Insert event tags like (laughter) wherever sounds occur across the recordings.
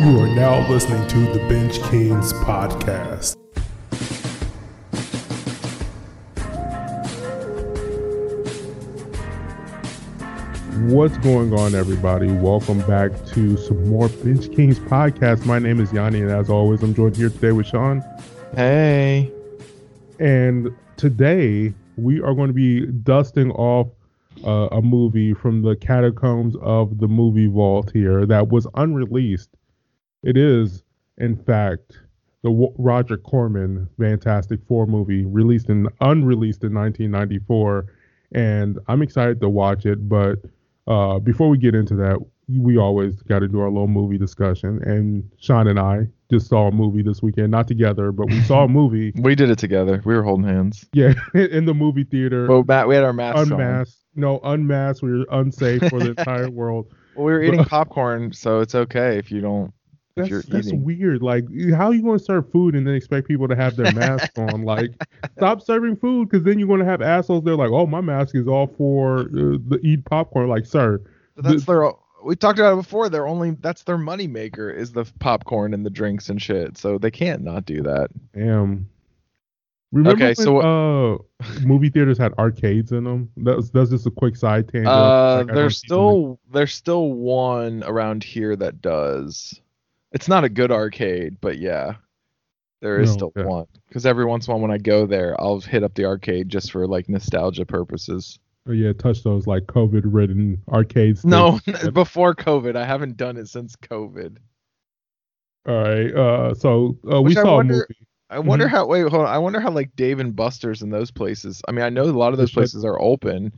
You are now listening to the Bench Kings podcast. What's going on, everybody? Welcome back to some more Bench Kings podcast. My name is Yanni, and as always, I'm joined here today with Sean. Hey. And today we are going to be dusting off uh, a movie from the catacombs of the movie vault here that was unreleased. It is, in fact, the w- Roger Corman Fantastic Four movie, released and unreleased in 1994, and I'm excited to watch it. But uh, before we get into that, we always got to do our little movie discussion. And Sean and I just saw a movie this weekend, not together, but we saw a (laughs) movie. we did it together. We were holding hands. Yeah, (laughs) in the movie theater. Well, Matt, we had our masks unmasked. On. No, unmasked. We were unsafe for the entire (laughs) world. Well, we were eating popcorn, so it's okay if you don't. That's, that's weird. Like, how are you going to serve food and then expect people to have their masks (laughs) on? Like, stop serving food because then you're going to have assholes. They're like, oh, my mask is all for uh, the eat popcorn. Like, sir, but that's the, their. We talked about it before. They're only that's their money maker is the popcorn and the drinks and shit. So they can't not do that. Damn. Remember okay, when, so uh, movie theaters had arcades in them? That's that's just a quick side tangent. Uh, like, there's still there's still one around here that does. It's not a good arcade, but yeah, there is no, still okay. one. Because every once in a while when I go there, I'll hit up the arcade just for like nostalgia purposes. Oh yeah, touch those like COVID-ridden arcades. No, (laughs) before COVID. I haven't done it since COVID. All right. Uh, so uh, we saw wonder, a movie. I wonder mm-hmm. how. Wait, hold on. I wonder how like Dave and Buster's and those places. I mean, I know a lot of those places are open.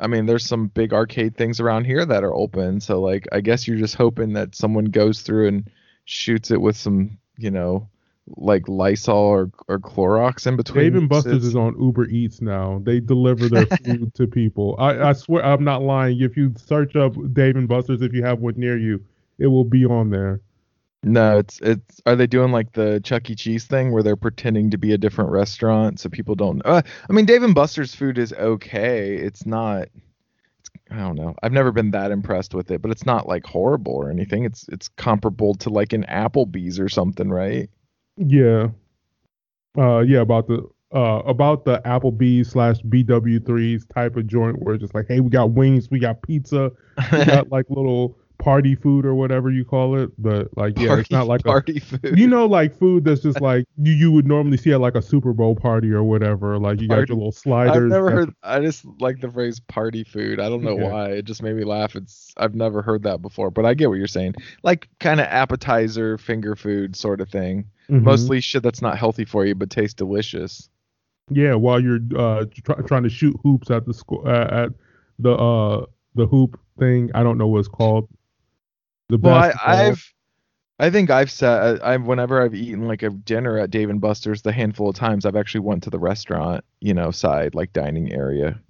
I mean, there's some big arcade things around here that are open. So like, I guess you're just hoping that someone goes through and shoots it with some, you know, like Lysol or, or Clorox in between. Dave and Buster's is on Uber Eats now. They deliver their (laughs) food to people. I, I swear, I'm not lying. If you search up Dave and Buster's, if you have one near you, it will be on there. No, it's it's. Are they doing like the Chuck E. Cheese thing where they're pretending to be a different restaurant so people don't? Uh, I mean, Dave and Buster's food is okay. It's not. I don't know. I've never been that impressed with it, but it's not like horrible or anything. It's it's comparable to like an Applebee's or something, right? Yeah. Uh, yeah. About the uh about the Applebee's slash BW3s type of joint where it's just like, hey, we got wings, we got pizza, we got (laughs) like little party food or whatever you call it. But like, yeah, party, it's not like party a, food. You know, like food that's just (laughs) like you, you would normally see at like a Super Bowl party or whatever. Like you party. got your little sliders. I've never heard. I just like the phrase party food. I don't know yeah. why. It just made me laugh. It's I've never heard that before, but I get what you're saying. Like kind of appetizer, finger food sort of thing. Mm-hmm. Mostly shit that's not healthy for you but tastes delicious. Yeah, while you're uh try, trying to shoot hoops at the school uh, at the uh the hoop thing. I don't know what it's called. The well. I, have I think I've said I whenever I've eaten like a dinner at Dave and Buster's, the handful of times I've actually went to the restaurant, you know, side like dining area,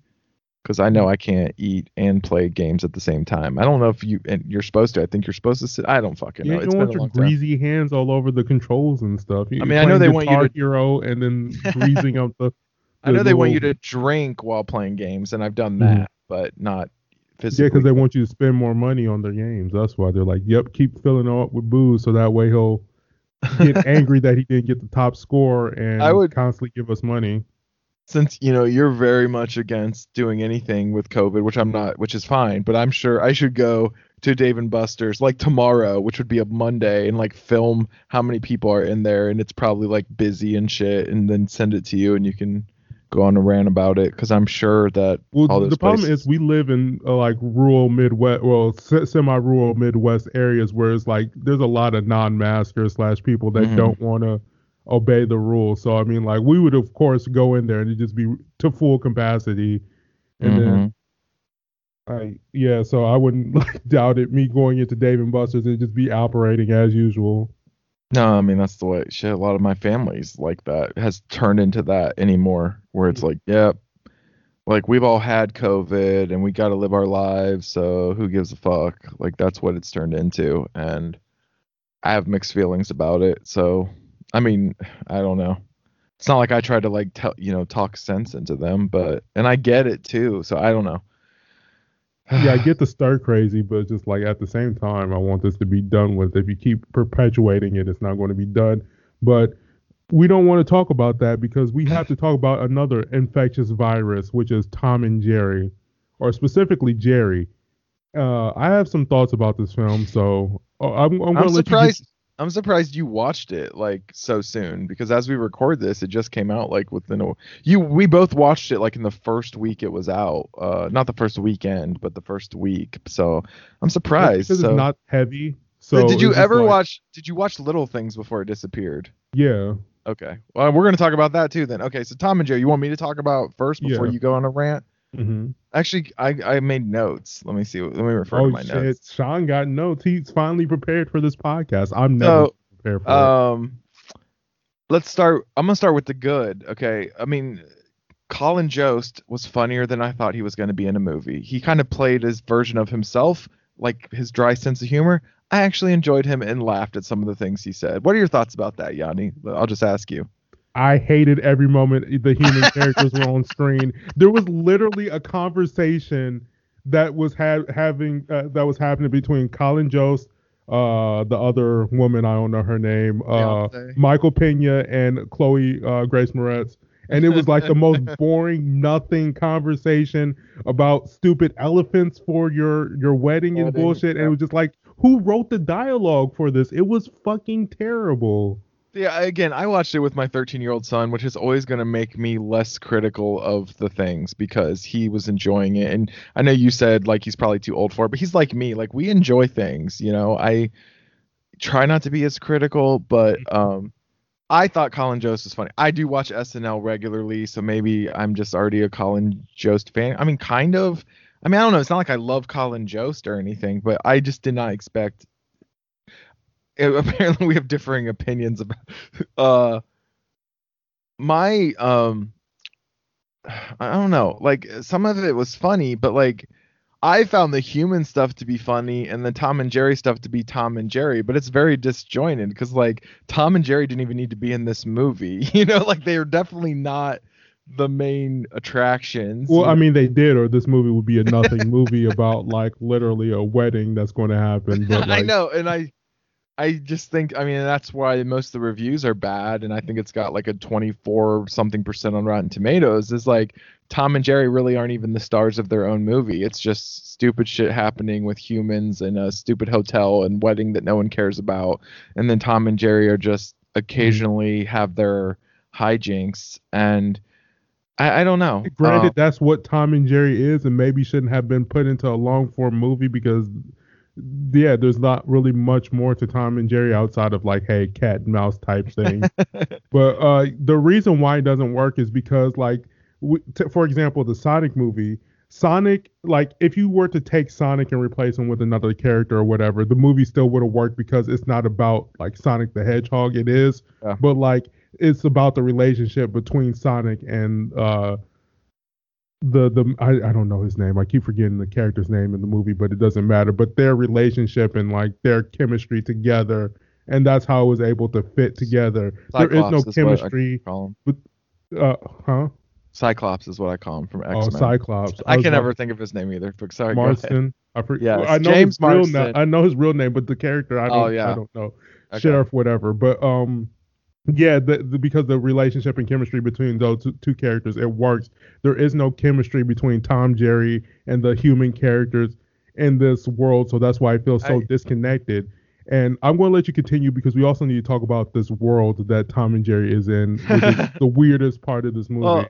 because I know. I can't eat and play games at the same time. I don't know if you and you're supposed to. I think you're supposed to sit. I don't fucking know. You don't want your greasy time. hands all over the controls and stuff. You, I mean, I know they want you to hero and then greasing up the. the (laughs) I know they want you to drink while playing games, and I've done that, mm-hmm. but not physically. Yeah, because they want you to spend more money on their games. That's why they're like, "Yep, keep filling up with booze, so that way he'll get (laughs) angry that he didn't get the top score and I would constantly give us money." Since you know you're very much against doing anything with COVID, which I'm not, which is fine, but I'm sure I should go to Dave and Buster's like tomorrow, which would be a Monday, and like film how many people are in there, and it's probably like busy and shit, and then send it to you, and you can go on a rant about it because I'm sure that. Well, the problem is we live in uh, like rural Midwest, well, semi-rural Midwest areas where it's like there's a lot of non-maskers slash people that mm-hmm. don't want to obey the rules. So I mean, like we would of course go in there and just be to full capacity, and mm-hmm. then. I, yeah, so I wouldn't (laughs) like, doubt it. Me going into Dave and Buster's and just be operating as usual. No, I mean that's the way shit. A lot of my family's like that has turned into that anymore, where it's mm-hmm. like, yep, like we've all had COVID and we got to live our lives, so who gives a fuck? Like that's what it's turned into, and I have mixed feelings about it. So, I mean, (sighs) I don't know. It's not like I try to like tell you know talk sense into them, but and I get it too. So I don't know. (sighs) yeah, I get the (sighs) stir crazy, but just like at the same time, I want this to be done with. If you keep perpetuating it, it's not going to be done. But we don't want to talk about that because we have to talk about another infectious virus, which is Tom and Jerry, or specifically Jerry. Uh, I have some thoughts about this film, so uh, I'm, I'm, I'm surprised. I'm surprised you watched it like so soon because as we record this, it just came out like within a you we both watched it like in the first week it was out. Uh, not the first weekend, but the first week. So I'm surprised. So. it's not heavy. So did you ever like, watch? Did you watch Little Things before it disappeared? Yeah. Okay. Well, we're gonna talk about that too then. Okay. So Tom and Jerry, you want me to talk about first before Yeah. you go on a rant? Mm-hmm. Actually, I I made notes. Let me see. Let me refer Oh to my shit! notes. Sean got notes. He's finally prepared for this podcast. I'm never So, prepared for it. Um, let's start. I'm gonna start with the good. Okay. I mean, Colin Jost was funnier than I thought he was going to be in a movie. He kind of played his version of himself, like his dry sense of humor. I actually enjoyed him and laughed at some of the things he said. What are your thoughts about that, Yanni? I'll just ask you. I hated every moment the human (laughs) characters were on screen. There was literally a conversation that was ha- having uh, that was happening between Colin Jost, uh, the other woman I don't know her name, uh, Michael Pena, and Chloe uh, Grace Moretz. And it was like the most (laughs) boring, nothing conversation about stupid elephants for your your wedding and Wedding, bullshit. And it was just like, who wrote the dialogue for this? It was fucking terrible. Yeah, again, I watched it with my 13 year old son, which is always going to make me less critical of the things because he was enjoying it. And I know you said like he's probably too old for it, but he's like me. Like we enjoy things, you know. I try not to be as critical, but um, I thought Colin Jost was funny. I do watch SNL regularly, so maybe I'm just already a Colin Jost fan. I mean, kind of. I mean, I don't know. It's not like I love Colin Jost or anything, but I just did not expect (laughs) apparently we have differing opinions about uh my um I don't know like some of it was funny but like I found the human stuff to be funny and the Tom and Jerry stuff to be Tom and Jerry but it's very disjointed because like Tom and Jerry didn't even need to be in this movie (laughs) you know like they are definitely not the main attractions Well, I mean, they did, or this movie would be a nothing movie about like literally a wedding that's going to happen. But (laughs) like, I know, and I I just think I mean that's why most of the reviews are bad, and I think it's got like a 24 something percent on Rotten Tomatoes. Is like Tom and Jerry really aren't even the stars of their own movie. It's just stupid shit happening with humans in a stupid hotel and wedding that no one cares about, and then Tom and Jerry are just occasionally have their hijinks and. I, I don't know. Granted, Um, that's what Tom and Jerry is, and maybe shouldn't have been put into a long form movie because, yeah, there's not really much more to Tom and Jerry outside of like, hey, cat and mouse type (laughs) thing. but uh, the reason why it doesn't work is because, like, w- t- for example, the Sonic movie. Sonic, like, if you were to take Sonic and replace him with another character or whatever, the movie still would have worked because it's not about like Sonic the Hedgehog. It is, Yeah. but like it's about the relationship between Sonic and uh the the I, I don't know his name. I keep forgetting the character's name in the movie, but it doesn't matter. But their relationship and like their chemistry together, and that's how it was able to fit together. there is no is chemistry. him. Uh, huh? Cyclops is what I call him from X Men. Oh, Cyclops. I was can never think of his name either. But sorry. Marsden. I, for, Yes, I know James his real name. Marsden. I know his real name, but the character I don't. Oh, yeah. I don't know. Okay. Sheriff, whatever. But um, yeah, the, the, because the relationship and chemistry between those two, two characters, it works. There is no chemistry between Tom, Jerry, and the human characters in this world, so that's why I feel so I- disconnected. And I'm going to let you continue because we also need to talk about this world that Tom and Jerry is in, which is (laughs) the weirdest part of this movie. Well,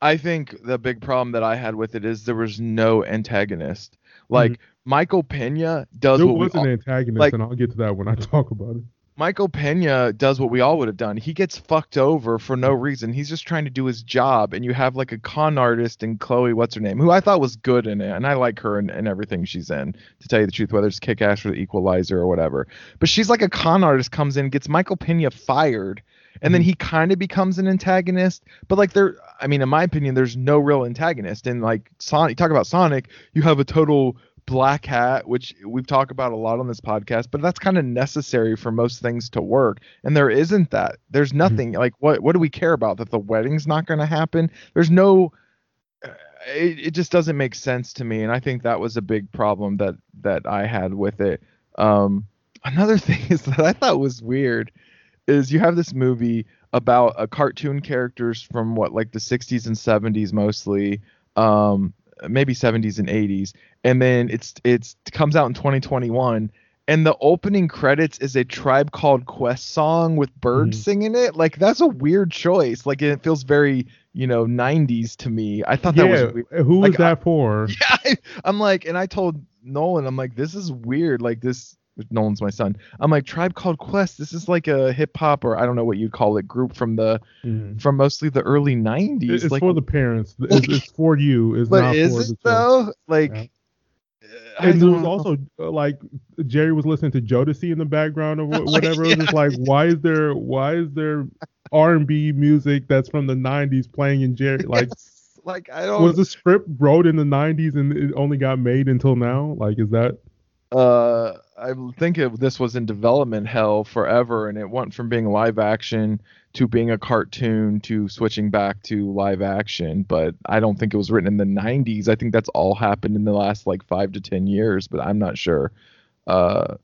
I think the big problem that I had with it is there was no antagonist. Like mm-hmm. Michael Pena does there was all, an antagonist, like- and I'll get to that when I (laughs) talk about it. Michael Pena does what we all would have done. He gets fucked over for no reason. He's just trying to do his job. And you have like a con artist and Chloe, what's her name, who I thought was good in it. And I like her and, and everything she's in, to tell you the truth, whether it's kick ass or the equalizer or whatever. But she's like a con artist comes in, gets Michael Pena fired, and then mm-hmm. he kind of becomes an antagonist. But like there I mean, in my opinion, there's no real antagonist. And like Sonic talk about Sonic, you have a total black hat, which we've talked about a lot on this podcast, but that's kind of necessary for most things to work. And there isn't that. There's nothing like what what do we care about that the wedding's not going to happen? There's no it, it just doesn't make sense to me, and I think that was a big problem that that I had with it. Um, another (laughs) thing is that I thought was weird is you have this movie about a cartoon characters from what like the 60s and 70s mostly um maybe 70s and 80s and then it's it's comes out in 2021 and the opening credits is a tribe called quest song with birds Mhm. singing it. Like that's a weird choice. Like it feels very you know 90s to me. I thought that was weird. who Like, is that for? (laughs) yeah I, i'm like and i told nolan i'm like this is weird. Like this nolan's my son i'm like tribe called quest this is like a hip-hop or i don't know what you'd call it group from the Mhm. from mostly the early 90s It's like for the parents. It's, it's for you. It's but not is for it the children. though like Yeah. I And there was know. also uh, like Jerry was listening to Jodeci in the background or (laughs) Like, whatever. It was just like, why is there why is there R and B music that's from the '90s playing in Jerry? (laughs) Like, Yes, like i don't was the script wrote in the '90s and it only got made until now? Like, is that? uh i think it, this was in development hell forever and it went from being live action to being a cartoon to switching back to live action. But i don't think it was written in the 90s i think that's all happened in the last like five to ten years but i'm not sure. Uh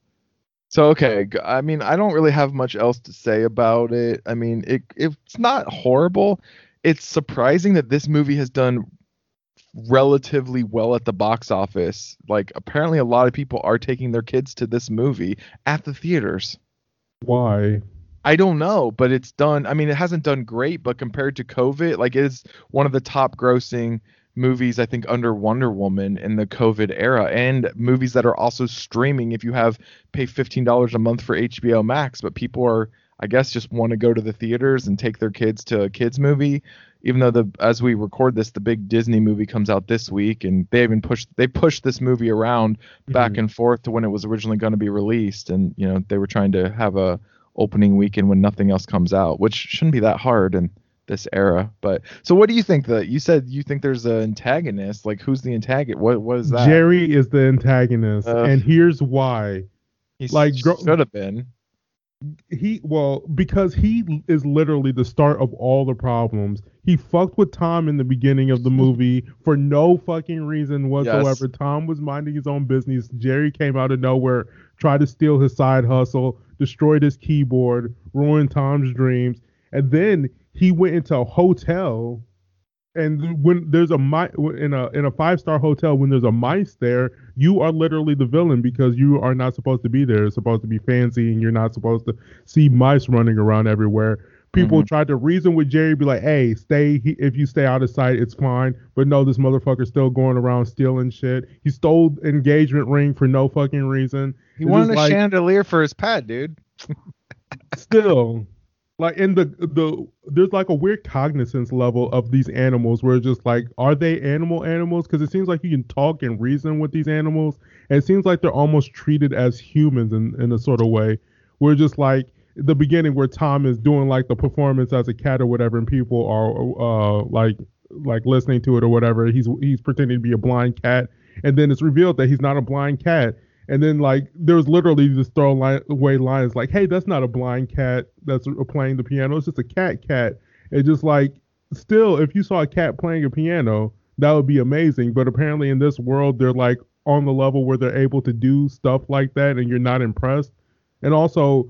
so okay I mean i don't really have much else to say about it. I mean it it's not horrible. It's surprising that this movie has done relatively well at the box office. Like apparently a lot of people are taking their kids to this movie at the theaters. Why? I don't know, but it's done. I mean, it hasn't done great, but compared to COVID, like it is one of the top grossing movies I think under Wonder Woman in the COVID era and movies that are also streaming if you have pay $15 a month for HBO Max, but people are I guess just want to go to the theaters and take their kids to a kids movie even though the as we record this the big Disney movie comes out this week and they even pushed they pushed this movie around back Mhm. and forth to when it was originally going to be released and you know they were trying to have a opening weekend when nothing else comes out which shouldn't be that hard in this era but so what do you think that you said you think there's an antagonist like who's the antagonist what what is that Jerry is the antagonist, Uh. and here's why. He's- like, should have been he well because he is literally the start of all the problems. He fucked with Tom in the beginning of the movie for no fucking reason whatsoever. Tom was minding his own business. Jerry came out of nowhere, tried to steal his side hustle, destroyed his keyboard, ruined Tom's dreams, and then he went into a hotel. And when there's a mi- in a in a five star hotel, when there's a mice there, you are literally the villain because you are not supposed to be there. It's supposed to be fancy, and you're not supposed to see mice running around everywhere. People mm-hmm. tried to reason with Jerry, be like, "Hey, stay. He, if you stay out of sight, it's fine." But no, this motherfucker's still going around stealing shit. He stole engagement ring for no fucking reason. he wanted a like- chandelier for his pet dude (laughs) still like in the the there's like a weird cognizance level of these animals where it's just like are they animal animals? Because it seems like you can talk and reason with these animals and it seems like they're almost treated as humans in, in a sort of way. Where just like the beginning where tom is doing like the performance as a cat or whatever and people are uh like like listening to it or whatever. He's he's pretending to be a blind cat and then it's revealed that he's not a blind cat and then like there was literally this throwaway line, lines like, "Hey, that's not a blind cat that's playing the piano. It's just a cat cat." It just like still, if you saw a cat playing a piano, that would be amazing. But apparently in this world, they're like on the level where they're able to do stuff like that, and you're not impressed. And also,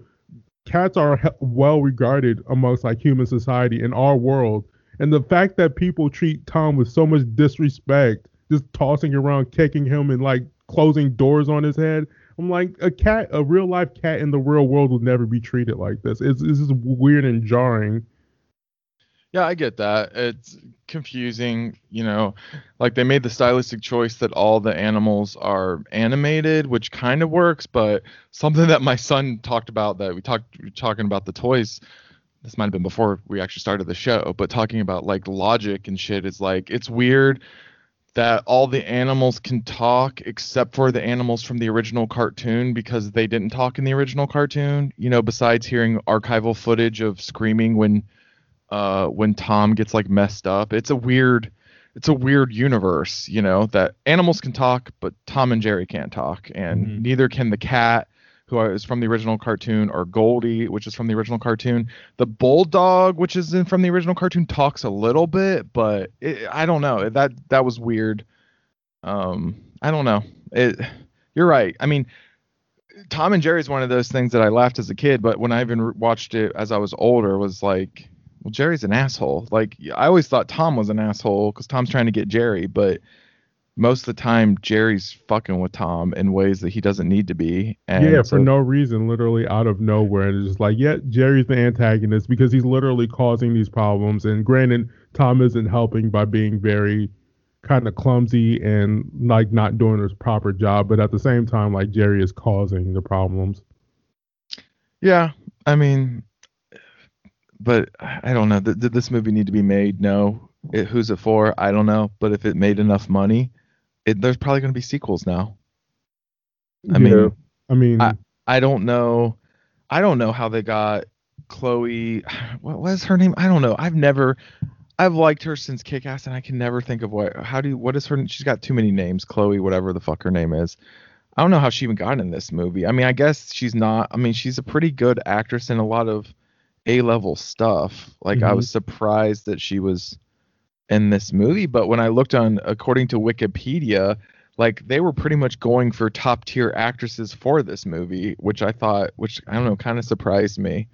cats are well regarded amongst like human society in our world. And the fact that people treat Tom with so much disrespect, just tossing around, kicking him, and like closing doors on his head. I'm like, a cat, a real life cat in the real world would never be treated like this. It's, just weird and jarring. Yeah, I get that. It's confusing, you know. Like they made the stylistic choice that all the animals are animated, which kind of works, but something that my son talked about that we talked talking about the toys. This might have been before we actually started the show, but talking about like logic and shit is like it's weird that all the animals can talk except for the animals from the original cartoon because they didn't talk in the original cartoon. You know, besides hearing archival footage of screaming when uh when Tom gets like messed up. It's a weird it's a weird universe, you know, that animals can talk, but Tom and Jerry can't talk, and Mhm. neither can the cat who is from the original cartoon, or Goldie, which is from the original cartoon. The bulldog, which is in, from the original cartoon, talks a little bit, but it, I don't know. That that was weird. Um, I don't know. It. You're right. I mean, Tom and Jerry is one of those things that I laughed as a kid, but when I even watched it as I was older, was like, well, Jerry's an asshole. Like I always thought Tom was an asshole because Tom's trying to get Jerry, but most of the time Jerry's fucking with Tom in ways that he doesn't need to be. And yeah, so, for no reason, literally out of nowhere. And it's just like, yeah, Jerry's the antagonist because he's literally causing these problems. And granted, Tom isn't helping by being very kind of clumsy and like not doing his proper job. But at the same time, like Jerry is causing the problems. Yeah, I mean, but I don't know. Did, did this movie need to be made? No. It, who's it for? I don't know. But if it made enough money, it, there's probably going to be sequels now. I Yeah. mean, I mean, I, I don't know. I don't know how they got Chloe. (sighs) What was her name? I don't know. I've never. I've liked her since Kick Ass, and I can never think of what. How do you? What is her? She's got too many names. Chloe, whatever the fuck her name is. I don't know how she even got in this movie. I mean, I guess she's not. I mean, she's a pretty good actress in a lot of A level stuff. Like I Mhm. was surprised that she was in this movie, but when I looked on, according to Wikipedia, like they were pretty much going for top tier actresses for this movie, which I thought, which I don't know, kind of surprised me.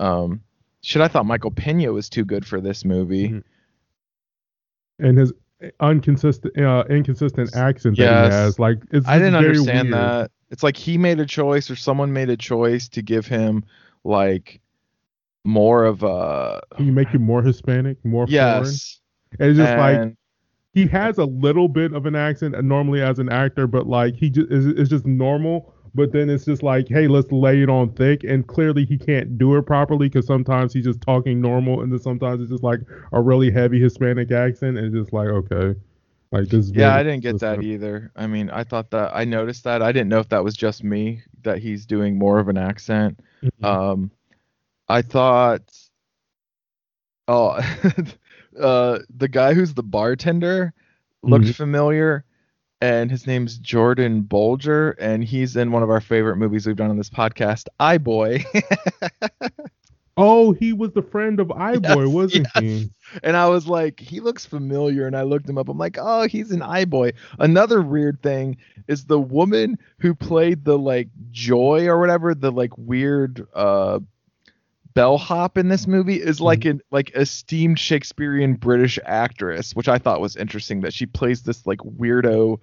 Um, shit, I thought Michael Pena was too good for this movie. Mhm. and his inconsistent, uh, inconsistent accent that he has, like, it's I didn't understand weird. that. It's like he made a choice or someone made a choice to give him like more of a Can you make him more Hispanic, more foreign? yes. And it's just like he has a little bit of an accent uh, normally as an actor, but like he just is it's just normal. But then it's just like, hey, let's lay it on thick, and clearly he can't do it properly because sometimes he's just talking normal, and then sometimes it's just like a really heavy Hispanic accent, and it's just like, okay, like this. Yeah, I didn't get that either. I mean, I thought that I noticed that. I didn't know if that was just me that he's doing more of an accent. Mhm. Um, I thought, oh, (laughs) uh, the guy who's the bartender looked Mhm. familiar, and his name's Jordan Bolger, and he's in one of our favorite movies we've done on this podcast, I Boy. (laughs) Oh, he was the friend of iBoy, Yes, wasn't yes. he? and I was like, he looks familiar, and I looked him up. I'm like, oh, he's an I Boy. Another weird thing is the woman who played the like Joy or whatever, the like weird uh bellhop in this movie is like an like esteemed Shakespearean British actress, which I thought was interesting that she plays this like weirdo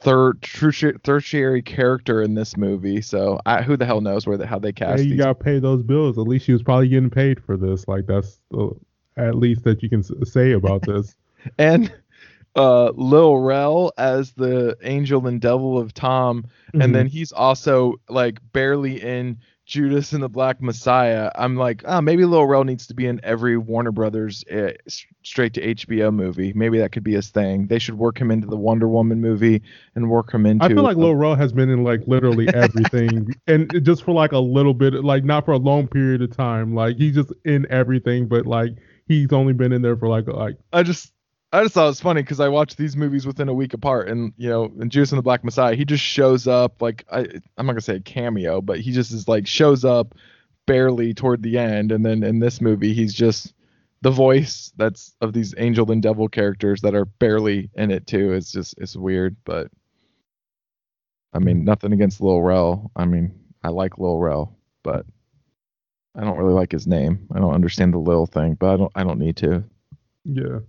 third tertiary, character in this movie. So I, who the hell knows where the, how they Hey, cast you these gotta pay those bills. At least she was probably getting paid for this. Like that's the at least that you can say about this. (laughs) and uh Lil Rel as the angel and devil of Tom Mhm. and then he's also like barely in Judas and the Black Messiah. I'm like, oh, maybe Lil Rel needs to be in every Warner Brothers uh, straight to HBO movie. Maybe that could be his thing. They should work him into the Wonder Woman movie and work him into. I feel like Lil Rel has been in like literally (laughs) everything, and just for like a little bit, like not for a long period of time. Like he's just in everything, but like he's only been in there for like like I just I just thought it was funny because I watched these movies within a week apart, and you know, in Judas and the Black Messiah, he just shows up like I I'm not gonna say a cameo, but he just is like shows up barely toward the end, and then in this movie, he's just the voice that's of these angel and devil characters that are barely in it too. It's just it's weird, but I mean, nothing against Lil Rel. I mean, I like Lil Rel, but I don't really like his name. I don't understand the Lil thing, but I don't I don't need to. yeah.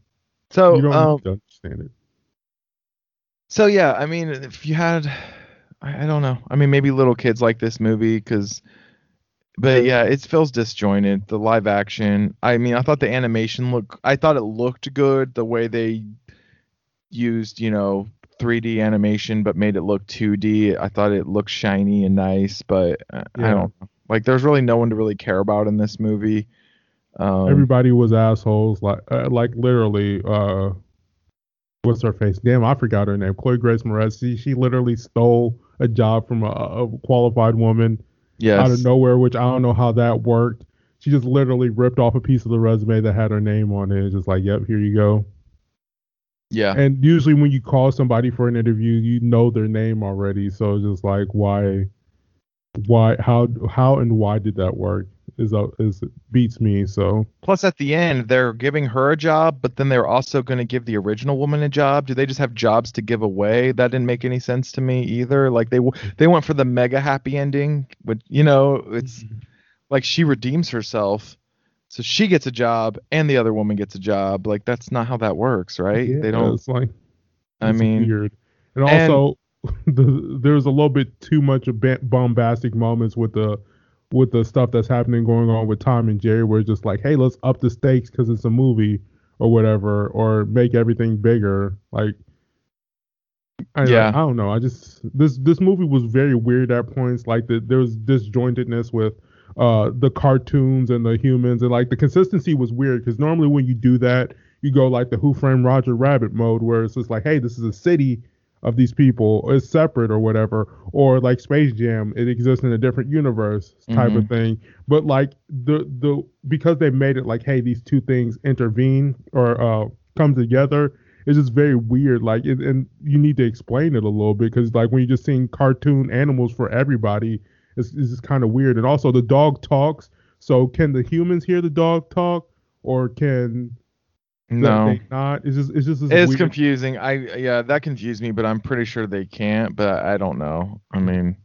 So you don't um, understand it. So yeah, I mean, if you had, I, I don't know. I mean, maybe little kids like this movie because, but yeah, it feels disjointed. The live action. I mean, I thought the animation look. I thought it looked good the way they used, you know, 3D animation, but made it look 2D. I thought it looked shiny and nice, but uh, I don't. Like, there's really no one to really care about in this movie. Um, Everybody was assholes. Like uh, like literally. uh What's her face? Damn, I forgot her name. Chloe Grace Moretz. She, she literally stole a job from a, a qualified woman yes. out of nowhere, which I don't know how that worked. She just literally ripped off a piece of the resume that had her name on it. It's just like, yep, here you go. Yeah. And usually when you call somebody for an interview, you know their name already. So it's just like, why? why how how and why did that work is uh, is beats me so Plus, at the end, they're giving her a job, but then they're also going to give the original woman a job. Do they just have jobs to give away? That didn't make any sense to me either. Like they they went for the mega happy ending, but you know, it's like she redeems herself, so she gets a job and the other woman gets a job. Like that's not how that works, right? Yeah, they don't. it's like I it's mean, weird and and- also (laughs) the, there's a little bit too much of bombastic moments with the with the stuff that's happening going on with Tom and Jerry where it's just like hey let's up the stakes because it's a movie or whatever or make everything bigger. Like I, Yeah. I don't know. I just this this movie was very weird at points. Like the, there was disjointedness with uh the cartoons and the humans and like the consistency was weird because normally when you do that you go like the Who Framed Roger Rabbit mode where it's just like hey this is a city of these people is separate or whatever or like Space Jam it exists in a different universe type of thing. But like the the because they made it like hey these two things intervene or uh come together it's just very weird like it, and you need to explain it a little bit because like when you're just seeing cartoon animals for everybody it's, it's just kind of weird. And also the dog talks. So can the humans hear the dog talk? Or can no. not it's just it's just It's weird, confusing. I yeah, that confused me, but I'm pretty sure they can't. But I don't know. I mean,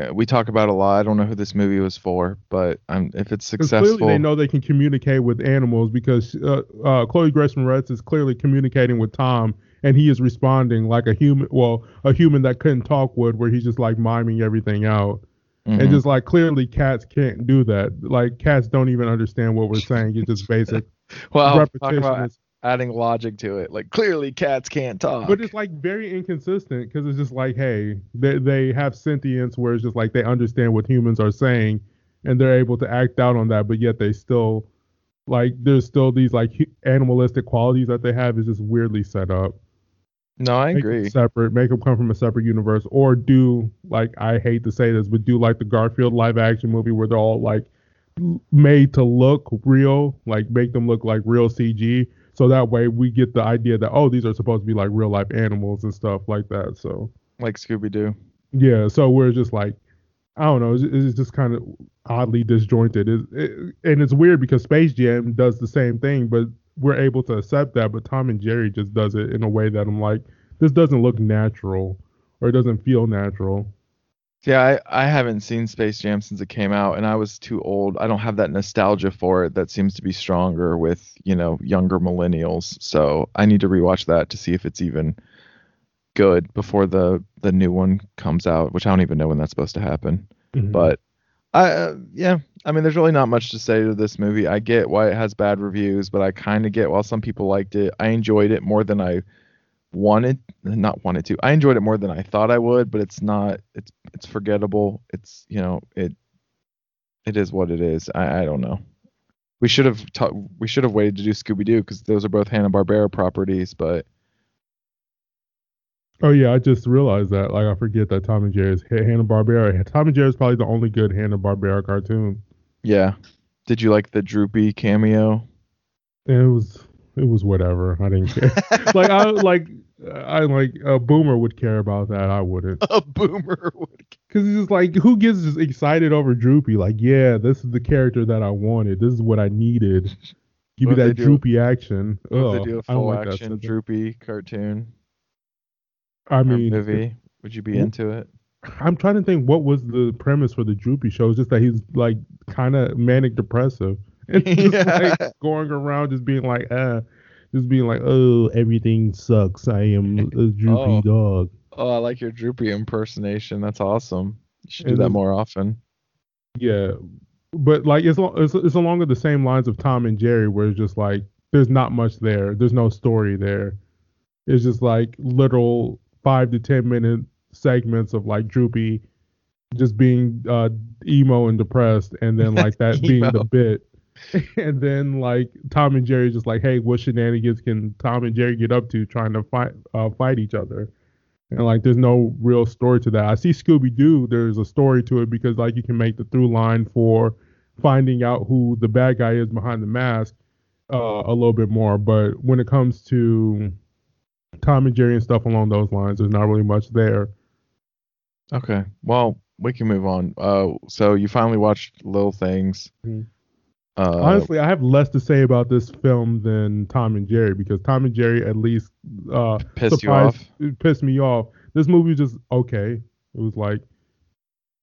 uh, we talk about it a lot. I don't know who this movie was for, but um, if it's successful, clearly they know they can communicate with animals because uh, uh, Chloe Grace Moretz is clearly communicating with Tom and he is responding like a human well a human that couldn't talk would where he's just like miming everything out Mhm. and just like clearly cats can't do that like cats don't even understand what we're saying it's just basic well, talk about is- adding logic to it. Like clearly, cats can't talk. but it's like very inconsistent because it's just like hey they, they have sentience where it's just like they understand what humans are saying and they're able to act out on that but yet they still like there's still these like animalistic qualities that they have is just weirdly set up no, I make agree. separate make them come from a separate universe or do like i hate to say this but do like the garfield live action movie where they're all like made to look real like make them look like real cg so that way we get the idea that oh these are supposed to be like real life animals and stuff like that so. Like Scooby Doo. yeah so we're just like i don't know it's, it's just kind of oddly disjointed. It, it, and it's weird because space jam does the same thing but we're able to accept that but tom and jerry just does it in a way that i'm like this doesn't look natural or it doesn't feel natural Yeah, I, I haven't seen Space Jam since it came out, and I was too old. I don't have that nostalgia for it that seems to be stronger with, you know, younger millennials. So I need to rewatch that to see if it's even good before the the new one comes out, which I don't even know when that's supposed to happen. Mhm. But I uh, yeah, I mean, there's really not much to say to this movie. I get why it has bad reviews, but I kind of get why some people liked it. I enjoyed it more than I wanted, not wanted to. I enjoyed it more than I thought I would, but it's not. It's it's forgettable. It's you know it. It is what it is. I I don't know. We should have ta- we should have waited to do Scooby Doo because those are both Hanna Barbera properties, but oh yeah i just realized that like i forget that tom and jerry is hanna-barbera tom and jerry is probably the only good hanna-barbera cartoon yeah. Did you like the Droopy cameo? it was it was whatever i didn't care (laughs) like i like i like a boomer would care about that i wouldn't (laughs) A boomer would. Because it's just like, who gets just excited over Droopy? Like, yeah, this is the character that I wanted. This is what I needed. (laughs) Give What me that they do- droopy action. What Ugh, they do a I don't full like that action stuff. Droopy cartoon I mean, movie? Would you be into it? I'm trying to think what was the premise for the Droopy show. It's just that he's like kind of manic depressive (laughs) and just Yeah. like going around just being like, uh, just being like, oh, everything sucks. I am (laughs) a droopy Oh. dog. Oh, I like your Droopy impersonation. That's awesome. You should do And that more often. Yeah, but like it's, it's it's along the same lines of Tom and Jerry, where it's just like there's not much there. There's no story there. It's just like little five to ten minute segments of like Droopy just being uh, emo and depressed, and then like that (laughs) being the bit. (laughs) And then like Tom and Jerry just like, hey, what shenanigans can Tom and Jerry get up to trying to fight uh, fight each other? And like, there's no real story to that. I see Scooby Doo. There's a story to it because like you can make the through line for finding out who the bad guy is behind the mask uh, a little bit more. But when it comes to Tom and Jerry and stuff along those lines, there's not really much there. Okay. Well, we can move on. Uh, so you finally watched Little Things. Mhm. Uh, Honestly, I have less to say about this film than Tom and Jerry because Tom and Jerry at least uh, pissed you off. it pissed me off. This movie was just okay. It was like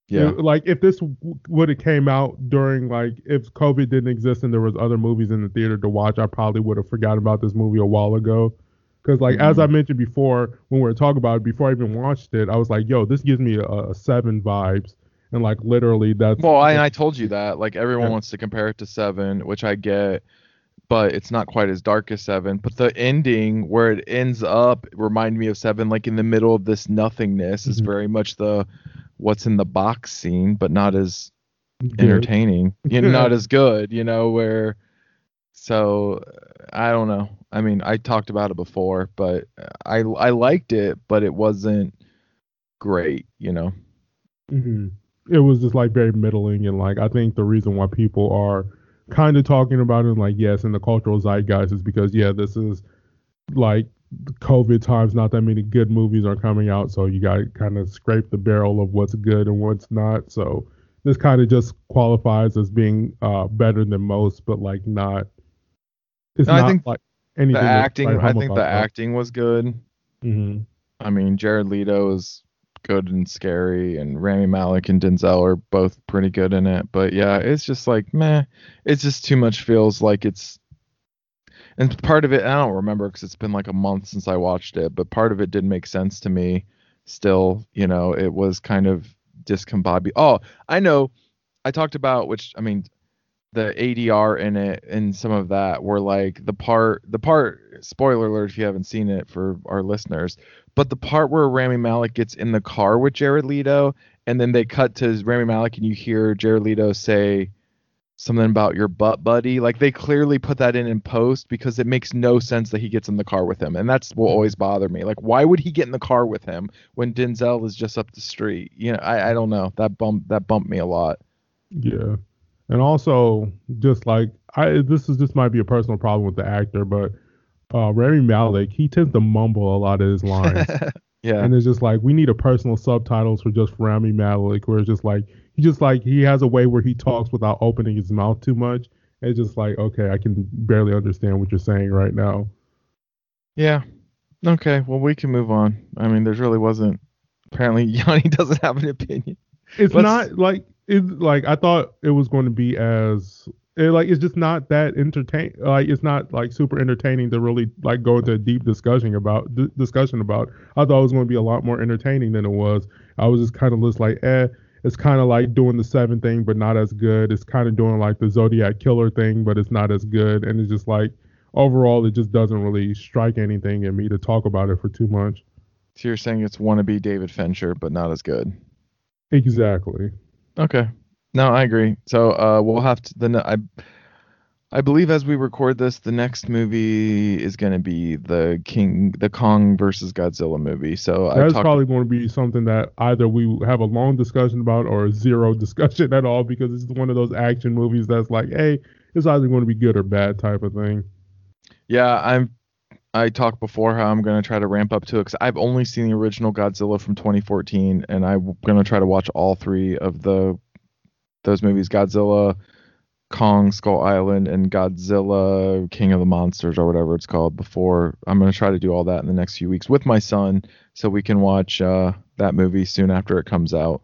Yeah. it- like if this would have came out during like if COVID didn't exist and there was other movies in the theater to watch, I probably would have forgotten about this movie a while ago. Because like as I mentioned before, when we were talking about it, before I even watched it, I was like, "Yo, this gives me a, a seven vibes," and like literally that's Well, I, I told you that. Like everyone Yeah. wants to compare it to Seven, which I get, but it's not quite as dark as Seven. But the ending where it ends up reminded me of Seven, like in the middle of this nothingness, is Mhm. very much the what's in the box scene, but not as good. entertaining. You know, not as good. You know where. So I don't know. I mean, I talked about it before, but I I liked it, but it wasn't great. You know. hmm It was just like very middling, and like I think the reason why people are kind of talking about it, like yes, in the cultural zeitgeist, is because yeah, this is like COVID times. Not that many good movies are coming out, so you got to kind of scrape the barrel of what's good and what's not. So this kind of just qualifies as being uh, better than most, but like not. It's No, I think like anything. The acting, write I think the acting was good. hmm I mean, Jared Leto is good and scary, and Rami Malek and Denzel are both pretty good in it. But yeah, it's just like meh. It's just too much. Feels like it's, and part of it I don't remember because it's been like a month since I watched it. But part of it didn't make sense to me. Still, you know, it was kind of discombobulated. Oh, I know. I talked about which I mean, the ADR in it and some of that were like the part the part spoiler alert if you haven't seen it for our listeners but the part where Rami Malek gets in the car with Jared Leto and then they cut to Rami Malek and you hear Jared Leto say something about your butt buddy like they clearly put that in in post because it makes no sense that he gets in the car with him and that's what always bother me like why would he get in the car with him when Denzel is just up the street you know I, I don't know that bump that bumped me a lot Yeah. And also, just like I, this is this might be a personal problem with the actor, but uh, Rami Malek, he tends to mumble a lot of his lines, (laughs) yeah and it's just like we need a personal subtitles for just Rami Malek, where it's just like he just like he has a way where he talks without opening his mouth too much. It's just like okay, I can barely understand what you're saying right now. Yeah. Okay. Well, we can move on. I mean, there's really wasn't. Apparently, (laughs) Yanni doesn't have an opinion. It's Let's- not like it's like I thought it was going to be as it, like it's just not that entertain like it's not like super entertaining to really like go into a deep discussion about d- discussion about. I thought it was going to be a lot more entertaining than it was. I was just kind of just like eh. It's kind of like doing the seven thing, but not as good. It's kind of doing like the Zodiac killer thing, but it's not as good. And it's just like overall, it just doesn't really strike anything in me to talk about it for too much. So you're saying it's wannabe David Fincher, but not as good. Exactly. Okay. No, I agree. So uh, we'll have to. Then I, I believe as we record this, the next movie is going to be the King, the Kong versus Godzilla movie. So I That's probably going to be something that either we have a long discussion about or zero (laughs) discussion at all because it's one of those action movies that's like, hey, it's either going to be good or bad type of thing. Yeah, I'm. I talked before how I'm going to try to ramp up to it because I've only seen the original Godzilla from 2014, and I'm going to try to watch all three of the those movies: Godzilla, Kong, Skull Island, and Godzilla, King of the Monsters, or whatever it's called. Before I'm going to try to do all that in the next few weeks with my son, so we can watch uh, that movie soon after it comes out.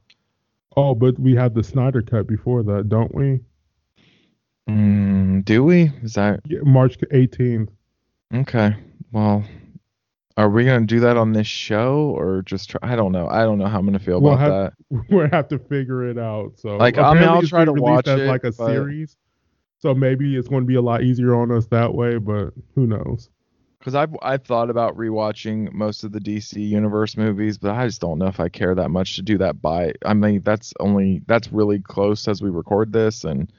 Oh, but we have the Snyder cut before that, don't we? Mm, do we? Is that Yeah, March 18th. Okay. Well, are we gonna do that on this show or just try? I don't know. I don't know how I'm gonna feel We'll about have- that. (laughs) We'll have to figure it out. So, Like, I mean, I'll try to watch it, like a but- series. So maybe it's going to be a lot easier on us that way, but who knows? Because I've I've thought about rewatching most of the DC Universe movies, but I just don't know if I care that much to do that. By I mean, that's only that's really close as we record this, and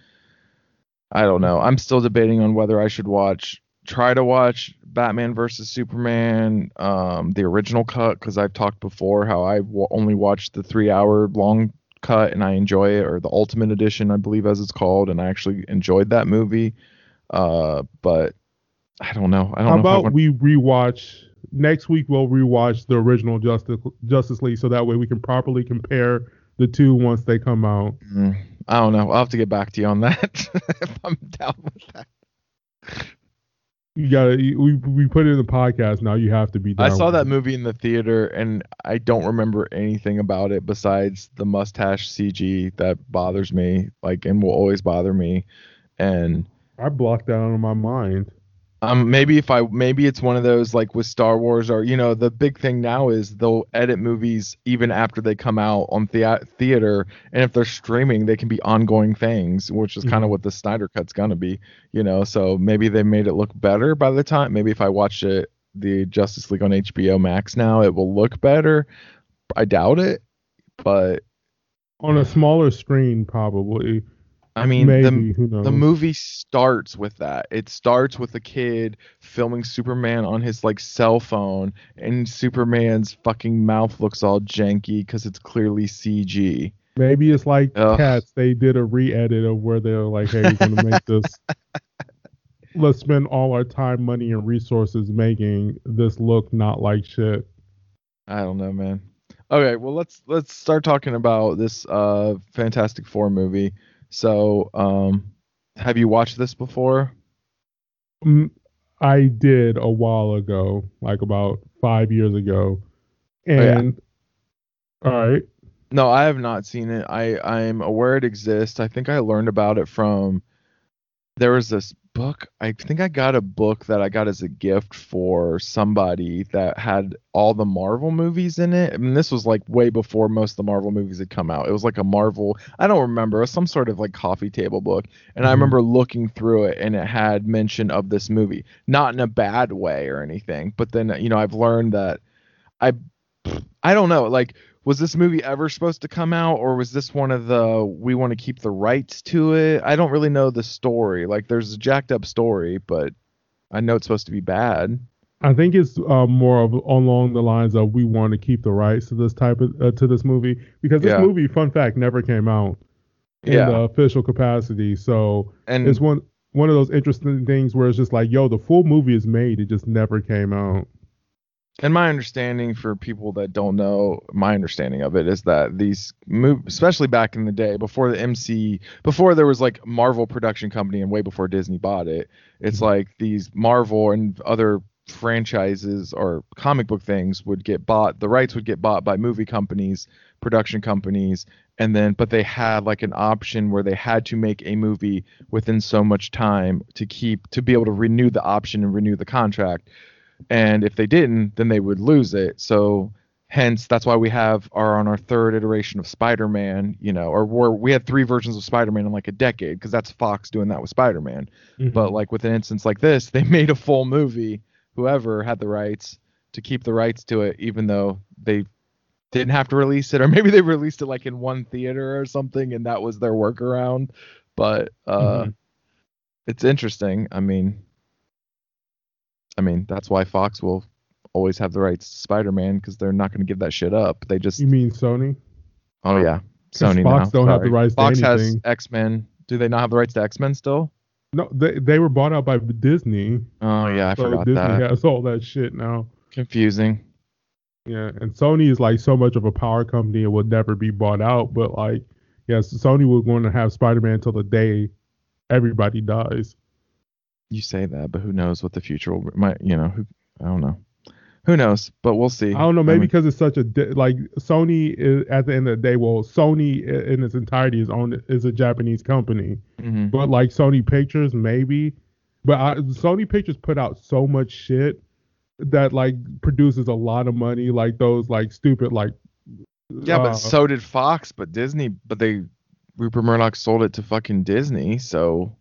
I don't know. I'm still debating on whether I should watch try to watch Batman versus Superman, um, the original cut, because I've talked before how I w- only watched the three hour long cut and I enjoy it, or the Ultimate Edition, I believe as it's called, and I actually enjoyed that movie. Uh, but I don't know. I don't How know. if I about want- we rewatch next week? We'll rewatch the original Justice Justice League, so that way we can properly compare the two once they come out. Mm, I don't know. I'll have to get back to you on that (laughs) if I'm down with that. You gotta. We we put it in the podcast now. You have to be. I saw that movie in the theater and I don't remember anything about it besides the mustache CG that bothers me, like and will always bother me. And I blocked that out of my mind. Um maybe if I maybe it's one of those like with Star Wars or you know the big thing now is they'll edit movies even after they come out on thea- theater and if they're streaming they can be ongoing things which is kind of what the Snyder cut's gonna be you know? So maybe they made it look better by the time maybe if I watch it the Justice League on HBO Max now it will look better. I doubt it but On a smaller screen, probably. I mean maybe. the who knows? the movie starts with that. It starts with a kid filming Superman on his like cell phone, and Superman's fucking mouth looks all janky because it's clearly CG. Maybe it's like Ugh. Cats. They did a re-edit of where they're like, "Hey, we're gonna make this. (laughs) Let's spend all our time, money, and resources making this look not like shit." I don't know, man. Okay, well let's let's start talking about this uh Fantastic Four movie. So, um, have you watched this before? Mm, I did a while ago, like about five years ago, Oh, yeah. and all right, No, I have not seen it. I I'm aware it exists. I think I learned about it from there was this book. I think I got a book that I got as a gift for somebody that had all the Marvel movies in it. I mean, this was like way before most of the Marvel movies had come out. It was like a Marvel, I don't remember, some sort of like coffee table book. And I Mhm. remember looking through it and it had mention of this movie, not in a bad way or anything. But then, you know, I've learned that I I don't know, like was this movie ever supposed to come out or was this one of the we want to keep the rights to it i don't really know the story like there's a jacked up story but i know it's supposed to be bad I think it's uh, more of along the lines of we want to keep the rights to this type of uh, to this movie because this Yeah. movie, fun fact, never came out in Yeah. the official capacity. So and it's one one of those interesting things where it's just like, yo, the full movie is made, it just never came out. And my understanding for people that don't know my understanding of it is that these move especially back in the day before the mc before there was like marvel production company and way before disney bought it it's Mhm. like these marvel and other franchises or comic book things would get bought the rights would get bought by movie companies production companies and then but they had like an option where they had to make a movie within so much time to keep to be able to renew the option and renew the contract and if they didn't then they would lose it. So hence that's why we have are on our third iteration of spider-man you know or we're, we had three versions of spider-man in like a decade because that's fox doing that with spider-man. But like with an instance like this they (laughs) made a full movie whoever had the rights to keep the rights to it even though they didn't have to release it or (laughs) maybe they released it like in one theater or something and that was their workaround. But uh Mhm. it's interesting. I mean i mean that's why fox will always have the rights to spider-man because they're not going to give that shit up they just you mean Sony? oh yeah, sony Fox now. don't have the Sorry. rights to fox has x-men do they not have the rights to x-men still No, they they were bought out by Disney. oh yeah i so forgot Disney that has all that shit now. confusing Yeah, and Sony is like so much of a power company it will never be bought out. But like, yes, Sony was going to have Spider-Man until the day everybody dies. You say that, but who knows what the future will might you know who I don't know. Who knows? But we'll see. I don't know, maybe mean, because it's such a like Sony is at the end of the day. Well, Sony in its entirety is owned is a Japanese company, mhm. but like Sony Pictures maybe, but I, Sony Pictures put out so much shit that like produces a lot of money, like those like stupid like yeah, uh, but so did Fox, but Disney, but they Rupert Murdoch sold it to fucking Disney, so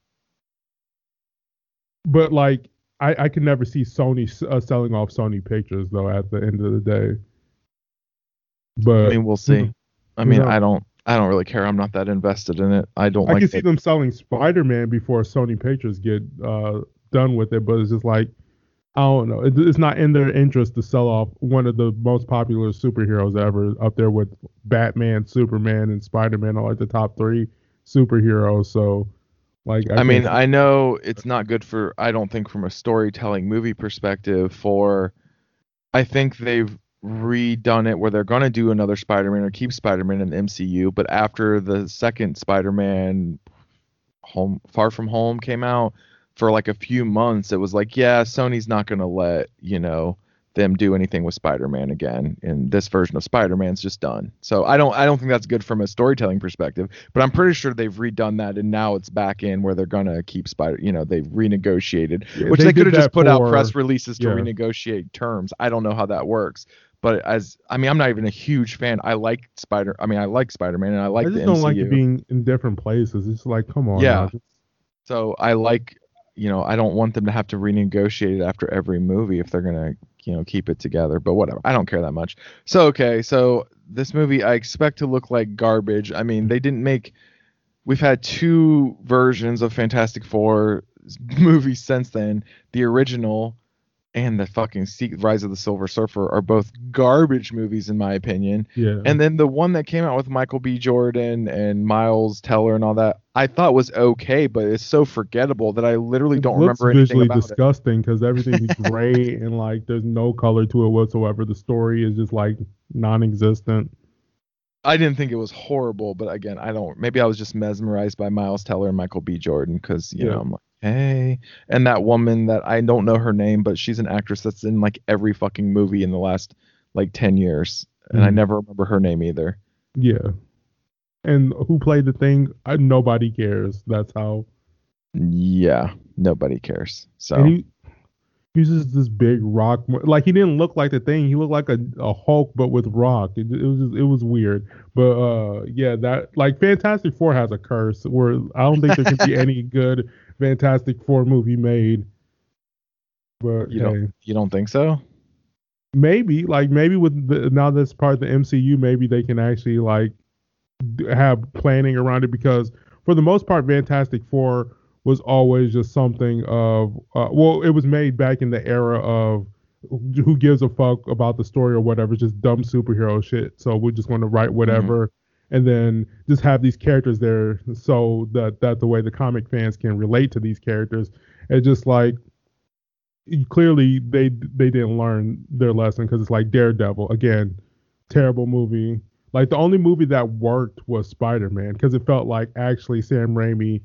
But like, I I can never see Sony s- uh, selling off Sony Pictures though. At the end of the day, but I mean we'll see. Mhm. I mean. I don't I don't really care. I'm not that invested in it. I don't I like can see it. them selling Spider Man before Sony Pictures get uh, done with it. But it's just like I don't know. It, it's not in their interest to sell off one of the most popular superheroes ever, up there with Batman, Superman, and Spider Man are like the top three superheroes. So, like, I mean, I know it's not good for I don't think from a storytelling movie perspective for I think they've redone it where they're going to do another Spider-Man or keep Spider-Man in the MCU, but after the second Spider-Man Home Far From Home came out for like a few months, it was like, yeah, Sony's not going to let, you know, them do anything with Spider-Man again. And this version of Spider-Man's just done. So I don't I don't think that's good from a storytelling perspective, but I'm pretty sure they've redone that and now it's back in where they're going to keep Spider, you know, they've renegotiated, Yeah, which they they, could have just put out press releases to yeah. renegotiate terms. I don't know how that works. But as I mean, I'm not even a huge fan. I like Spider. I mean, I like Spider-Man, and I like I the just don't MCU. like it being in different places. It's like, come on. Yeah. now, So I like, you know, I don't want them to have to renegotiate it after every movie if they're gonna, you know, keep it together. But whatever, I don't care that much. So okay, so this movie I expect to look like garbage. I mean, they didn't make. We've had two versions of Fantastic Four (laughs) movies since then. The original and the fucking Se- Rise of the Silver Surfer are both garbage movies in my opinion. yeah. And then the one that came out with Michael B. Jordan and Miles Teller and all that, I thought was okay, but it's so forgettable that I literally It don't remember anything visually about it. disgusting because everything's (laughs) gray and like there's no color to it whatsoever. The story is just like non-existent. I didn't think it was horrible, but again, I don't. Maybe I was just mesmerized by Miles Teller and Michael B. Jordan because you Yeah. know I'm like, hey, and that woman that I don't know her name, but she's an actress that's in like every fucking movie in the last like ten years, and I Mhm. never remember her name either. Yeah. And who played the thing? I, nobody cares. That's how. Yeah, nobody cares. So he uses this big rock. Like he didn't look like the thing. He looked like a, a Hulk, but with rock. It, it was just, it was weird. But uh, yeah, that like Fantastic Four has a curse where I don't think there can be (laughs) any good Fantastic Four movie made. But you hey. don't you don't think so? maybe like maybe with the, now that's part of the MCU, maybe they can actually like have planning around it because for the most part, Fantastic Four was always just something of uh, well, it was made back in the era of who gives a fuck about the story or whatever, just dumb superhero shit. So we're just going to write whatever. And then just have these characters there, so that that the way the comic fans can relate to these characters. It's just like clearly they they didn't learn their lesson because it's like Daredevil again, terrible movie. Like the only movie that worked was Spider Man because it felt like actually Sam Raimi,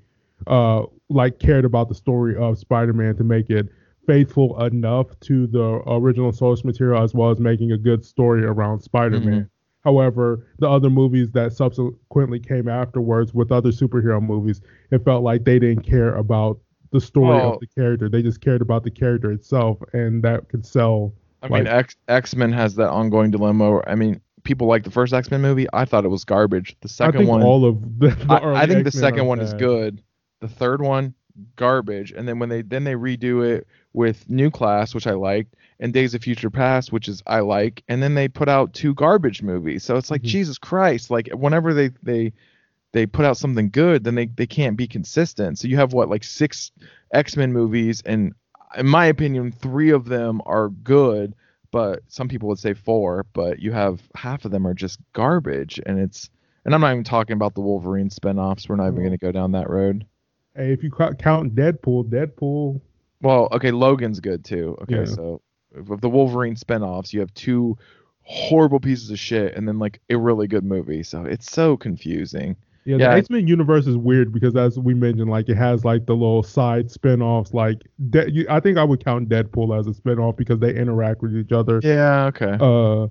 uh, like cared about the story of Spider Man to make it faithful enough to the original source material as well as making a good story around Spider Man. However, the other movies that subsequently came afterwards with other superhero movies, it felt like they didn't care about the story Well- of the character. They just cared about the character itself, and that could sell. I mean, X X Men has that ongoing dilemma. Where, I mean, people like the first X Men movie. I thought it was garbage. The I second think one, all of the, the I, I think the X-Men second one is good. The third one, garbage. And then when they then they redo it with New Class, which I liked, and Days of Future Past, which is I like, and then they put out two garbage movies. So it's like Mhm. Jesus Christ. Like whenever they they they put out something good, then they they can't be consistent. So you have what like six X Men movies, and in my opinion, three of them are good. But some people would say four, but you have half of them are just garbage, and it's and I'm not even talking about the Wolverine spinoffs. We're not even going to go down that road. Hey, if you count Deadpool, Deadpool. Well, okay, Logan's good too. Okay, Yeah. so of the Wolverine spinoffs, you have two horrible pieces of shit and then like a really good movie. So it's so confusing. Yeah, Yeah, the I- X Men universe is weird because as we mentioned, like it has like the little side spin-offs. Like, De- you, I think I would count Deadpool as a spin-off because they interact with each other. Yeah, okay. uh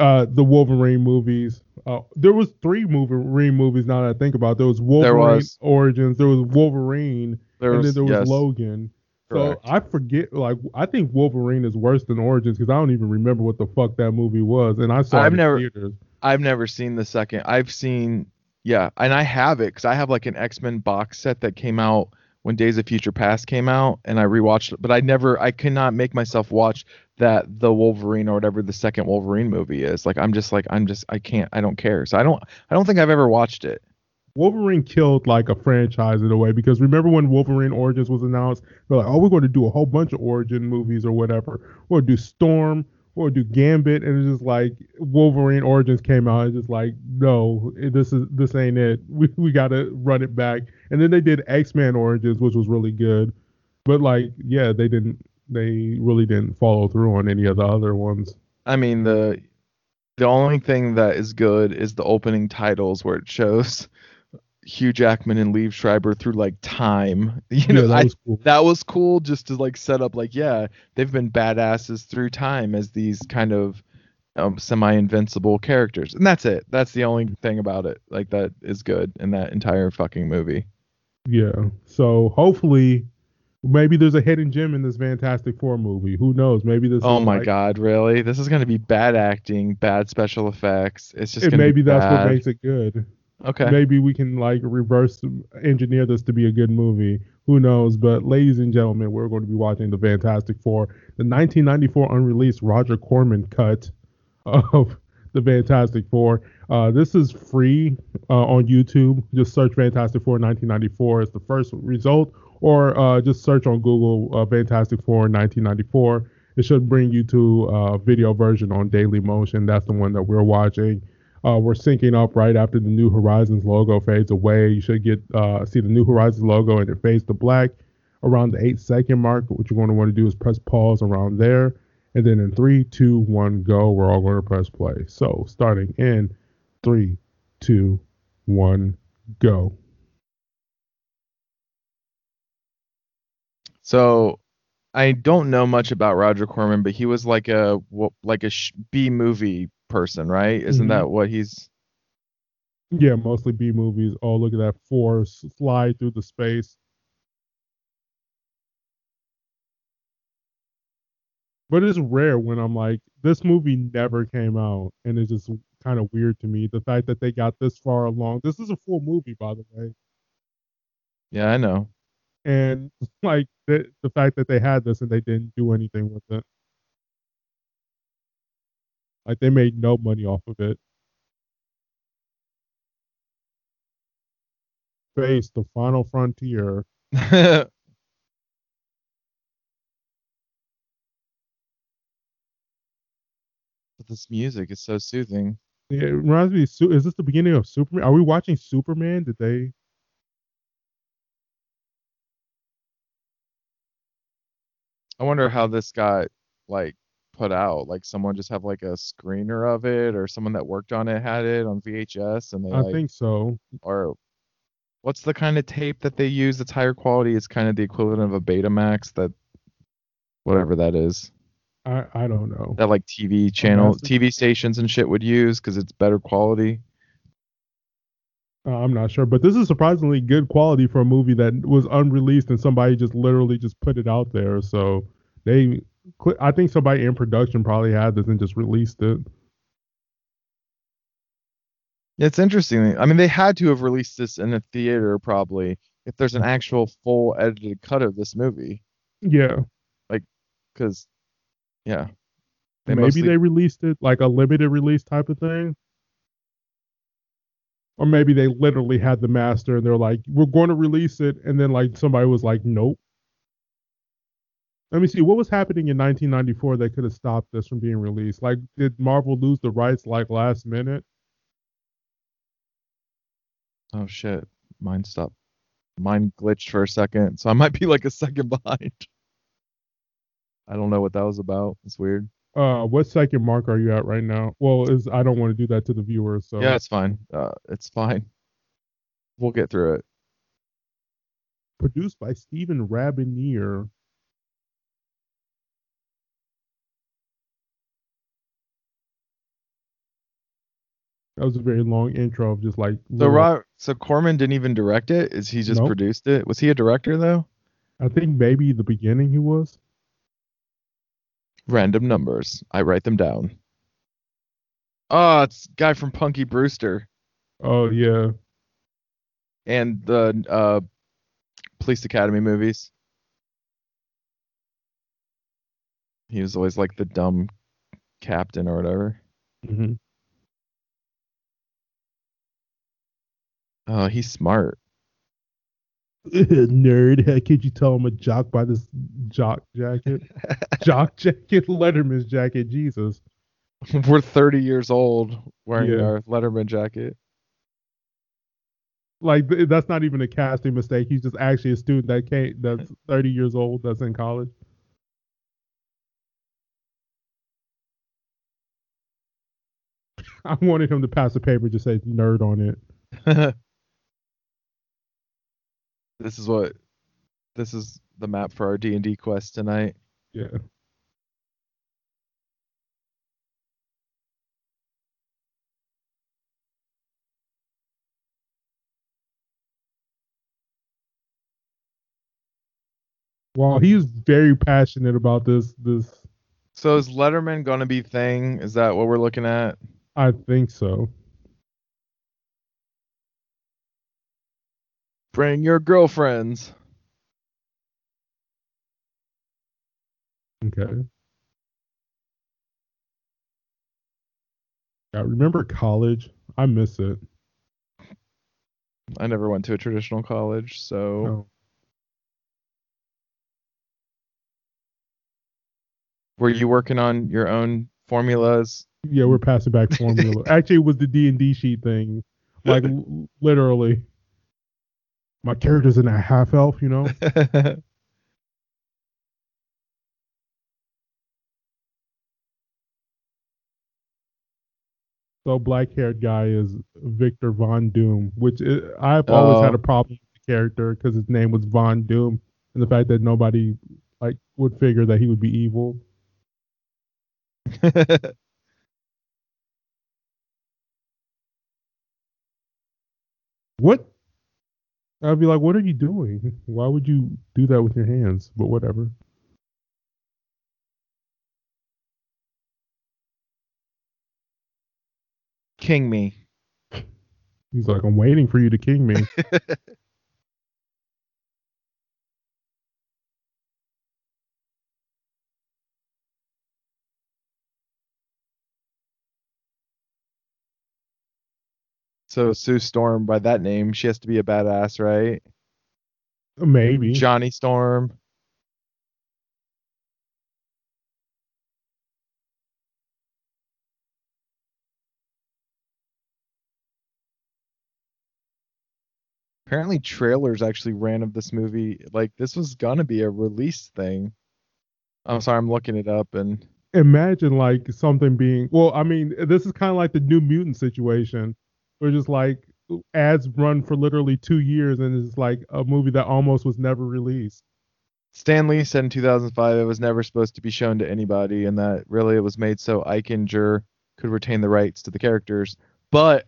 uh the Wolverine movies. Uh there was three Wolverine movies now that I think about. it. There was Wolverine was. Origins, there was Wolverine, there and then there was yes, Logan. Correct. So I forget like I think Wolverine is worse than Origins because I don't even remember what the fuck that movie was. And I saw I've it in never- theaters. I've never seen the second. I've seen, yeah, and I have it because I have like an X Men box set that came out when Days of Future Past came out, and I rewatched it. But I never, I cannot make myself watch that the Wolverine or whatever the second Wolverine movie is. Like I'm just like I'm just I can't. I don't care. So I don't. I don't think I've ever watched it. Wolverine killed like a franchise in a way because remember when Wolverine Origins was announced? They're like, oh, we're going to do a whole bunch of origin movies or whatever. To do Storm, to do Gambit, and it's just like Wolverine Origins came out. It's just like, no, this is this ain't it. (laughs) We we got to run it back. And then they did X Men Origins, which was really good, but like, yeah, they didn't. They really didn't follow through on any of the other ones. I mean the the only thing that is good is the opening titles where it shows Hugh Jackman and Liev Schreiber through like time. (laughs) You know, yeah, that was cool. that was cool just to like set up like yeah they've been badasses through time as these kind of um, semi-invincible characters and that's it that's the only thing about it like that is good in that entire fucking movie Yeah. So hopefully, maybe there's a hidden gem in this Fantastic Four movie. Who knows? Maybe this. oh my like- god really this is going to be bad acting bad special effects it's just And going to maybe that's bad. what makes it good. Okay Maybe we can like reverse engineer this to be a good movie. Who knows? But ladies and gentlemen, we're going to be watching the Fantastic Four, the 1994 unreleased Roger Corman cut of (laughs) the Fantastic Four. Uh, this is free uh, on YouTube. Just search Fantastic Four 1994 as the first result, or uh, just search on Google uh, Fantastic Four 1994. It should bring you to a video version on Daily Motion. That's the one that we're watching. Uh, we're syncing up right after the New Horizons logo fades away. You should get uh, see the New Horizons logo and it fades to black around the eight second mark. What you're going to want to do is press pause around there, and then in three, two, one, go. We're all going to press play. So starting in three, two, one, go. so i don't know much about roger corman but he was like a like a b movie person right isn't Mhm. that what he's Yeah, mostly B movies. Oh, look at that force slide through the space. But it's rare when I'm like, this movie never came out, and it's just kind of weird to me. The fact that they got this far along. This is a full movie, by the way, yeah i know and (laughs) like the the fact that they had this and they didn't do anything with it. Like they made no money off of it. Face the final frontier. (laughs) but this music is so soothing Yeah, it reminds me. Is this the beginning of Superman? Are we watching Superman? Did they? I wonder how this got like put out. Like someone just have like a screener of it, or someone that worked on it had it on VHS, and they I like, think so. or what's the kind of tape that they use that's higher quality? It's kind of the equivalent of a Betamax, that whatever that is, I I don't know. that like TV channel, TV stations and shit would use because it's better quality. Uh, I'm not sure, but this is surprisingly good quality for a movie that was unreleased and somebody just literally just put it out there. So they, I think somebody in production probably had this and just released it. It's interesting. I mean, they had to have released this in a theater probably if there's an actual full edited cut of this movie, Yeah, Like, because yeah, they maybe mostly- they released it like a limited release type of thing. Or maybe they literally had the master and they're like, we're going to release it. And then like somebody was like, nope. Let me see what was happening in 1994 that could have stopped this from being released. Like, did Marvel lose the rights like last minute? Oh shit, mine stopped. Mine glitched for a second, so I might be like a second (laughs) behind. I don't know what that was about. It's weird. Uh, what second mark are you at right now? Well, is I don't want to do that to the viewers. So Yeah, it's fine. Uh, it's fine. We'll get through it. produced by Steven Rabiner. That was a very long intro of just like. So little- Ro- so Corman didn't even direct it. Is he just Nope. produced it? Was he a director though? I think maybe the beginning he was. Random numbers. I write them down. Oh, it's guy from Punky Brewster Oh yeah, and the uh, Police Academy movies. He was always like the dumb captain or whatever. hmm Oh, he's smart. (laughs) nerd. How could you tell I'm a jock by this jock jacket? (laughs) jock jacket, (laughs) Letterman's jacket. Jesus. We're 30 years old wearing Yeah. our Letterman jacket. Like that's not even a casting mistake. He's just actually a student that can't. That's 30 years old. That's in college. I wanted him to pass a paper just say nerd on it. This is what this is the map for our D&D quest tonight. Yeah. Well, he's very passionate about this. This So is Letterman gonna be thing? Is that what we're looking at? I think so. Bring your girlfriends. Okay. I remember college. I miss it. I never went to a traditional college, so No. were you working on your own formulas? Yeah, we're passing back formula. (laughs) Actually, it was the D and D sheet thing. Like (laughs) literally, my character's in a half elf. You know. (laughs) So black haired guy is Victor Von Doom, which i I've always had Oh. a problem with the character because his name was Von Doom, and the fact that nobody like would figure that he would be evil. (laughs) What? I'd be like, what are you doing? Why would you do that with your hands? But whatever. King me. He's like, I'm waiting for you to king me. (laughs) So Sue Storm by that name, she has to be a badass, right? Maybe. Johnny Storm. Apparently trailers actually ran of this movie. Like this was gonna be a release thing. I'm sorry, I'm looking it up and imagine like something being well i mean this is kind of like the new mutant situation where just like ads run for literally two years and it's like a movie that almost was never released Stan Lee said in 2005 it was never supposed to be shown to anybody, and that really it was made so Eichinger could retain the rights to the characters. But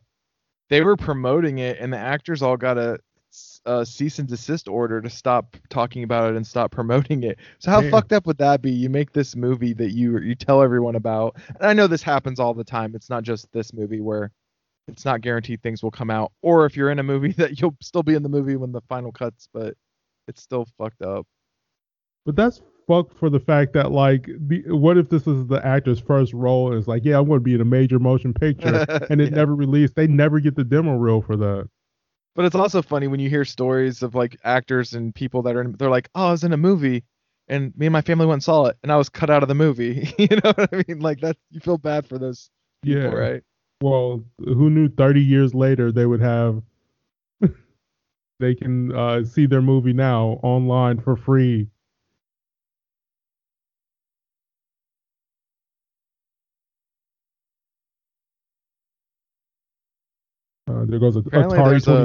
they were promoting it, and the actors all got a, a cease and desist order to stop talking about it and stop (laughs) promoting it. So how Damn. fucked up would that be? You make this movie that you you tell everyone about, and I know this happens all the time. It's not just this movie where it's not guaranteed things will come out, or if you're in a movie (laughs) that you'll still be in the movie when the final cuts, but it's still fucked up. but that's fucked for the fact that like the, what if this is the actor's first role and it's like yeah i'm going to be in a major motion picture (laughs) and it Yeah. never released they never get the demo reel for that But it's also funny when you hear stories of like actors and people that are in, they're like, oh, I was in a movie and me and my family went and saw it and I was cut out of the movie. (laughs) you know what I mean? Like that, you feel bad for those people, yeah right? Well who knew 30 years later they would have (laughs) they can uh, see their movie now online for free Uh, there goes a Apparently Atari there's a-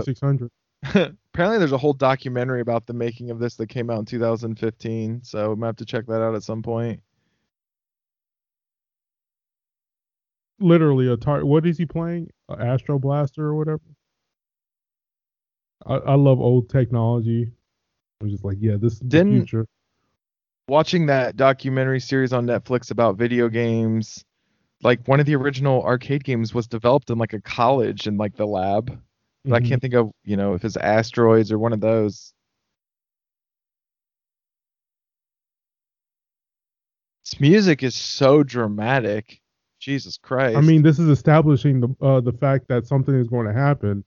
(laughs) Apparently, there's a whole documentary about the making of this that came out in 2015. So we might have to check that out at some point. Literally, Atari. What is he playing? Astro Blaster or whatever. I, I love old technology. I'm just like, yeah, this is the Didn't- future. Watching that documentary series on Netflix about video games, like one of the original arcade games was developed in like a college in like the lab. But I can't mm-hmm. think of, you know, if it's asteroids or one of those. This music is so dramatic. Jesus Christ. I mean, this is establishing the uh, the fact that something is going to happen.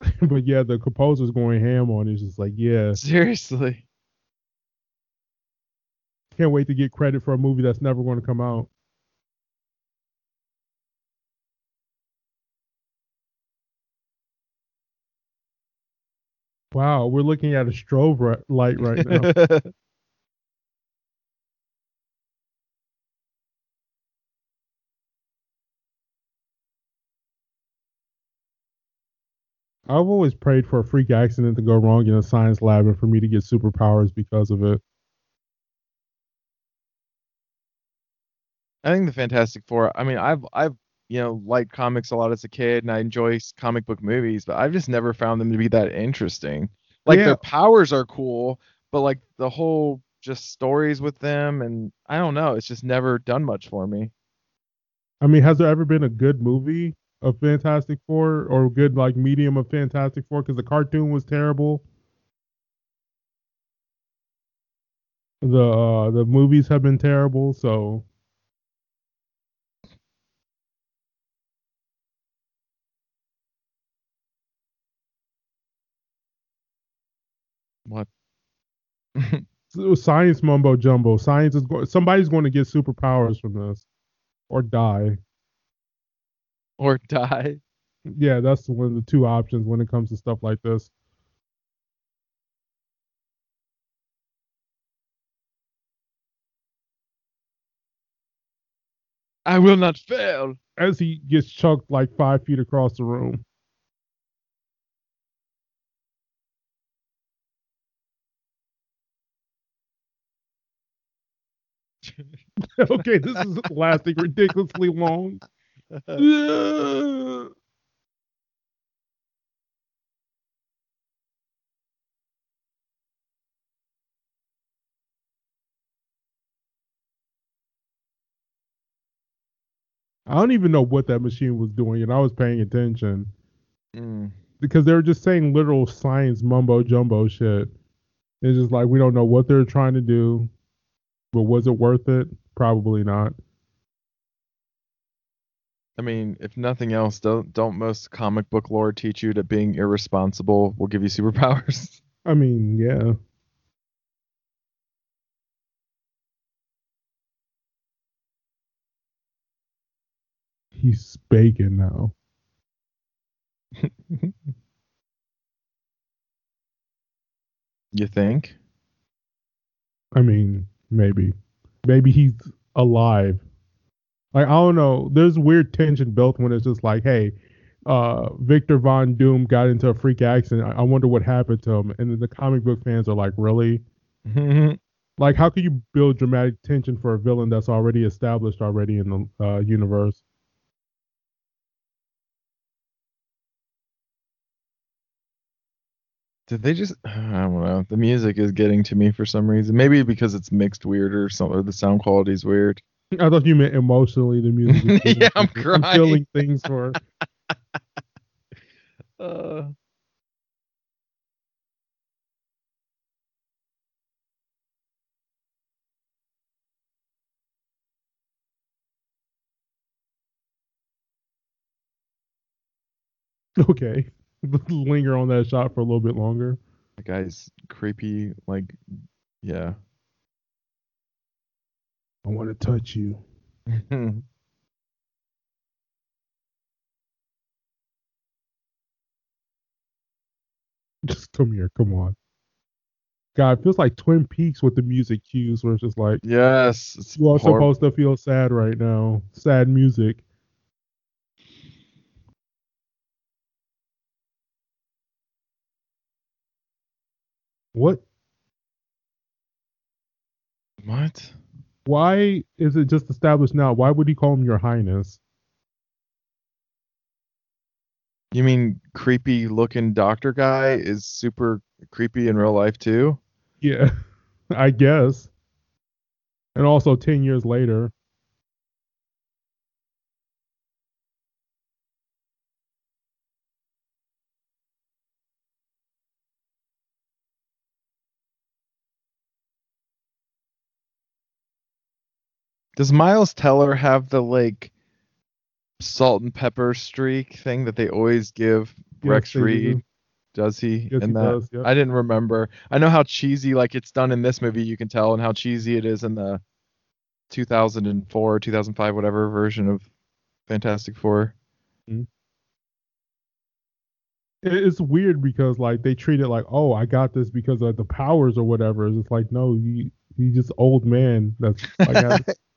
(laughs) but yeah, the composer's going ham on it. It's just like, yeah, seriously. can't wait to get credit for a movie that's never going to come out. Wow, we're looking at a strobe light right now. (laughs) I've always prayed for a freak accident to go wrong in a science lab and for me to get superpowers because of it. I think the Fantastic Four. I mean, I've I've you know liked comics a lot as a kid, and I enjoy comic book movies, but I've just never found them to be that interesting. Like Yeah. their powers are cool, but like the whole just stories with them, and I don't know, it's just never done much for me. I mean, has there ever been a good movie of Fantastic Four or good like medium of Fantastic Four? Because the cartoon was terrible. The uh, the movies have been terrible. So What? (laughs) science mumbo jumbo. Science is going. Somebody's going to get superpowers from this, or die. Or die? Yeah, that's one of the two options when it comes to stuff like this. I will not fail. As he gets chucked like five feet across the room. (laughs) (laughs) okay, this is lasting ridiculously long. I don't even know what that machine was doing, and I was paying attention Mm. because they were just saying literal science mumbo jumbo shit. It's just like we don't know what they're trying to do, but was it worth it? Probably not. I mean, if nothing else, don't don't most comic book lore teach you that being irresponsible will give you (laughs) superpowers? I mean, yeah. He's bacon now. (laughs) you think? I mean, maybe. Maybe he's alive. Like, I don't know. There's weird tension built when it's just like, hey, uh, Victor Von Doom got into a freak accident. I, I wonder what happened to him. And then the comic book fans are like, really? Like, how can you build dramatic tension for a villain that's already established already in the uh, universe? Did they just? (sighs) I don't know. The music is getting to me for some reason. Maybe because it's mixed weird or something. Or the sound quality is weird. I thought you meant emotionally. The music. (laughs) Yeah, I'm (laughs) feeling crying. things for. (laughs) Uh, Okay, linger on that shot for a little bit longer. the guy's creepy. Like, yeah. I want to touch you. (laughs) Just come here. Come on. God, it feels like Twin Peaks with the music cues, where it's just like yes. It's you are hor- supposed to feel sad right now. Sad music. What? What? Why is it just established now? Why would he call him Your Highness? You mean creepy looking doctor guy is super creepy in real life too? Yeah, (laughs) I guess. And also, 10 years later. Does Miles Teller have the like salt and pepper streak thing that they always give Yes, Rex they do. Reed? Does he Yes, in he that? does. Yep. I didn't remember. I know how cheesy like it's done in this movie, you can tell, and how cheesy it is in the 2004, 2005, whatever version of Fantastic Four. Mm-hmm. It- it's weird because like they treat it like, oh, I got this because of the powers or whatever. It's like, no, you you just old man. That's like, (laughs)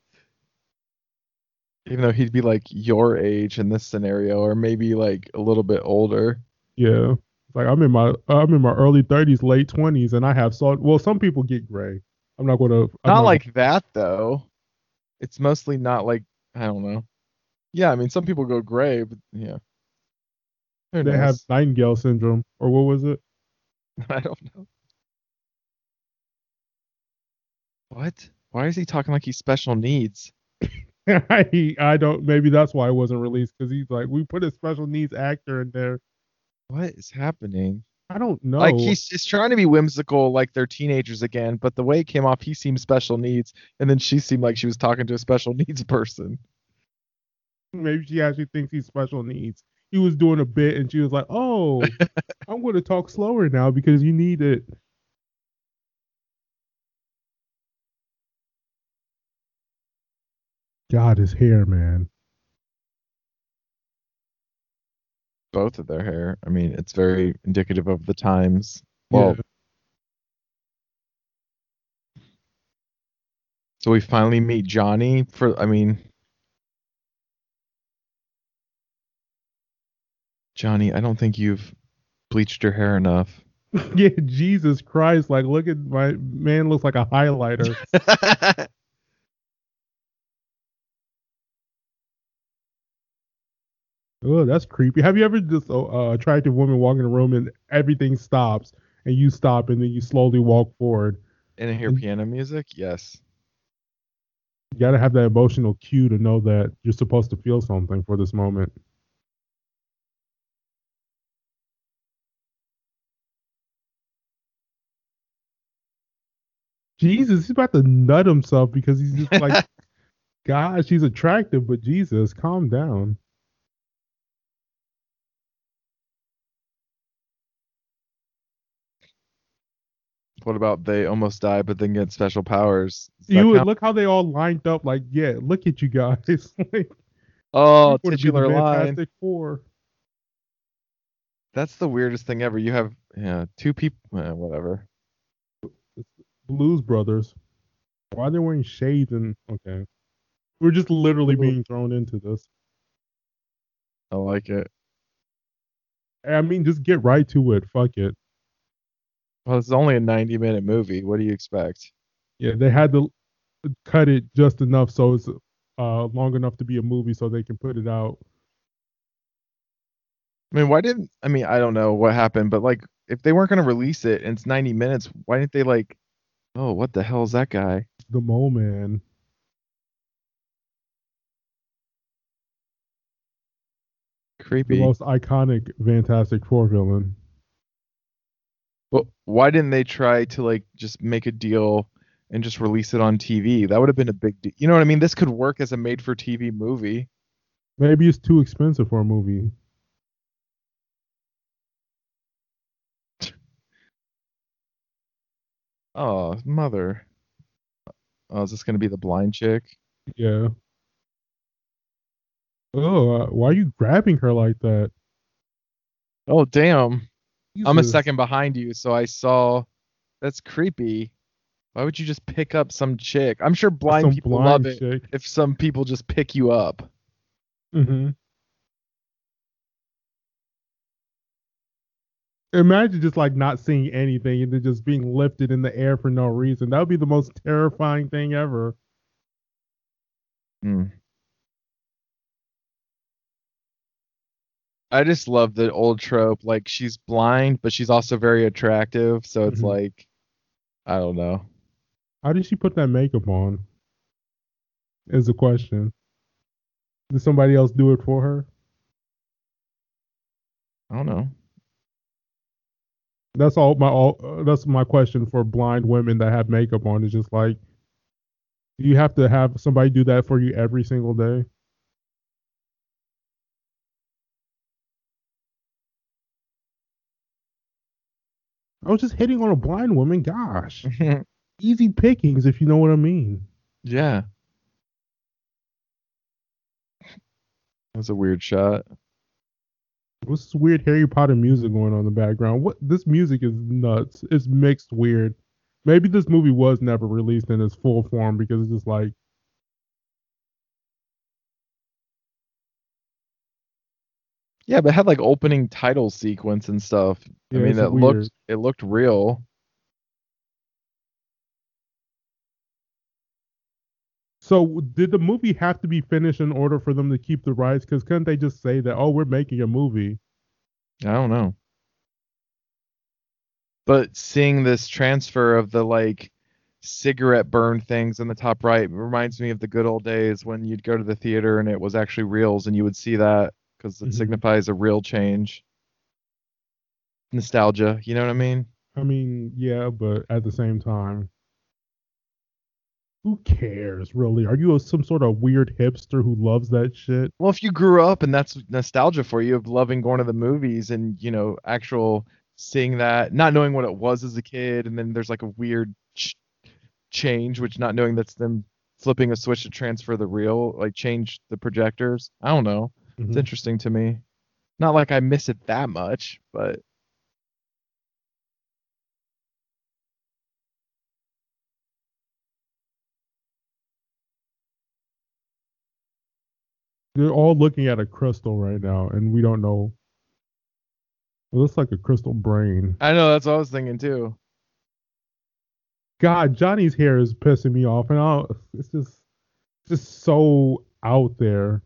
Even though he'd be like your age in this scenario, or maybe like a little bit older. Yeah. Like I'm in my I'm in my early 30s, late 20s, and I have salt. Well, some people get gray. I'm not gonna. I'm Not like that though. It's mostly not like I don't know. Yeah, I mean some people go gray, but yeah. Who they have? Nightingale syndrome, or what was it? (laughs) I don't know. What? Why is he talking like he's special needs? (laughs) I I don't. Maybe that's why it wasn't released because he's like we put a special needs actor in there. What is happening? I don't know. Like he's just trying to be whimsical, like they're teenagers again. But the way it came off, he seemed special needs, and then she seemed like she was talking to a special (laughs) needs person. maybe she actually thinks he's special needs. He was doing a bit, and she was like, "Oh, (laughs) I'm going to talk slower now because you need it." God, his hair, man. Both of their hair. I mean, it's very indicative of the times. Well, Yeah. so we finally meet Johnny for. I mean, Johnny, I don't think you've bleached your hair enough. (laughs) yeah, Jesus Christ! Like, look at my man. Looks like a highlighter. (laughs) oh, that's creepy. Have you ever just uh, uh, attractive woman walk in a room and everything stops, and you stop, and then you slowly walk forward? and I hear piano music. Yes. You gotta have that emotional cue to know that you're supposed to feel something for this moment. Jesus, he's about to nut himself because he's just like, (laughs) God, she's attractive, but Jesus, calm down. What about they almost die but then get special powers? You would look how they all lined up. Like, yeah, look at you guys. (laughs) like, Oh, you wanna be titular line. Fantastic Four. That's the weirdest thing ever. You have yeah two people. Eh, whatever. Blues Brothers. Why are they wearing shades and okay? We're just literally being thrown into this. I like it. I mean, just get right to it. Fuck it. Well, it's only a 90 minute movie. What do you expect? Yeah, they had to cut it just enough so it's uh long enough to be a movie so they can put it out. I mean, why didn't I mean I don't know what happened, but like if they weren't gonna release it and it's 90 minutes, why didn't they like? Oh, what the hell is that guy? The Mole Man. Creepy. The most iconic Fantastic Four villain. Well, why didn't they try to like just make a deal and just release it on TV? That would have been a big deal. You know what I mean? This could work as a made-for-TV movie. Maybe it's too expensive for a movie. (laughs) Oh, mother. Oh, is this gonna be the blind chick? Yeah. Oh, uh, why are you grabbing her like that? Oh, damn. I'm a second behind you, so I saw. That's creepy. Why would you just pick up some chick? I'm sure blind Some people blind love it chick. if some people just pick you up. Mm-hmm. Imagine just like not seeing anything and then just being lifted in the air for no reason. That would be the most terrifying thing ever. Hmm. I just love the old trope. Like she's blind, but she's also very attractive. So it's Mhm. like, I don't know. How did she put that makeup on? Is the question. Did somebody else do it for her? I don't know. That's all my all. Uh, that's my question for blind women that have makeup on. Is just like, do you have to have somebody do that for you every single day? I was just hitting on a blind woman. Gosh, (laughs) easy pickings if you know what I mean. yeah. That's a weird shot. What's this weird Harry Potter music going on in the background? What this music is nuts. It's mixed weird. Maybe this movie was never released in its full form because it's just like Yeah, but it had like opening title sequence and stuff. Yeah, I mean, it weird. looked it looked real. So did the movie have to be finished in order for them to keep the rights? Because couldn't they just say that, oh, we're making a movie? I don't know. But seeing this transfer of the like cigarette burn things in the top right reminds me of the good old days when you'd go to the theater and it was actually reels and you would see that because it Mhm. signifies a real change. Nostalgia, you know what I mean? I mean, yeah, but at the same time, who cares, really? Are you a, some sort of weird hipster who loves that shit? Well, if you grew up and that's nostalgia for you of loving going to the movies and, you know, actual seeing that, not knowing what it was as a kid, and then there's like a weird ch- change, which not knowing that's them flipping a switch to transfer the reel, like change the projectors. I don't know. It's Mhm. interesting to me. Not like I miss it that much, but They're all looking at a crystal right now, and we don't know. It looks like a crystal brain. I know that's what I was thinking too. God, Johnny's hair is pissing me off, and I, it's just, just so out there.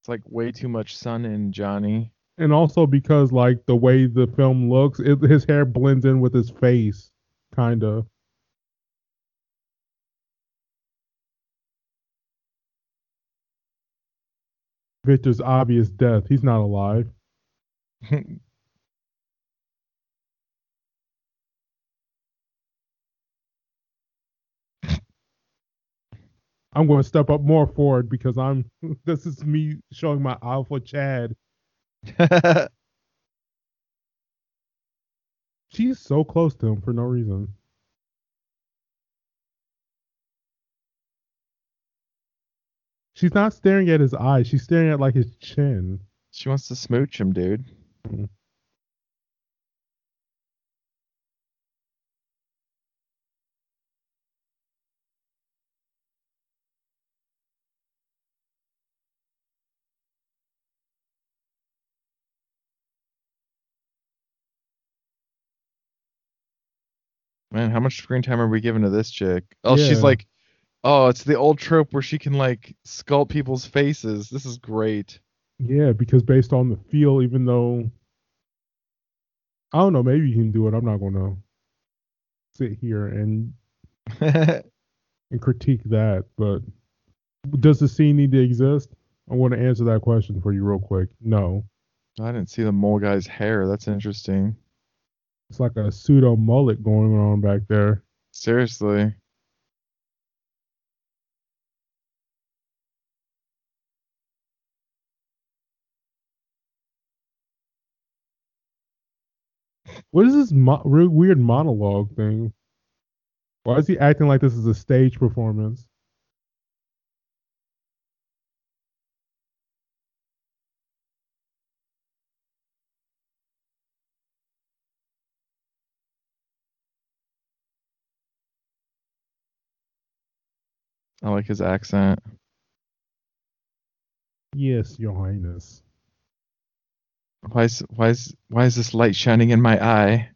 It's like way too much sun in Johnny. and also because like the way the film looks, it, his hair blends in with his face, kind of. Victor's obvious death. He's not alive. (laughs) I'm going to step up more forward because I'm. (laughs) This is me showing my alpha Chad. (laughs) She's so close to him for no reason. She's not staring at his eyes. She's staring at like his chin. she wants to smooch him, dude. Mm-hmm. Man, how much screen time are we giving to this chick? Oh, she's like, oh, it's the old trope where she can like sculpt people's faces. This is great. Yeah, because based on the feel, even though I don't know, maybe you can do it. I'm not gonna sit here and (laughs) and critique that, but does the scene need to exist? I want to answer that question for you real quick. No. I didn't see the mole guy's hair. That's interesting. It's like a pseudo mullet going on back there. Seriously. What is this mo- weird monologue thing? Why is he acting like this is a stage performance? I like his accent. Yes, Your Highness. Why is why is why is this light shining in my eye?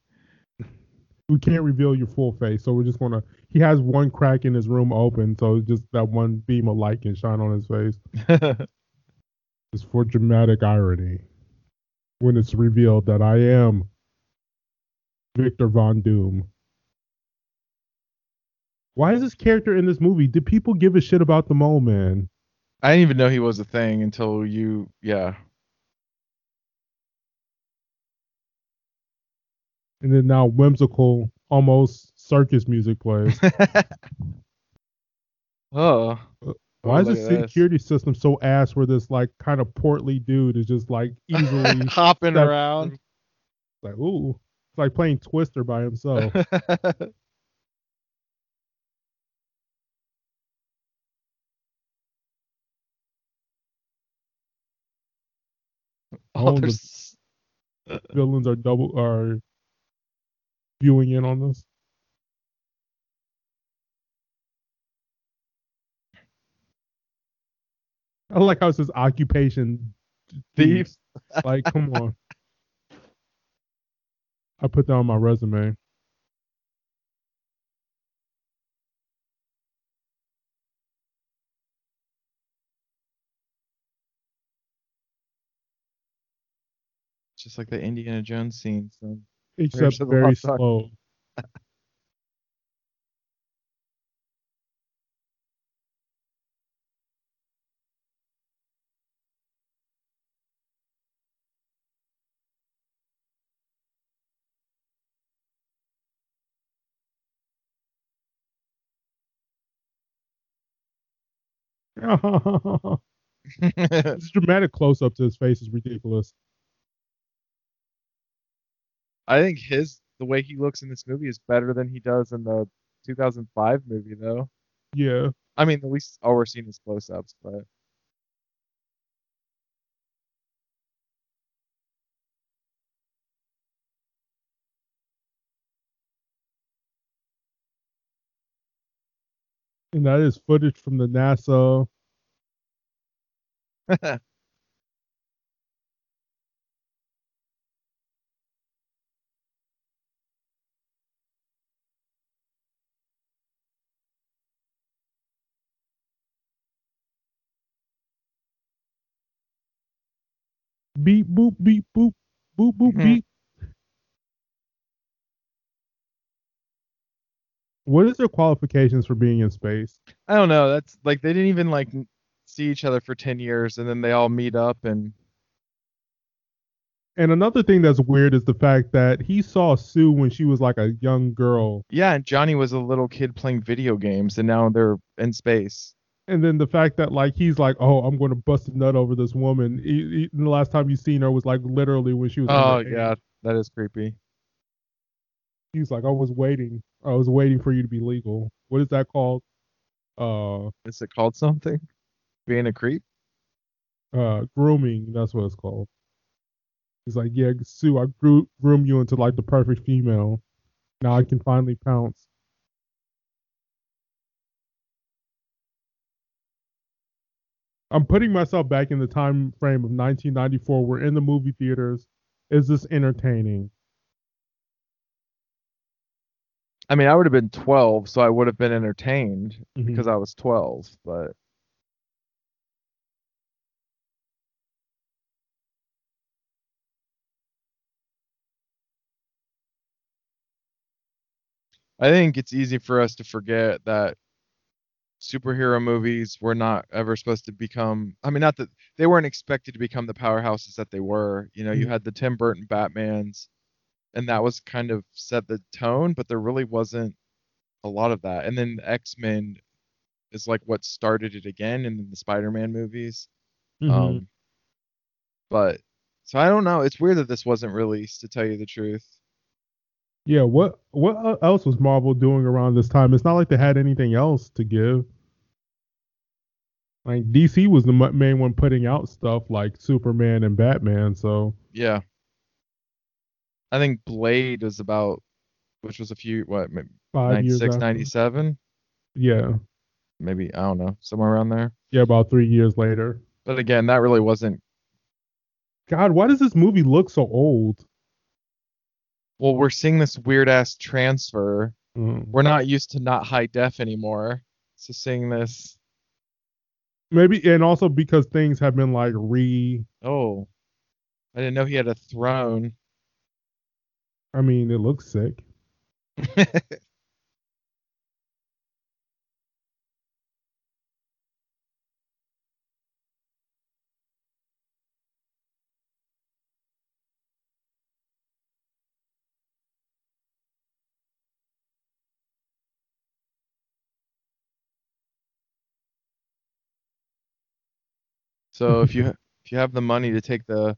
We can't reveal your full face, so we're just gonna. He has one crack in his room open, so just that one beam of light can shine on his face. (laughs) It's for dramatic irony when it's revealed that I am Victor Von Doom. Why is this character in this movie? Did people give a shit about the mole man? I didn't even know he was a thing until you yeah. And then now whimsical, almost circus music plays. (laughs) (laughs) oh. Uh, why is the look at this. security system so ass where this like kind of portly dude is just like (laughs) easily hopping That- around? like ooh, it's like playing Twister by himself. oh, Oh, the- Villains are double are viewing in on this. I like how it says occupation Thief. (laughs) Like, come on. I put that on my resume. Just like the Indiana Jones scene. So. Except very slow. (laughs) (laughs) this dramatic close up to his face is ridiculous. I think his the way he looks in this movie is better than he does in the 2005 movie, though. Yeah. I mean, at least all we're seeing is close-ups, but And that is footage from the NASA. (laughs) Beep boop beep boop boop boop Mhm. beep. What is their qualifications for being in space? I don't know. That's like they didn't even like see each other for 10 years, and then they all meet up and And another thing that's weird is the fact that he saw Sue when she was like a young girl. yeah, and Johnny was a little kid playing video games, and now they're in space. And then the fact that like he's like, oh, I'm going to bust a nut over this woman. He, he- the last time you seen her was like literally when she was. Oh yeah, that is creepy. He's like, I was waiting. I was waiting for you to be legal. What is that called? Uh, Is it called something? Being a creep? uh, grooming. That's what it's called. He's like, yeah, Sue, I grew, groomed you into like the perfect female. Now I can finally pounce. I'm putting myself back in the time frame of 1994. We're in the movie theaters. Is this entertaining? I mean, I would have been 12, so I would have been entertained Mhm. because I was 12, but I think it's easy for us to forget that superhero movies were not ever supposed to become I mean not that they weren't expected to become the powerhouses that they were. You know, you Mhm. had the Tim Burton Batmans and that was kind of set the tone, but there really wasn't a lot of that. And then X-Men is like what started it again in the Spider-Man movies. Mhm. Um, but so I don't know. It's weird that this wasn't released, to tell you the truth. Yeah, what what else was Marvel doing around this time? It's not like they had anything else to give. Like DC was the main one putting out stuff like Superman and Batman, so Yeah. I think Blade was about, which was a few, what, maybe five years 96, 97? Yeah, Maybe, I don't know, somewhere around there. yeah, about three years later. But again, that really wasn't, God, why does this movie look so old? Well, we're seeing this weird ass transfer. Mm. We're not used to not high def anymore. So seeing this, Maybe, and also because things have been like re. oh, I didn't know he had a throne. I mean, it looks sick. (laughs) So if you if you have the money to take the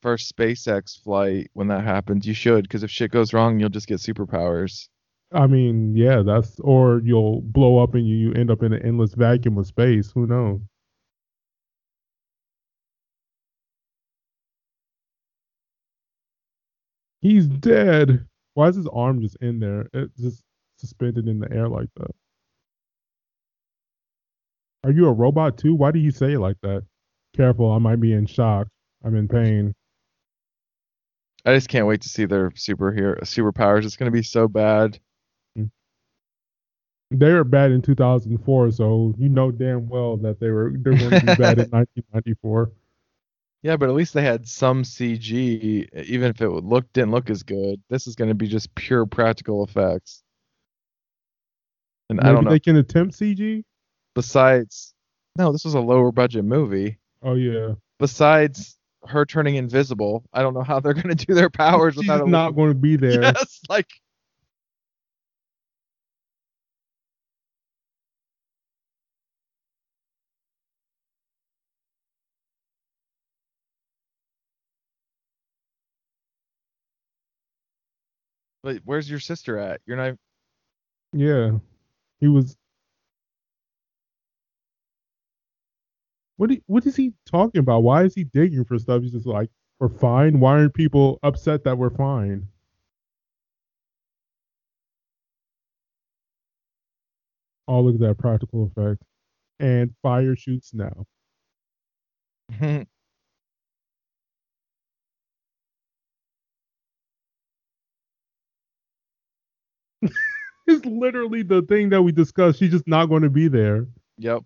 first SpaceX flight when that happens, you should, because if shit goes wrong, you'll just get superpowers. I mean, yeah, that's or you'll blow up and you, you end up in an endless vacuum of space. Who knows? He's dead. Why is his arm just in there? It's just suspended in the air like that. Are you a robot too? Why do you say it like that? Careful, I might be in shock. I'm in pain. I just can't wait to see their superhero superpowers. It's gonna be so bad. Mm. They were bad in 2004, so you know damn well that they were they're going to be bad in (laughs) 1994. Yeah, but at least they had some CG, even if it would look didn't look as good. This is gonna be just pure practical effects. And I Maybe don't know. they can attempt CG. Besides, no, this was a lower budget movie. Oh yeah, Besides her turning invisible, I don't know how they're gonna do their powers she's without a not going to be (laughs) there. Yes, like But where's your sister at? You're not. Yeah, he was. What he, what is he talking about? Why is he digging for stuff? He's just like, we're fine. Why aren't people upset that we're fine? Oh, look at that practical effect. And fire shoots now. (laughs) (laughs) It's literally the thing that we discussed. She's just not going to be there. yep.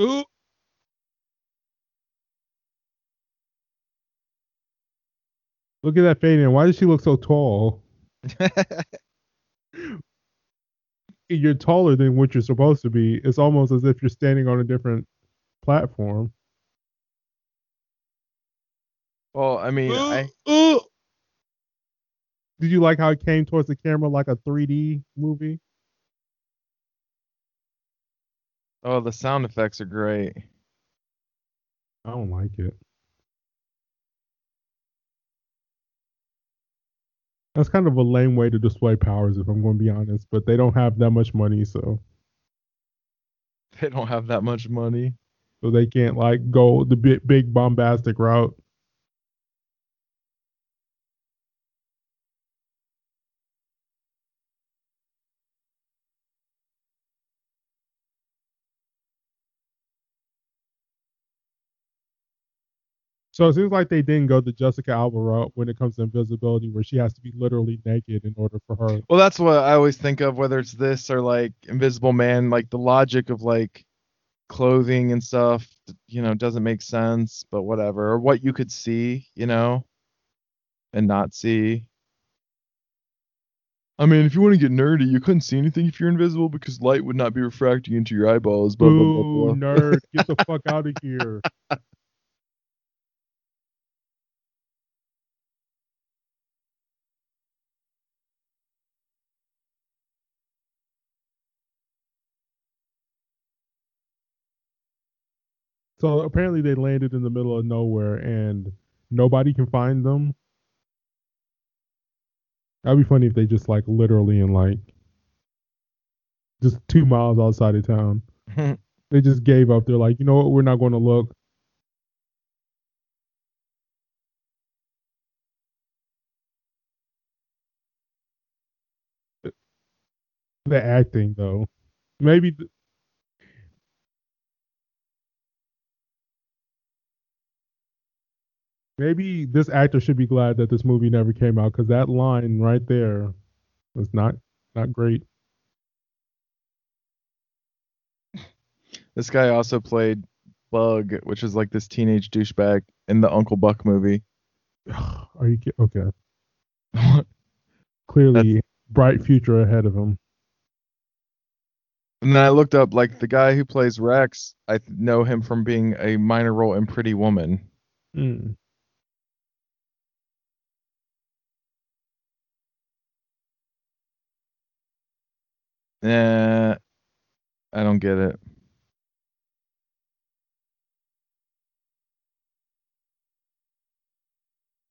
Ooh. Look at that fade in. Why does she look so tall? (laughs) You're taller than what you're supposed to be. It's almost as if you're standing on a different platform. well, I mean, I Ooh. Did you like how it came towards the camera like a 3D movie? Oh the sound effects are great. I don't like it. That's kind of a lame way to display powers, if I'm going to be honest. But they don't have that much money, so They don't have that much money. so they can't like go the big, big bombastic route. So it seems like they didn't go the Jessica Alba route when it comes to invisibility, where she has to be literally naked in order for her. Well, that's what I always think of, whether it's this or like Invisible Man, like the logic of like clothing and stuff, you know, doesn't make sense, but whatever. Or what you could see, you know, and not see. I mean, if you want to get nerdy, you couldn't see anything if you're invisible because light would not be refracting into your eyeballs. Blah, blah, blah, Boo, blah. nerd, get the fuck out of here. (laughs) So apparently they landed in the middle of nowhere and nobody can find them. That'd be funny if they just like literally in like just two miles outside of town. (laughs) They just gave up. They're like, you know what, we're not going to look. The acting though, maybe. th- Maybe this actor should be glad that this movie never came out because that line right there was not not great. This guy also played Bug, which is like this teenage douchebag in the Uncle Buck movie. (sighs) Are you ki- okay? (laughs) Clearly, bright future ahead of him. And then I looked up like the guy who plays Rex. I know him from being a minor role in Pretty Woman. Mm. Eh, I don't get it.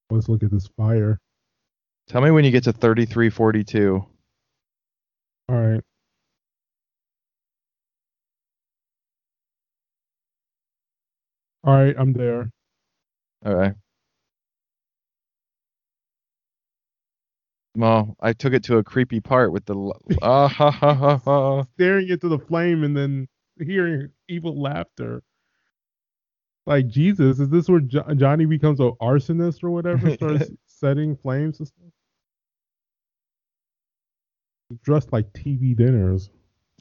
Let's look at this fire. Tell me when you get to 3342. All right. All right, I'm there. Okay. Well, I took it to a creepy part with the ah ha ha ha ha. staring into the flame and then hearing evil laughter. Like Jesus, is this where jo- Johnny becomes an arsonist or whatever? (laughs) Starts setting flames and stuff. Dressed like TV dinners.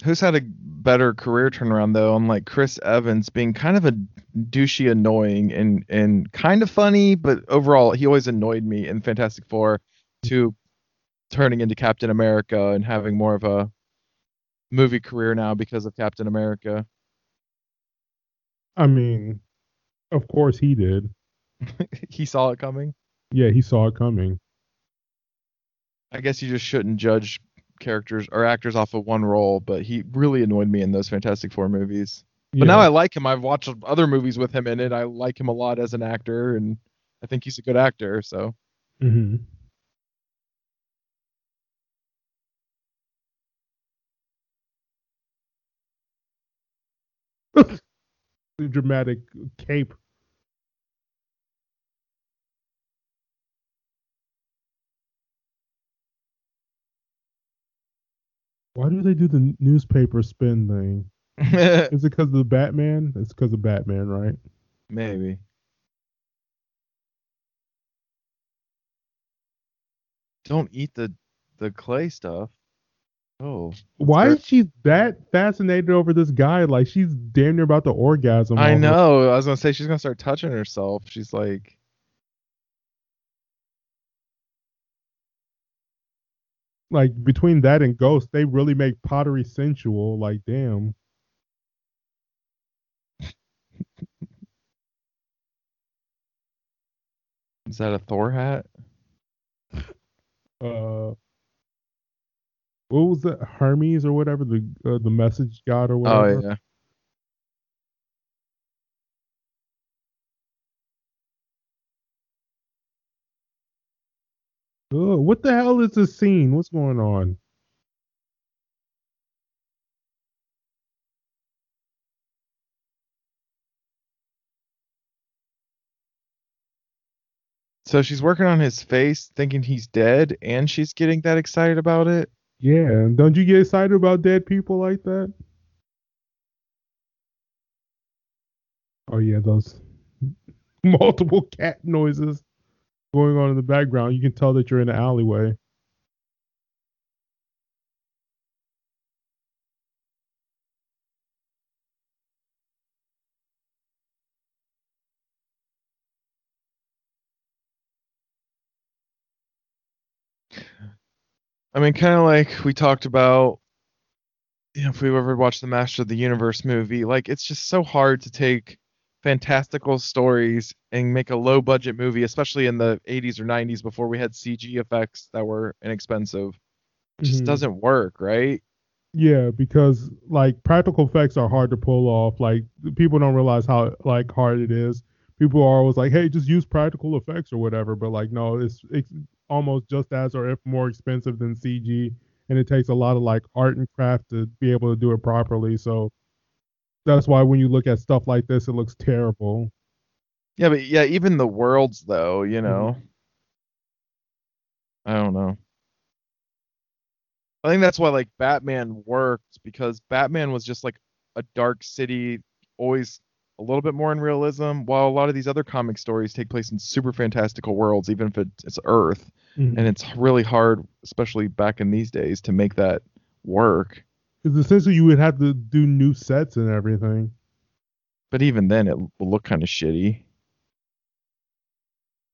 Who's had a better career turnaround though? Unlike Chris Evans being kind of a douchey, annoying, and and kind of funny, but overall he always annoyed me in Fantastic Four. To turning into Captain America and having more of a movie career now because of Captain America. I mean, of course he did. (laughs) he saw it coming. Yeah, he saw it coming. I guess you just shouldn't judge characters or actors off of one role, but he really annoyed me in those Fantastic Four movies. But Yeah. now I like him. I've watched other movies with him in it. I like him a lot as an actor, and I think he's a good actor. So hmm (laughs) dramatic cape. Why do they do the newspaper spin thing? (laughs) Is it because of the Batman? It's because of Batman, right? maybe. Don't eat the the clay stuff. Oh, Why is she that fascinated over this guy? Like she's damn near about to orgasm. I almost. know. I was gonna say she's gonna start touching herself. She's like, Like between that and Ghost, they really make pottery sensual. Like damn. is that a Thor hat? (laughs) uh what was that Hermes or whatever the uh, the message god or whatever. Oh yeah. Ugh, what the hell is this scene? What's going on? So she's working on his face, thinking he's dead, and she's getting that excited about it. Yeah, don't you get excited about dead people like that? Oh yeah, those (laughs) multiple cat noises going on in the background. You can tell that you're in an alleyway. I mean, kind of like we talked about, you know, if we've ever watched the Master of the Universe movie, like it's just so hard to take fantastical stories and make a low budget movie, especially in the 80s or 90s before we had CG effects that were inexpensive. It just Mhm. doesn't work, right? Yeah, because like practical effects are hard to pull off. Like people don't realize how like hard it is. People are always like, "Hey, just use practical effects or whatever," but like no, it's it's almost just as or if more expensive than CG, and it takes a lot of like art and craft to be able to do it properly. So that's why when you look at stuff like this, it looks terrible. Yeah, but yeah, even the worlds though, you Mm-hmm. know. I don't know. I think that's why like Batman worked because Batman was just like a dark city, always a little bit more in realism, while a lot of these other comic stories take place in super fantastical worlds, even if it's, it's Earth, Mhm. and it's really hard, especially back in these days, to make that work. Because essentially you would have to do new sets and everything. But even then, it will look kind of shitty.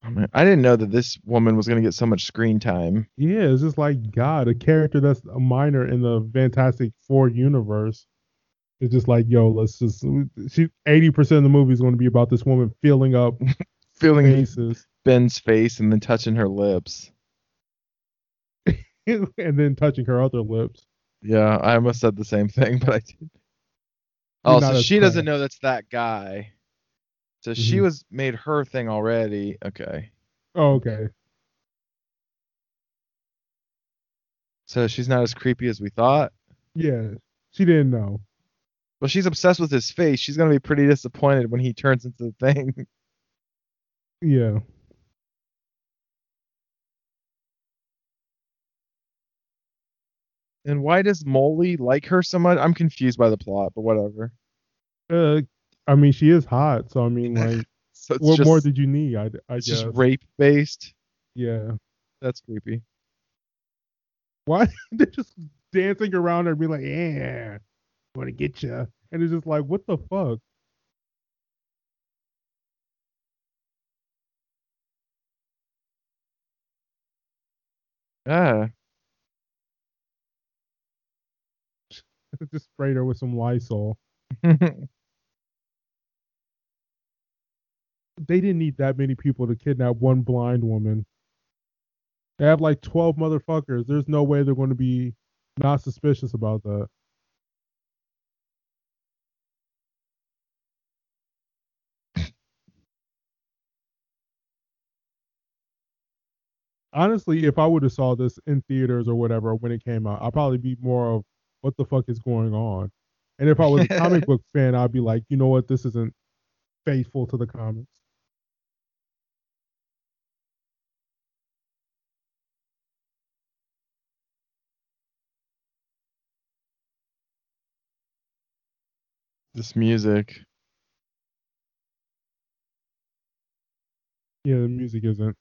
I, mean, I didn't know that this woman was gonna get so much screen time. Yeah, it's just like God, a character that's a minor in the Fantastic Four universe. It's just like, yo, let's just. She eighty percent of the movie is going to be about this woman filling up (laughs) Feeling faces Ben's face and then touching her lips. (laughs) and then touching her other lips. Yeah, I almost said the same thing, but I did. Oh, so she doesn't know that's that guy. So she Mhm. was made her thing already. Okay. Oh, okay. So she's not as creepy as we thought. Yeah, she didn't know. Well, she's obsessed with his face. She's gonna be pretty disappointed when he turns into the thing. (laughs) Yeah. And why does Molly like her so much? I'm confused by the plot, but whatever. Uh, I mean, she is hot, so I mean, (laughs) like, So what just, more did you need? I, I it's guess. just rape based. yeah. That's creepy. Why (laughs) they're just dancing around her and be like, yeah, want to get you, and it's just like, what the fuck? Yeah. (laughs) just sprayed her with some Lysol. (laughs) They didn't need that many people to kidnap one blind woman. They have like twelve motherfuckers. There's no way they're going to be not suspicious about that. Honestly, if I would have saw this in theaters or whatever when it came out, I'd probably be more of what the fuck is going on. And if I was a (laughs) comic book fan, I'd be like, you know what, this isn't faithful to the comics. this music. Yeah, the music isn't.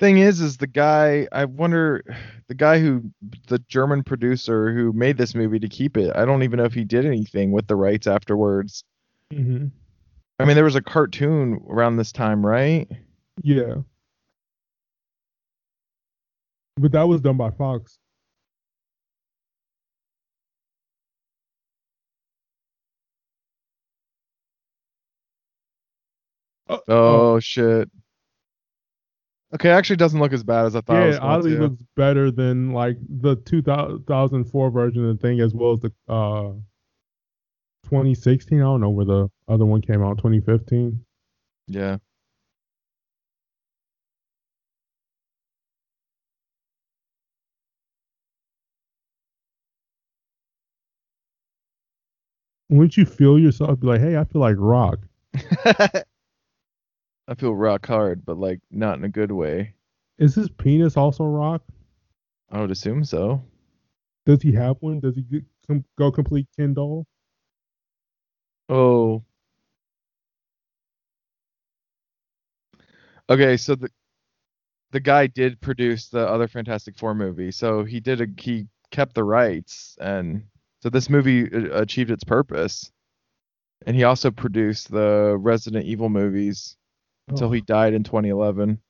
Thing is, is the guy. I wonder, the guy who, the German producer who made this movie to keep it. I don't even know if he did anything with the rights afterwards. hmm I mean, there was a cartoon around this time, right? Yeah. But that was done by Fox. Oh, Oh, shit. Okay, actually doesn't look as bad as I thought. it was yeah, oddly to. looks better than like the 2004 version of the thing as well as the uh 2016. I don't know where the other one came out. 2015. Yeah. Wouldn't you feel yourself be like, hey, I feel like rock? (laughs) I feel rock hard, but like not in a good way. Is his penis also rock? I would assume so. Does he have one? Does he get, com- go complete Ken doll? Oh. Okay, so the the guy did produce the other Fantastic Four movie, so he did a he kept the rights, and so this movie uh, achieved its purpose. And he also produced the Resident Evil movies until Oh. he died in 2011.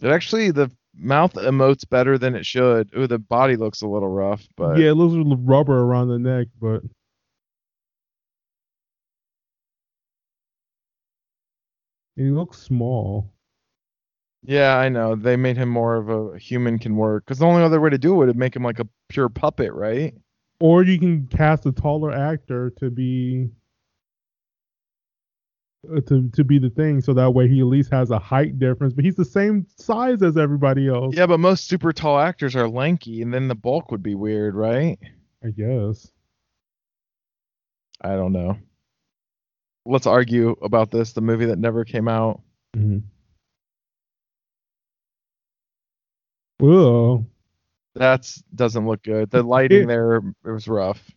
It actually the mouth emotes better than it should. Ooh, the body looks a little rough, but yeah, it looks like rubber around the neck, but he looks small. Yeah, I know. They made him more of a human can work. Because the only other way to do it would make him like a pure puppet, right? Or you can cast a taller actor to be to to be the thing, so that way he at least has a height difference. But he's the same size as everybody else. Yeah, but most super tall actors are lanky, and then the bulk would be weird, right? I guess. I don't know. Let's argue about this. The movie that never came out. Mm-hmm. Well, That's doesn't look good. The lighting there it was rough.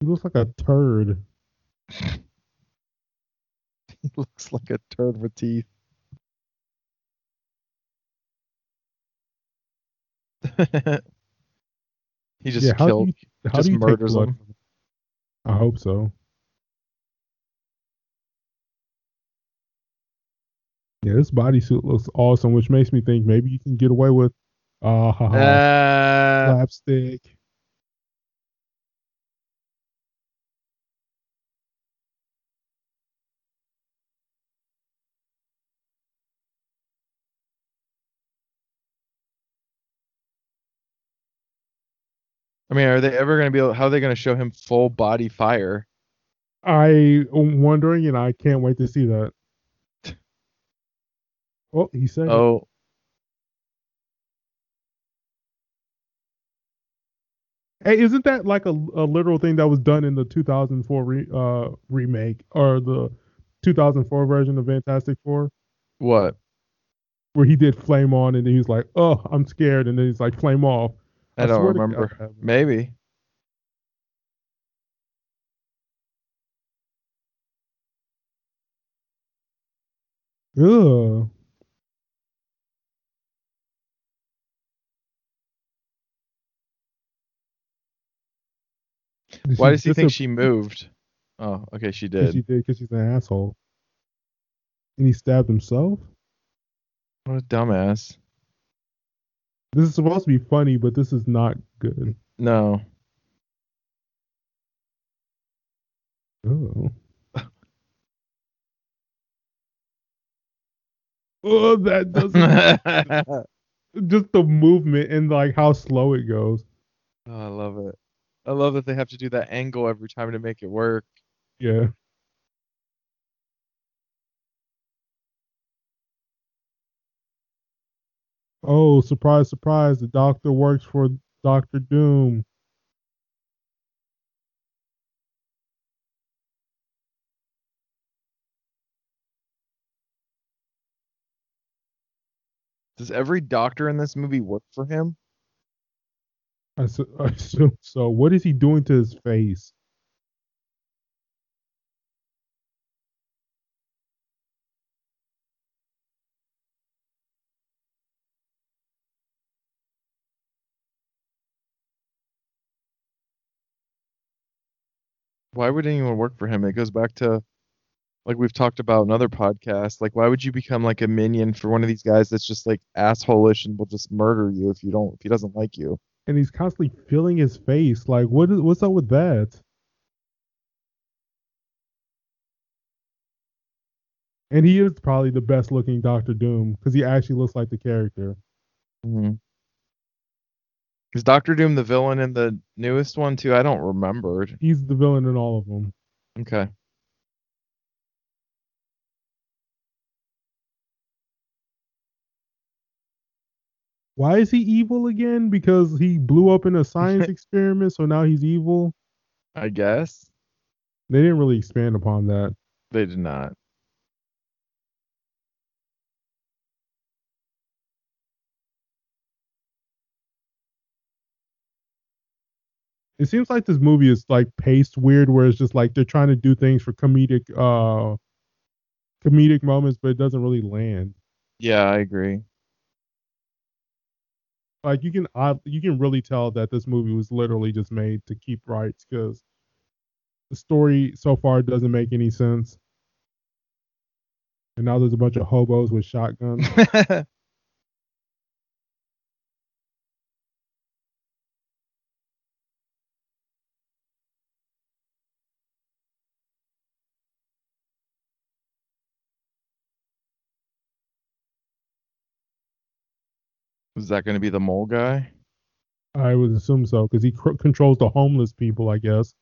He looks like a turd. (laughs) He looks like a turd with teeth. (laughs) he just yeah, how killed. do you, how just do you murders them. I hope so. Yeah, this bodysuit looks awesome, which makes me think maybe you can get away with uh (laughs) Uh, slapstick. I mean, are they ever going to be able? How are they going to show him full body fire? I am wondering, and I can't wait to see that. Oh, he said. Oh, Hey, isn't that like a, a literal thing that was done in the 2004 re, uh, remake or the 2004 version of Fantastic Four? What? Where he did flame on and then he's like, "Oh, I'm scared," and then he's like, "Flame off." I, don't remember. God Maybe. Ugh. Why does he think dis- she moved? Oh, okay, she did. She did because she's an asshole. And he stabbed himself. What a dumbass. This is supposed to be funny, but this is not good. No. Oh. Oh, that doesn't. (laughs) just the movement and like how slow it goes. Oh, I love it. I love that they have to do that angle every time to make it work. Yeah. Oh, surprise, surprise! The doctor works for Doctor Doom. Does every doctor in this movie work for him? I, su- (laughs) I assume so. What is he doing to his face? Why would anyone work for him? It goes back to like we've talked about in other podcasts. Like, why would you become like a minion for one of these guys that's just like assholish and will just murder you if you don't if he doesn't like you? And he's constantly feeling his face. Like, what is what's up with that? And he is probably the best looking Doctor Doom because he actually looks like the character. Mm-hmm. Is Doctor Doom the villain in the newest one too? I don't remember. He's the villain in all of them. Okay. Why is he evil again? Because he blew up in a science (laughs) experiment, so now he's evil. I guess They didn't really expand upon that. they did not. It seems like this movie is like paced weird, where it's just like they're trying to do things for comedic, uh, comedic moments, but it doesn't really land. Yeah, I agree. Like you can, odd, you can really tell that this movie was literally just made to keep rights because the story so far doesn't make any sense. And now there's a bunch of hobos with shotguns. (laughs) Is that going to be the mole guy? I would assume so because he cr- controls the homeless people, I guess.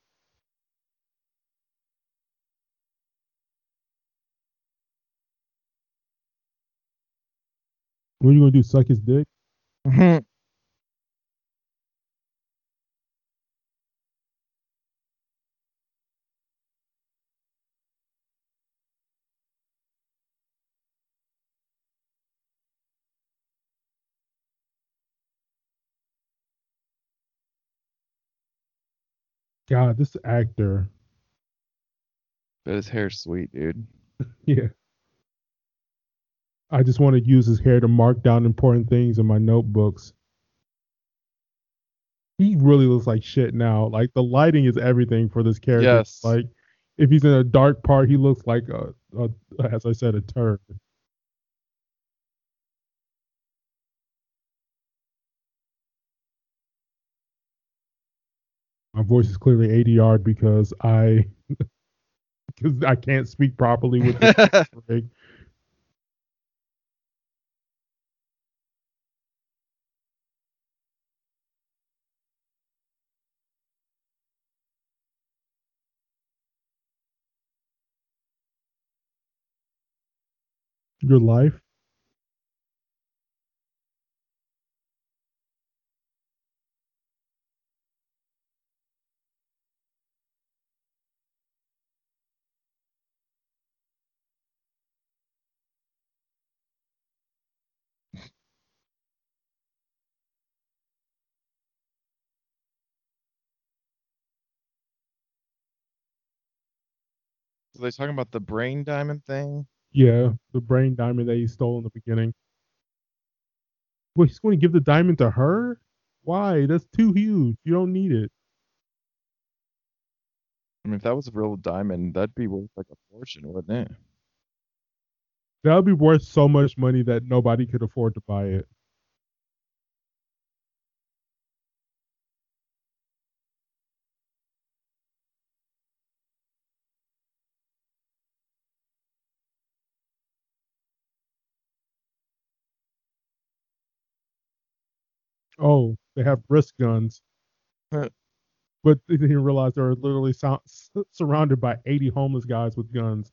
What are you gonna do? Suck his dick? (laughs) God, this actor. But his hair's sweet, dude. (laughs) Yeah. I just want to use his hair to mark down important things in my notebooks. He really looks like shit now. Like the lighting is everything for this character. Yes. Like if he's in a dark part, he looks like a, a as I said, a turd. My voice is clearly ADR because I (laughs) because I can't speak properly with this (laughs) rig. Your life. They talking about the brain diamond thing? Yeah, the brain diamond that he stole in the beginning. Well, he's going to give the diamond to her? Why? That's too huge. You don't need it. I mean, if that was a real diamond, that'd be worth like a fortune, wouldn't it? That would be worth so much money that nobody could afford to buy it. Oh, they have wrist guns. But they didn't realize they were literally so- surrounded by 80 homeless guys with guns.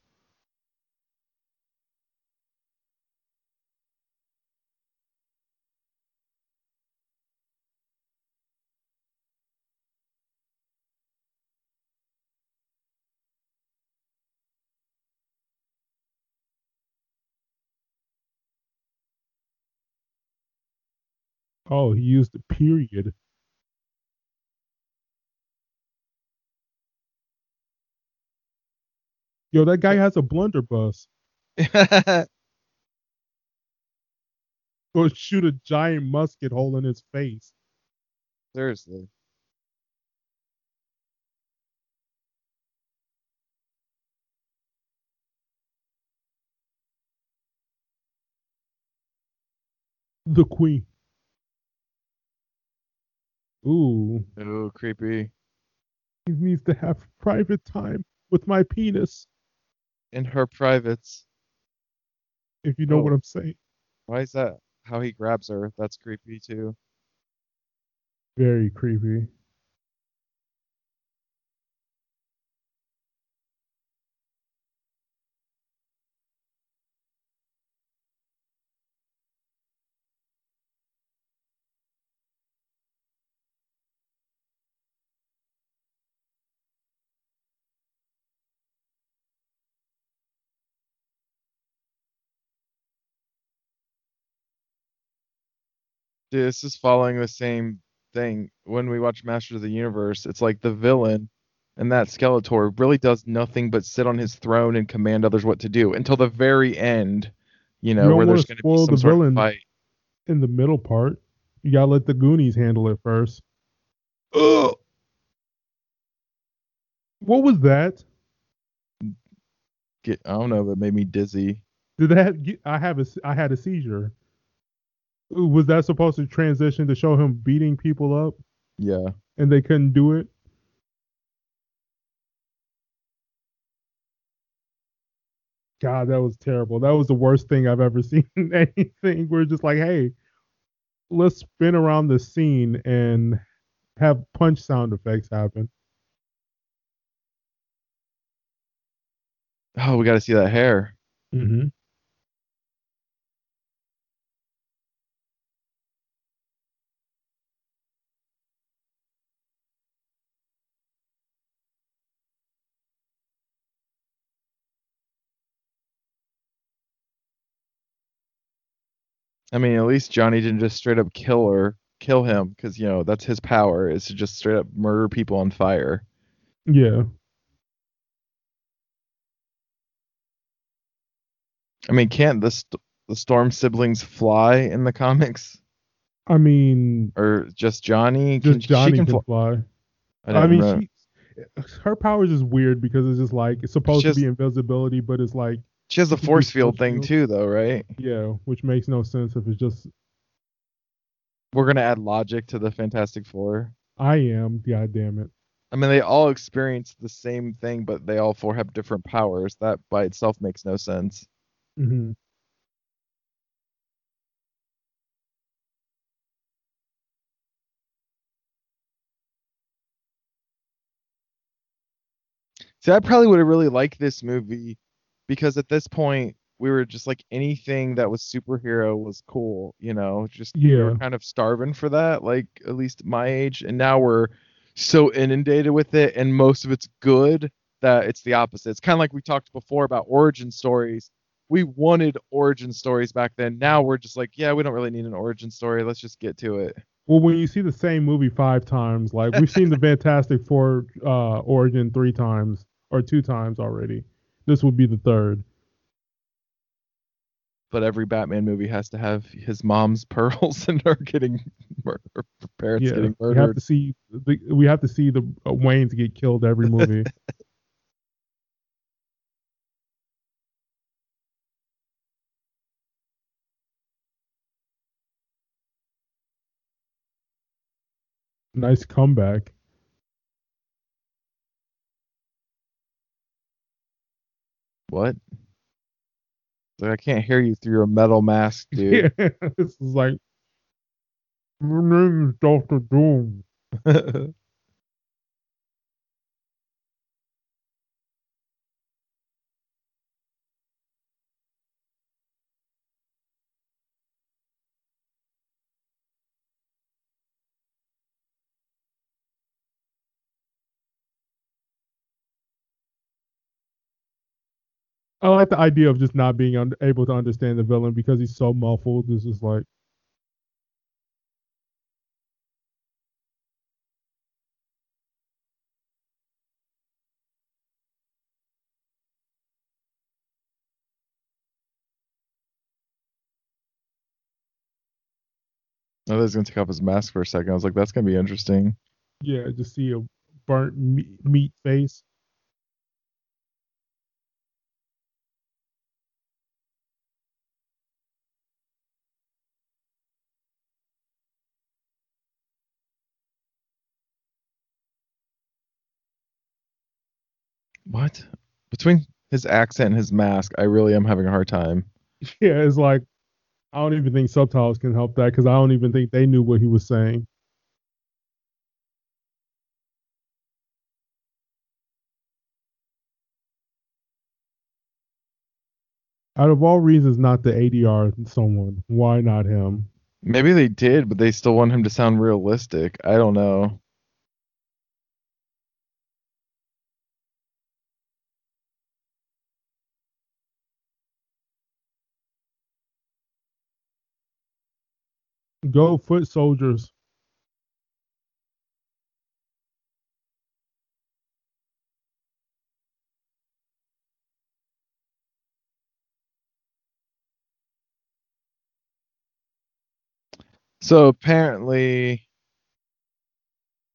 Oh, he used the period. Yo, that guy has a blunderbuss. (laughs) Go shoot a giant musket hole in his face. Seriously. The queen. Ooh, Ooh, creepy. he needs to have private time with my penis, In her privates. if you know Oh. what I'm saying. Why is that? How he grabs her? That's creepy too. Very creepy. This is following the same thing. When we watch Masters of the Universe, it's like the villain and that Skeletor really does nothing but sit on his throne and command others what to do until the very end, you know, don't where there's going to be some the sort villain. of fight. In the middle part, you gotta let the Goonies handle it first. Ugh! What was that? Get, I don't know, that made me dizzy. Did that? Get, I have a. I had a seizure. Was that supposed to transition to show him beating people up, Yeah. and they couldn't do it? God, that was terrible. That was the worst thing I've ever (laughs) seen in anything. We're just like, hey, let's spin around the scene and have punch sound effects happen. Oh, we got to see that hair. Mm-hmm. I mean, at least Johnny didn't just straight up kill her, kill him, because you know that's his power is to just straight up murder people on fire. Yeah. I mean, can't the st- the Storm siblings fly in the comics, I mean, or just Johnny? just Can- Johnny she can, can fly. I, I, mean, she, her powers is weird because it's just like it's supposed just- to be invisibility, but it's like she has the she can do force field thing too, though, right? yeah, which makes no sense if it's just We're gonna add logic to the Fantastic Four. I am. God damn it. I mean, they all experience the same thing, but they all four have different powers. That by itself makes no sense. hmm See, I probably would have really liked this movie because at this point we were just like anything that was superhero was cool, you know, just we were kind of starving for that, like at least my age, and now we're so inundated with it and most of it's good that it's the opposite. It's kind of like we talked before about origin stories. We wanted origin stories back then. Now we're just like, yeah, we don't really need an origin story. Let's just get to it. Well, when you see the same movie five times, like we've seen the (laughs) Fantastic Four uh, origin three times or two times already, this would be the third. But every Batman movie has to have his mom's (laughs) pearls and her getting mur- her parents Yeah, getting we have to see the we have to see the uh, Waynes get killed every movie. (laughs) nice comeback. What? Like, I can't hear you through your metal mask, (laughs) dude. Yeah, this is like my name is Doctor Doom. (laughs) I like the idea of just not being un- able to understand the villain because he's so muffled. This is like I was gonna take off his mask for a second. I was like, that's gonna be interesting. yeah, just see a burnt meat face. What? Between his accent and his mask, I really am having a hard time. (laughs) Yeah, it's like I don't even think subtitles can help that because I don't even think they knew what he was saying. Out of all reasons not to ADR someone, why not him? Maybe they did, but they still want him to sound realistic. I don't know. Go foot soldiers. So apparently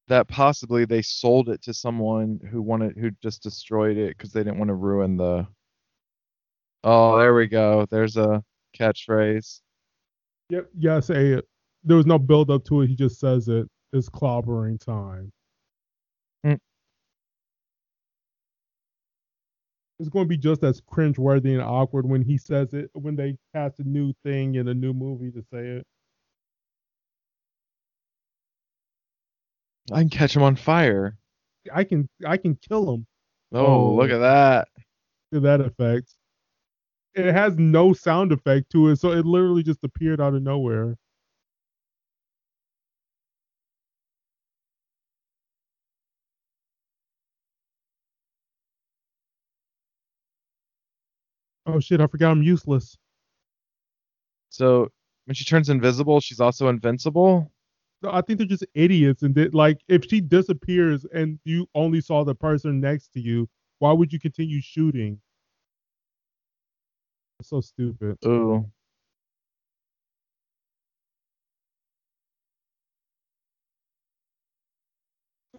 that possibly they sold it to someone who wanted who just destroyed it because they didn't want to ruin the Oh, there we go. There's a catchphrase. Yep, yeah, say it. There was no build up to it. He just says it. It's clobbering time. Mm. It's going to be just as cringeworthy and awkward when he says it when they cast a new thing in a new movie to say it. I can catch him on fire. I can I can kill him Oh, look Oh. at that. to that effect. It has no sound effect to it, so it literally just appeared out of nowhere. Oh shit, I forgot I'm useless. So when she turns invisible, she's also invincible. No, I think they're just idiots and that like if she disappears and you only saw the person next to you, why would you continue shooting? It's so stupid. Ooh.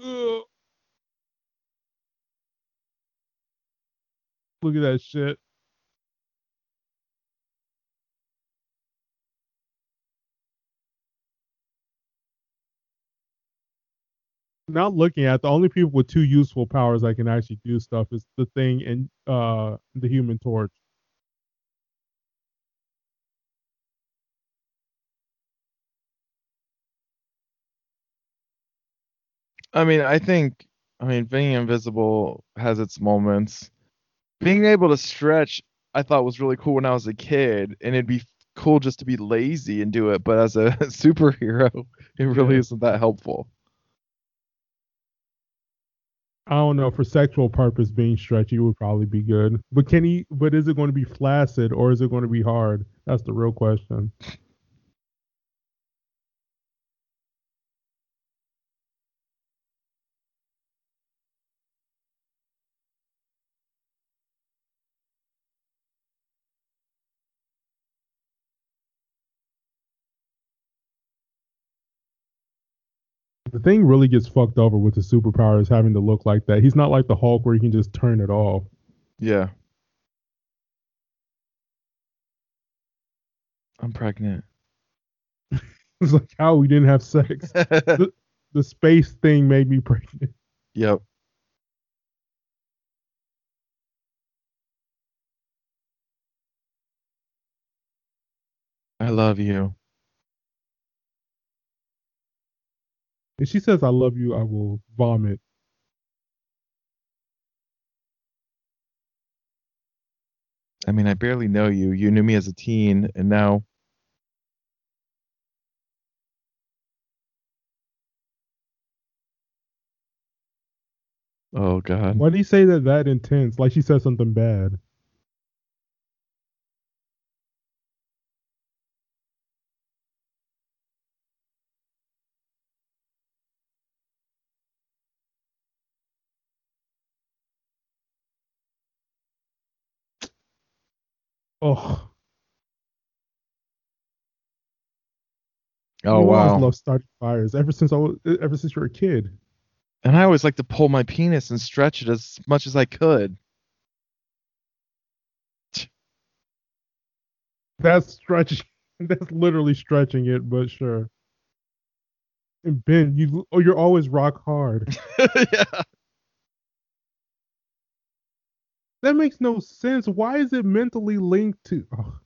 Ugh. Look at that shit. Now looking at the only people with two useful powers that can actually do stuff is the thing and uh the human torch. I mean, I think I mean being invisible has its moments. Being able to stretch, I thought was really cool when I was a kid, and it'd be cool just to be lazy and do it. But as a (laughs) superhero, it really Yeah. isn't that helpful. I don't know, for sexual purpose being stretchy would probably be good. But can he but is it going to be flaccid or is it going to be hard? That's the real question. The thing really gets fucked over with the superpowers having to look like that. He's not like the Hulk where he can just turn it off. Yeah. I'm pregnant. (laughs) It's like how we didn't have sex. (laughs) the, the space thing made me pregnant. yep. I love you. If she says I love you, I will vomit. I mean, I barely know you. You knew me as a teen, and now Oh God. Why do you say that that intense? Like she said something bad. Oh, Oh you always wow. love starting fires ever since I was, ever since you were a kid. And I always like to pull my penis and stretch it as much as I could. (laughs) That's stretching. (laughs) That's literally stretching it, but sure. And Ben, you oh, you're always rock hard. (laughs) yeah. That makes no sense. Why is it mentally linked to? Oh.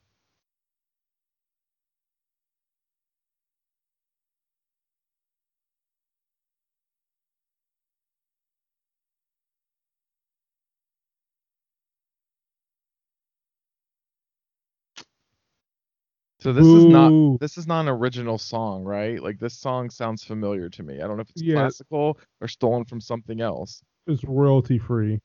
So this is not this is not an original song, right? Like this song sounds familiar to me. I don't know if it's Yeah. classical or stolen from something else. It's royalty free.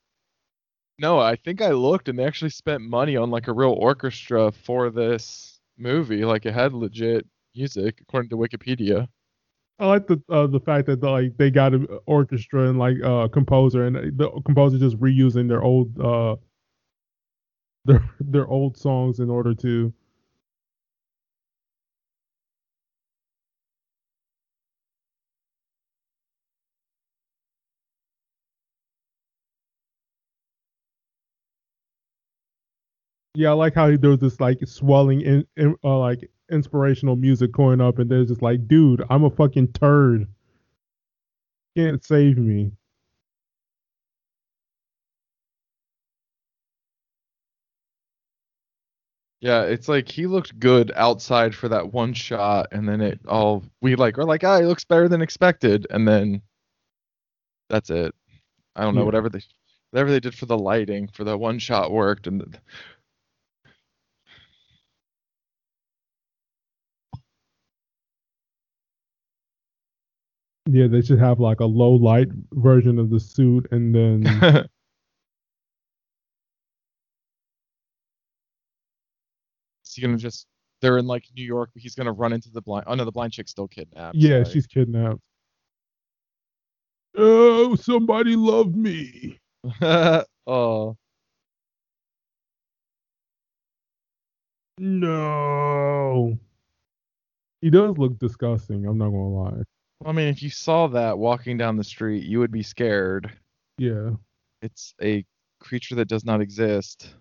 No, I think I looked and they actually spent money on like a real orchestra for this movie. Like it had legit music according to Wikipedia. I like the uh, the fact that like they got an orchestra and like uh composer and the composer just reusing their old uh their their old songs in order to yeah I like how there was this like swelling in, in uh, like inspirational music going up and there's just like dude I'm a fucking turd can't save me Yeah, it's like he looked good outside for that one shot, and then it all we like are like, ah, he looks better than expected, and then that's it. I don't know, Yeah. whatever they whatever they did for the lighting for the one shot worked, and Yeah, they should have like a low light version of the suit and then (laughs) he's gonna just they're in like New York, but he's gonna run into the blind. Oh no, the blind chick's still kidnapped. yeah, sorry. she's kidnapped. Oh, somebody love me. (laughs) oh, No. He does look disgusting, I'm not gonna lie. I mean, if you saw that walking down the street, you would be scared. Yeah. It's a creature that does not exist.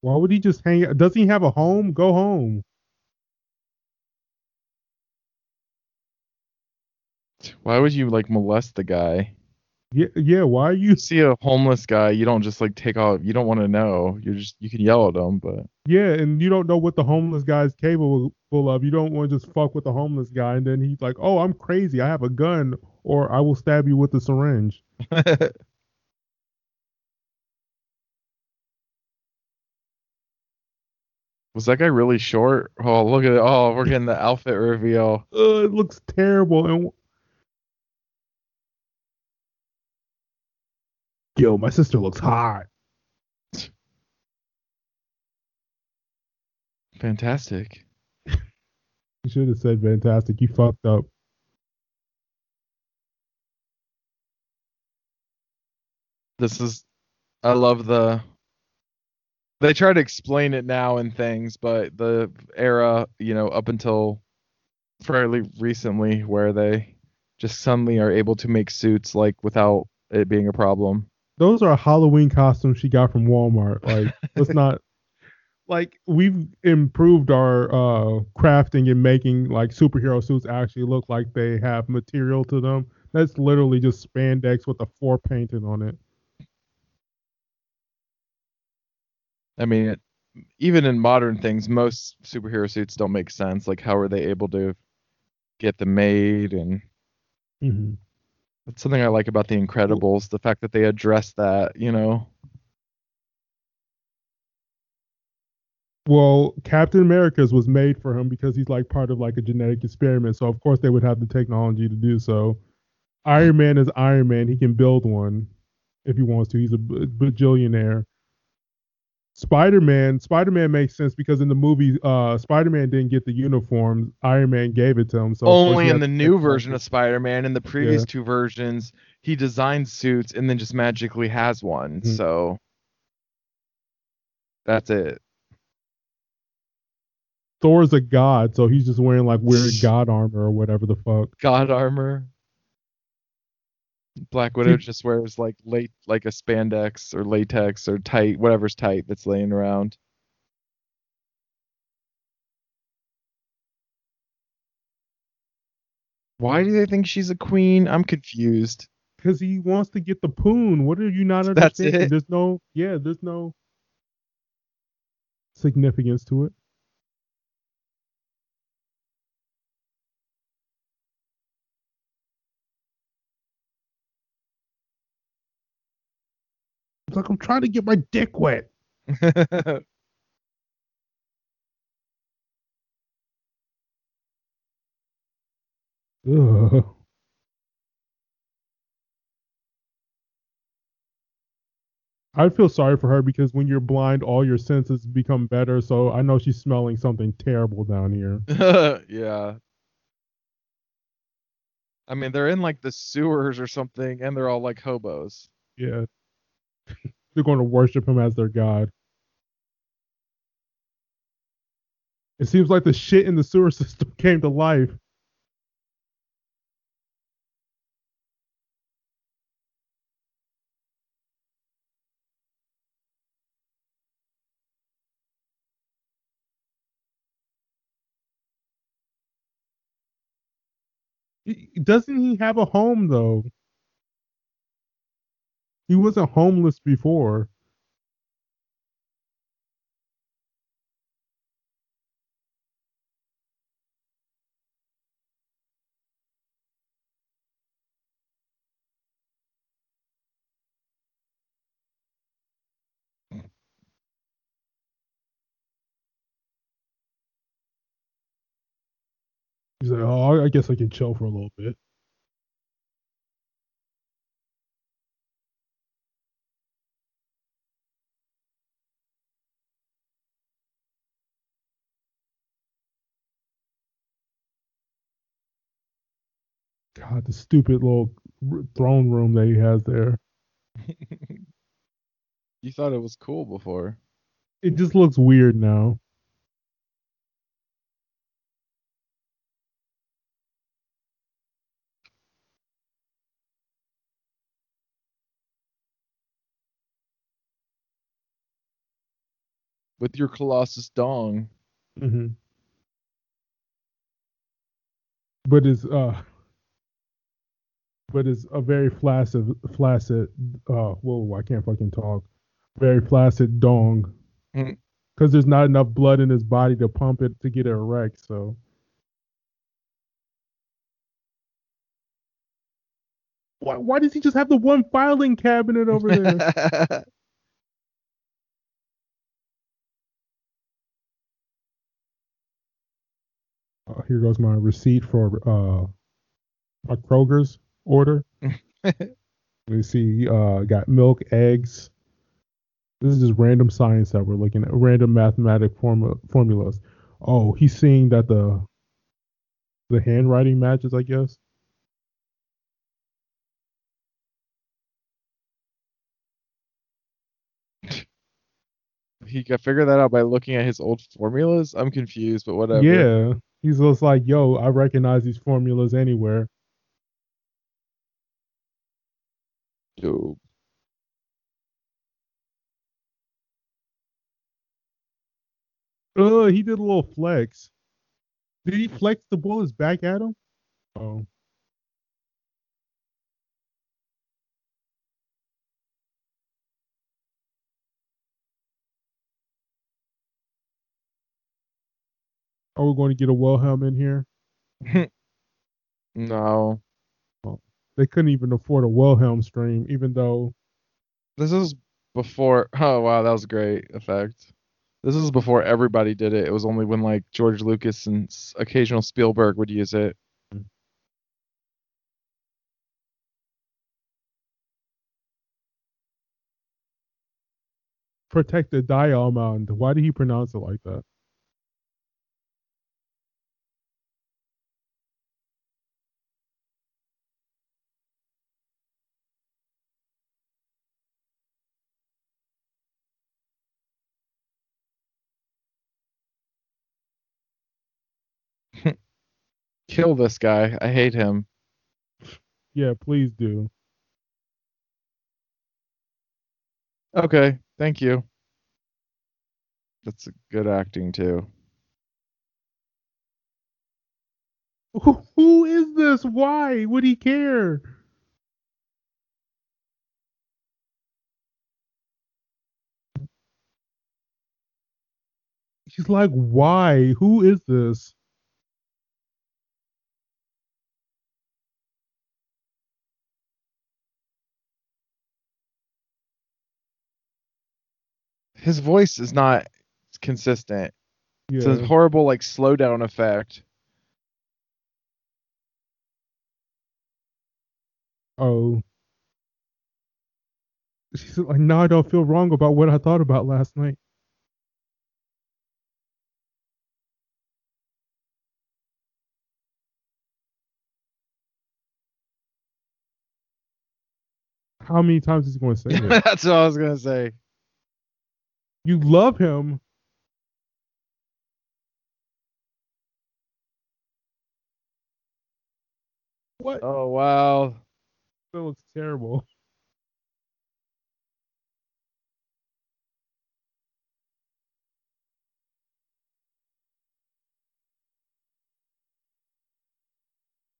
Why would he just hang out? does he have a home? Go home. Why would you like molest the guy? Yeah, yeah, why are you see a homeless guy, you don't just like take off. You don't want to know. You're just you can yell at him, but yeah, and you don't know what the homeless guy's capable of. You don't want to just fuck with the homeless guy and then he's like, Oh, I'm crazy, I have a gun, or I will stab you with a syringe. (laughs) was that guy really short? Oh, look at it. Oh, we're getting the outfit reveal. Uh, it looks terrible and Yo, my sister looks hot. Fantastic. (laughs) You should have said fantastic. You fucked up. This is I love the they try to explain it now and things, but the era, you know, up until fairly recently where they just suddenly are able to make suits like without it being a problem. Those are Halloween costumes she got from Walmart. Like, let's not (laughs) like we've improved our uh crafting and making like superhero suits actually look like they have material to them. That's literally just spandex with a four painted on it. I mean, it, even in modern things, most superhero suits don't make sense. Like, how are they able to get them made? And Mm-hmm. That's something I like about The Incredibles, the fact that they address that, you know. Well, Captain America's was made for him because he's like part of like a genetic experiment. So of course they would have the technology to do so. Iron Man is Iron Man. He can build one if he wants to. He's a bajillionaire. Spider Man, Spider Man makes sense because in the movie, uh, Spider Man didn't get the uniform. Iron Man gave it to him. So Only in the new version of Spider-Man. In the previous Yeah. two versions, he designs suits and then just magically has one. Mhm. So that's it. Thor's a god, so he's just wearing like weird (laughs) god armor or whatever the fuck. God armor. Black Widow just wears like late like a spandex or latex or tight whatever's tight that's laying around. Why do they think she's a queen? I'm confused. Because he wants to get the poon. What are you not understanding? There's no, yeah, there's no significance to it. Like I'm trying to get my dick wet. Ugh. (laughs) I feel sorry for her because when you're blind, all your senses become better. So I know she's smelling something terrible down here. (laughs) yeah. I mean, they're in like the sewers or something, and they're all like hobos. Yeah. (laughs) They're going to worship him as their god. It seems like the shit in the sewer (laughs) system came to life. Doesn't he have a home though? He wasn't homeless before. He's like, oh, I guess I can chill for a little bit. God, the stupid little throne room that he has there. (laughs) you thought it was cool before. It just looks weird now. With your Colossus dong. Mm-hmm. But it's uh, but it's a very flaccid, flaccid. Uh, whoa, I can't fucking talk. Very flaccid dong. Because there's not enough blood in his body to pump it to get it erect. So why why does he just have the one filing cabinet over there? (laughs) Uh, here goes my receipt for uh my Kroger's order. (laughs) we see uh, got milk, eggs. This is just random science that we're looking at, random mathematic formu- formulas. Oh, he's seeing that the the handwriting matches, I guess. he could figure that out by looking at his old formulas. I'm confused, but whatever. Yeah, he's just like, yo, I recognize these formulas anywhere. Dope. Oh, uh, he did a little flex. Did he flex the bullets back at him? Oh. Are we going to get a Wilhelm in here? (laughs) no. They couldn't even afford a Wilhelm scream, even though This is before. (laughs) Oh wow, that was a great effect. This is before everybody did it. It was only when like George Lucas and occasional Spielberg would use it. protect the diamond. Why did he pronounce it like that? Kill this guy. I hate him. Yeah, please do. Okay, thank you. That's good acting too. Who, who is this? Why would he care? He's like, why? Who is this? His voice is not consistent. It's a horrible like slowdown effect. Oh. She's (laughs) like, now I don't feel wrong about what I thought about last night. How many times is he going to say (laughs) it? That's what I was gonna say. You love him. What? Oh wow. That looks terrible.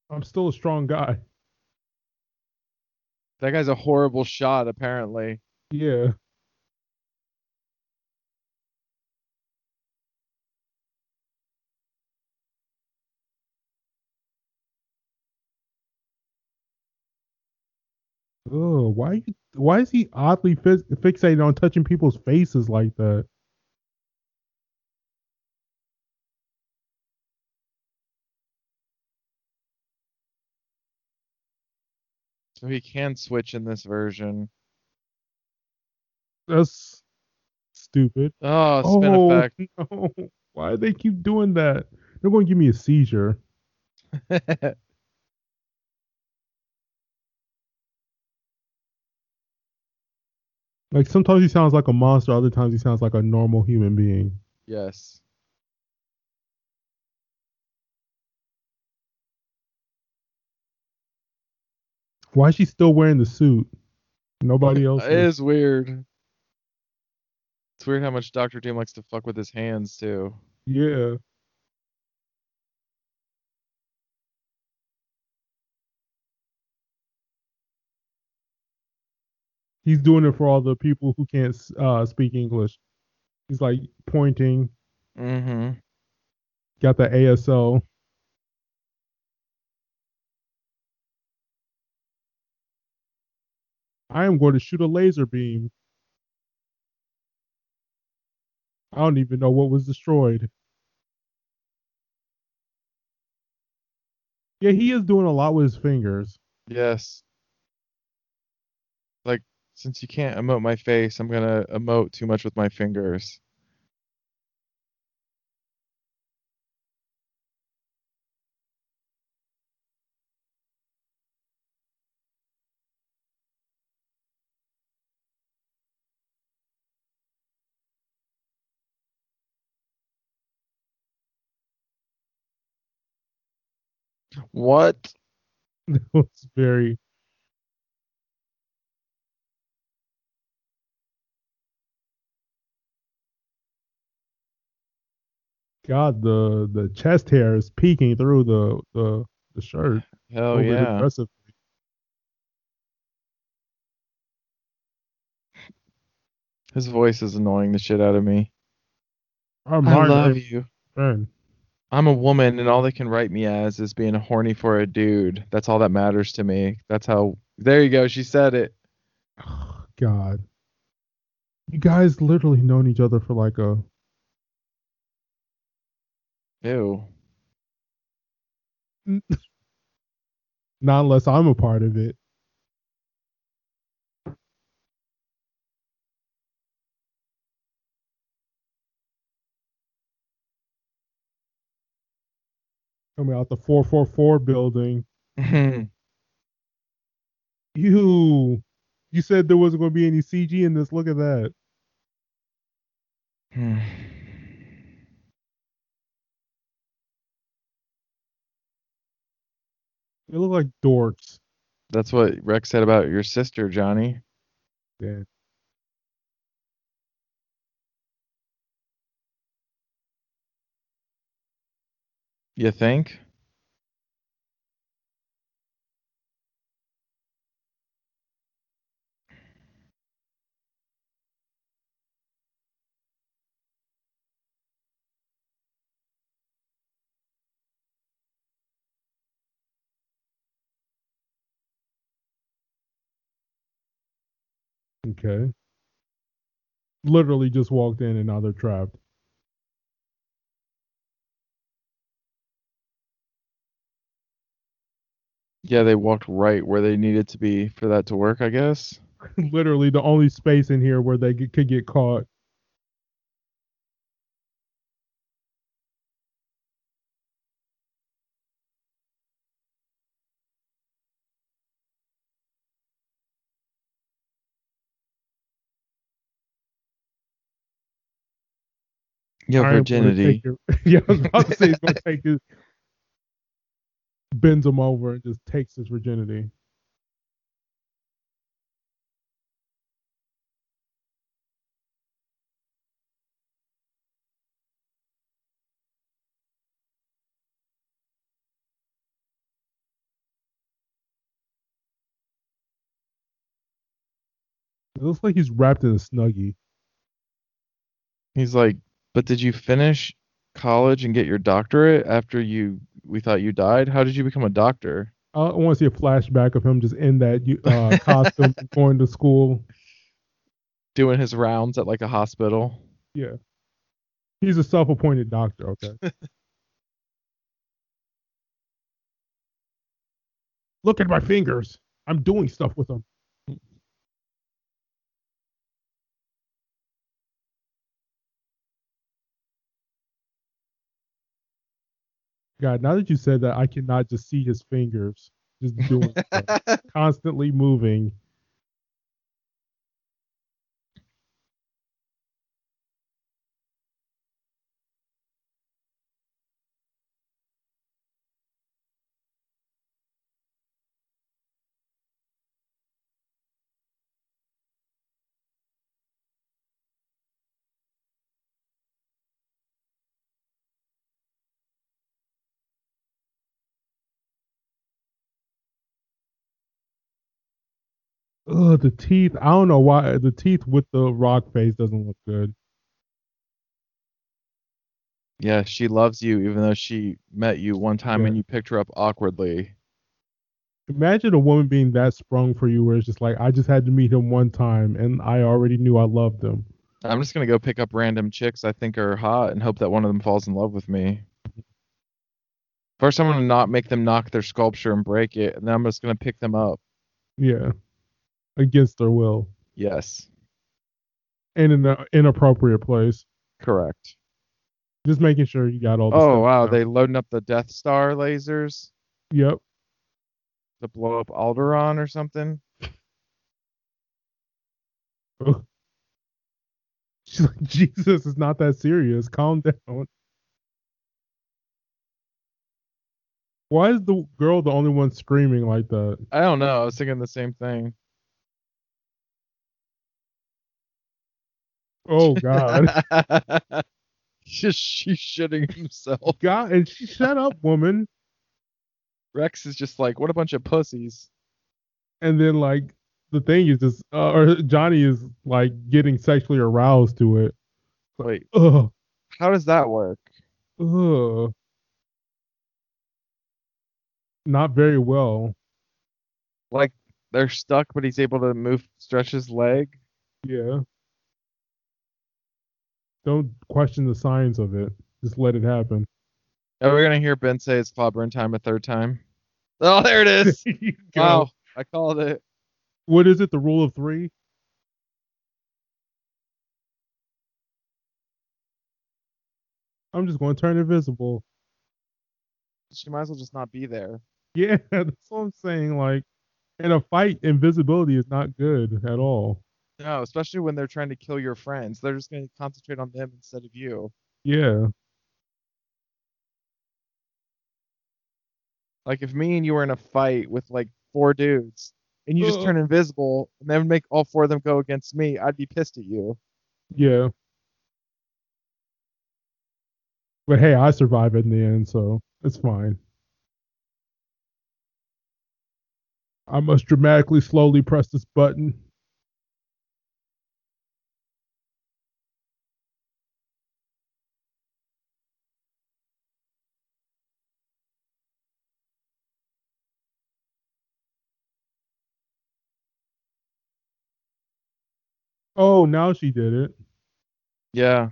I'm still a strong guy. That guy's a horrible shot, apparently. Yeah. Oh, why? you- Why is he oddly fix, fixated on touching people's faces like that? So he can switch in this version. That's stupid. Oh, spin oh effect. (laughs) no! Why do they keep doing that? They're going to give me a seizure. (laughs) Like sometimes he sounds like a monster, other times he sounds like a normal human being. yes. Why is she still wearing the suit? Nobody else. It is. weird. It's weird how much Doctor Doom likes to fuck with his hands too. Yeah. He's doing it for all the people who can't uh, speak English. He's like pointing, Mm-hmm. got the ASL. I am going to shoot a laser beam. I don't even know what was destroyed. Yeah, he is doing a lot with his fingers. Yes since you can't emote my face, I'm gonna emote too much with my fingers. What? (laughs) That was very God, the the chest hair is peeking through the the, the shirt. Hell yeah. aggressive. His voice is annoying the shit out of me. I love you. friend. I'm a woman, and all they can write me as is being horny for a dude. That's all that matters to me. That's how. There you go. She said it. Oh, (sighs) God. You guys literally known each other for like a Ew. (laughs) not unless I'm a part of it. Coming out the 444 building. (laughs) You you said there wasn't going to be any CG in this. Look at that. Hmm. They look like dorks. That's what Rex said about your sister, Johnny. Yeah. You think? Okay. Literally just walked in and now they're trapped. Yeah, they walked right where they needed to be for that to work, I guess. (laughs) Literally the only space in here where they could get caught. Your virginity. your- (laughs) yeah, I was about to say he's gonna (laughs) take his bends him over and just takes his virginity. It looks like he's wrapped in a snuggie. He's like, but did you finish college and get your doctorate after you we thought you died? How did you become a doctor? I want to see a flashback of him just in that uh, (laughs) costume going to school. Doing his rounds at like a hospital. Yeah. He's a self appointed doctor, okay. (laughs) Look at my fingers. I'm doing stuff with them. God, now that you said that, I cannot just see his fingers just doing (laughs) constantly moving. Ugh, the teeth. I don't know why the teeth with the rock face doesn't look good. yeah, she loves you even though she met you one time Yeah. and you picked her up awkwardly. Imagine a woman being that sprung for you, where it's just like, I just had to meet him one time, and I already knew I loved him. I'm just gonna go pick up random chicks I think are hot and hope that one of them falls in love with me. First, I'm gonna not make them knock their sculpture and break it, and then I'm just gonna pick them up. Yeah, against their will, Yes, and in an uh, inappropriate place. correct. Just making sure you got all. The Oh wow, down. they loading up the Death Star lasers Yep. to blow up Alderaan or something. She's like, (laughs) Jesus, it's not that serious. Calm down. Why is the girl the only one screaming like that? I don't know. I was thinking the same thing. Oh God, (laughs) Just she's shitting himself. God, and she shut up, woman. Rex is just like, what a bunch of pussies. And then like the thing is just, uh, or Johnny is like getting sexually aroused to it. Wait, Ugh, how does that work? ugh. Not very well. Like they're stuck, but he's able to move, stretch his leg. Yeah. Don't question the science of it. Just let it happen. Oh, Are we gonna hear Ben say it's clobbering time a third time? Oh, there it is. (laughs) Wow, I called it. What is it? The rule of three? I'm just going to turn invisible. She might as well just not be there. Yeah, (laughs) that's what I'm saying. Like, in a fight, invisibility is not good at all. No, especially when they're trying to kill your friends. They're just gonna concentrate on them instead of you. Yeah. Like if me and you were in a fight with like four dudes and you just turn invisible and then make all four of them go against me, I'd be pissed at you. Yeah. But hey, I survive in the end, so it's fine. I must dramatically slowly press this button. Oh, now she did it. Yeah.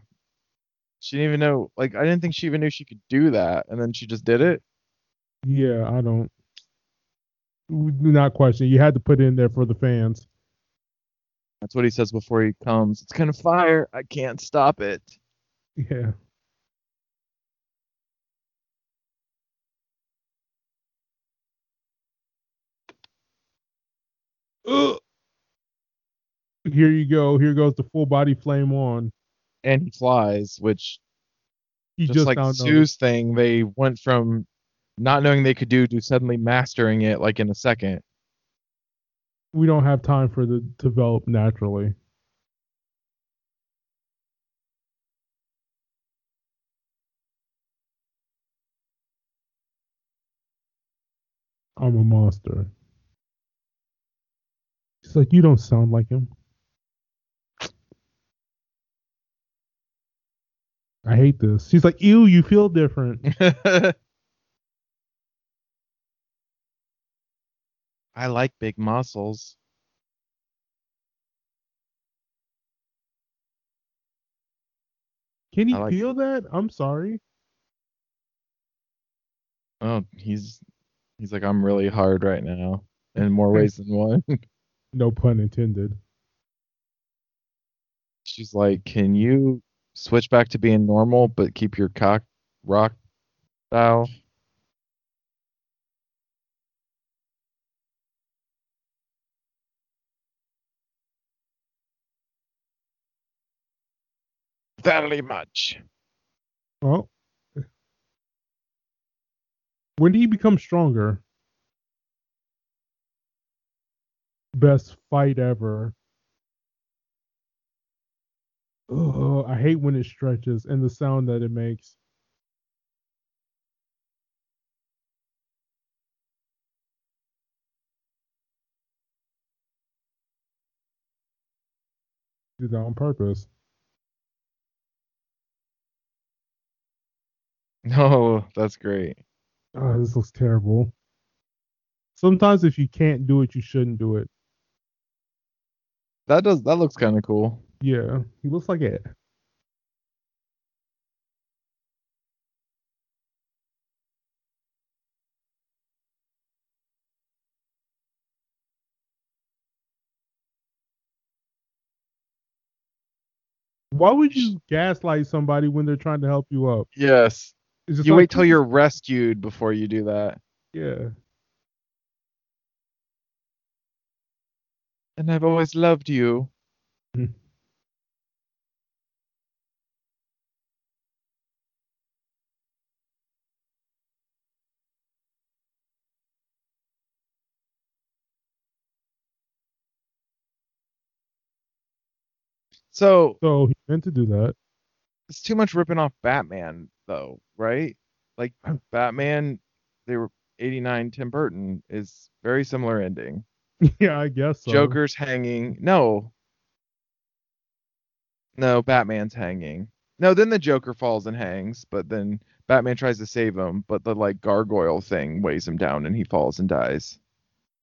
She didn't even know like I didn't think she even knew she could do that and then she just did it. Yeah, I don't. Do not question. You had to put it in there for the fans. That's what he says before he comes. It's gonna fire. I can't stop it. Yeah. Ugh. Here you go. Here goes the full body flame on. And he flies, which He just, just, like. Sue's thing, they went from not knowing they could do to suddenly mastering it like in a second. We don't have time for the develop naturally. I'm a monster. She's like, you don't sound like him. I hate this. She's like, ew, you feel different. (laughs) I like big muscles. Can you like- feel that? I'm sorry. Oh, he's he's like I'm really hard right now in more ways than one. (laughs) No pun intended. She's like, "Can you switch back to being normal but keep your cock rock style?" Very much. Well, When did he become stronger? Best fight ever. Ugh, I hate when it stretches and the sound that it makes. Did that on purpose. (laughs) No, that's great. Oh, this looks terrible. Sometimes if you can't do it, you shouldn't do it. That does that looks kind of cool. Yeah, he looks like it. Why would you gaslight somebody when they're trying to help you up? Yes. You like, wait till you're rescued before you do that. yeah. And I've always loved you. (laughs) So So he meant to do that. it's too much ripping off Batman, though, right? Like Batman, they were 89. Tim Burton is very similar ending. (laughs) yeah, I guess so. Joker's hanging. No. No, Batman's hanging. No, then the Joker falls and hangs, but then Batman tries to save him, but the like gargoyle thing weighs him down and he falls and dies.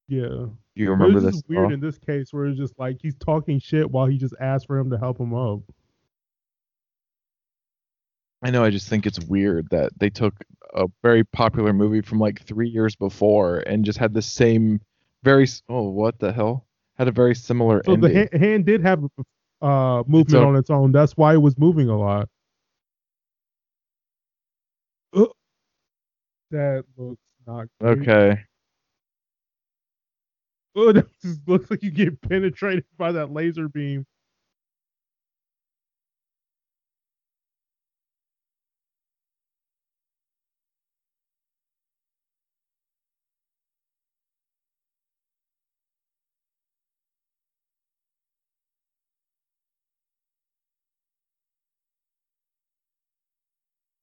Yeah. You But remember it's this? weird in this case where it's just like he's talking shit while he just asked for him to help him up. I know. I just think it's weird that they took a very popular movie from like three years before and just had the same, very. Oh, what the hell? Had a very similar So the ending. ha- hand did have uh movement own- on its own. That's why it was moving a lot. That looks not great. okay. Oh, (laughs) that just looks like you get penetrated by that laser beam.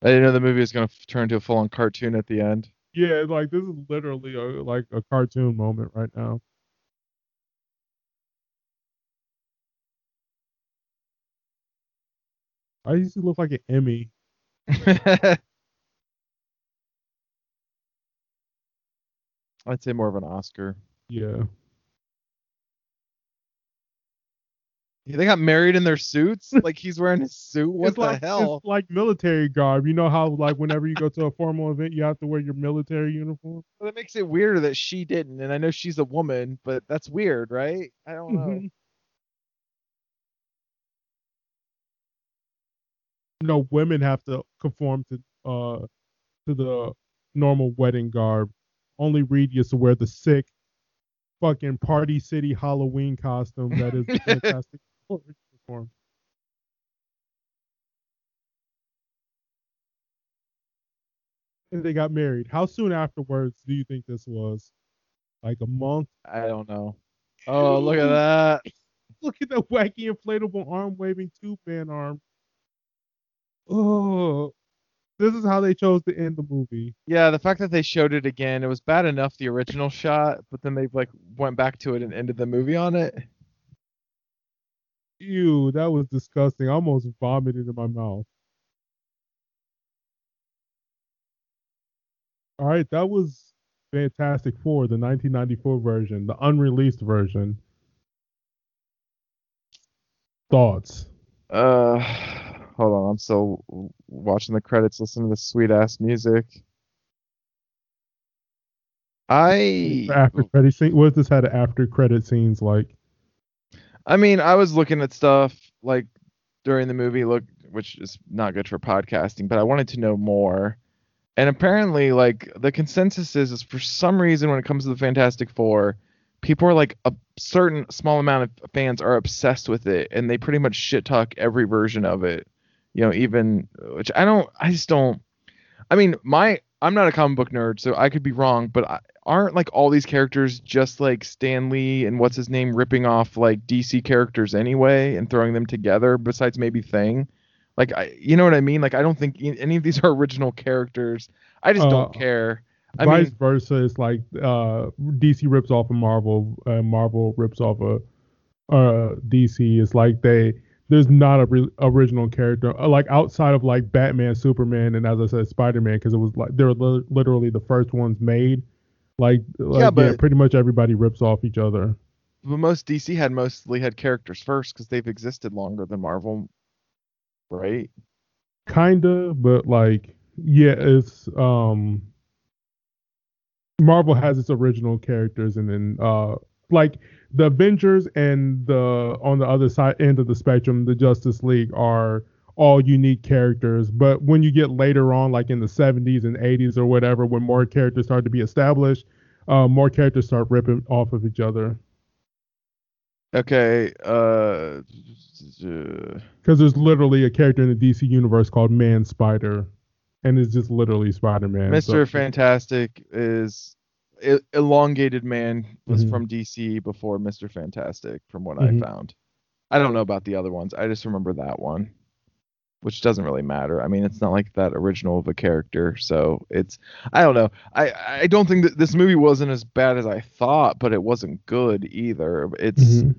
I didn't know the movie was gonna f- turn into a full-on cartoon at the end. Yeah, like this is literally a, like a cartoon moment right now. I used to look like an Emmy. (laughs) I'd say more of an Oscar. Yeah. Yeah, They got married in their suits. (laughs) Like he's wearing his suit. What it's the like, hell? It's like military garb. You know how like whenever you go to a formal event, you have to wear your military uniform. Well, that makes it weirder that she didn't. And I know she's a woman, but that's weird, right? I don't know. Mm-hmm. Mhm. No, women have to conform to uh to the normal wedding garb. Only Reed gets to wear the sick fucking Party City Halloween costume that is the (laughs) fantastic uniform. And they got married. How soon afterwards do you think this was? Like a month? I don't know. Oh, look at that. (laughs) Look at that wacky inflatable arm waving tube man arm. Oh, this is how they chose to end the movie. Yeah, the fact that they showed it again, it was bad enough the original shot, but then they like went back to it and ended the movie on it. Ew, that was disgusting. I almost vomited in my mouth. All right, that was Fantastic Four, the 1994 version, the unreleased version. Thoughts? Uh, hold on. I'm still watching the credits. Listen to the sweet ass music. I after credit scene. What does this had after credit scenes like? I mean, I was looking at stuff like during the movie, look, which is not good for podcasting, but I wanted to know more. And apparently, like the consensus is, is for some reason when it comes to the Fantastic Four, people are like a certain small amount of fans are obsessed with it, and they pretty much shit talk every version of it. You know, even which I don't, I just don't. I mean, my I'm not a comic book nerd, so I could be wrong, but I, aren't like all these characters just like Stan Lee and what's his name ripping off like DC characters anyway and throwing them together? Besides maybe Thing, like I, you know what I mean? Like I don't think any of these (laughs) are original characters. I just Uh, don't care. I Vice mean, versa, it's like uh, DC rips off of Marvel, uh, Marvel rips off a uh, DC. It's like they there's not a re- original character uh, like outside of like Batman, Superman, and as I said, Spider Man, because it was like they're li- literally the first ones made. Like, like yeah, but- pretty much everybody rips off each other. but most DC had mostly had characters first because they've existed longer than Marvel, right? Kinda, but like, yeah, it's um, Marvel has its original characters, and then uh, like the Avengers and the on the other side end of the spectrum, the Justice League are all unique characters. But when you get later on, like in the 70s and 80s or whatever, when more characters start to be established, uh, more characters start ripping off of each other. Okay. Uh. Because there's literally a character in the DC universe called Man Spider, and it's just literally Spider Man. Mr. Fantastic is elongated man was Mhm. from DC before Mr. Fantastic, from what Mhm. I found. I don't know about the other ones. I just remember that one, which doesn't really matter. I mean, it's not like that original of a character, so it's I don't know. I I don't think that this movie wasn't as bad as I thought, but it wasn't good either. It's Mhm.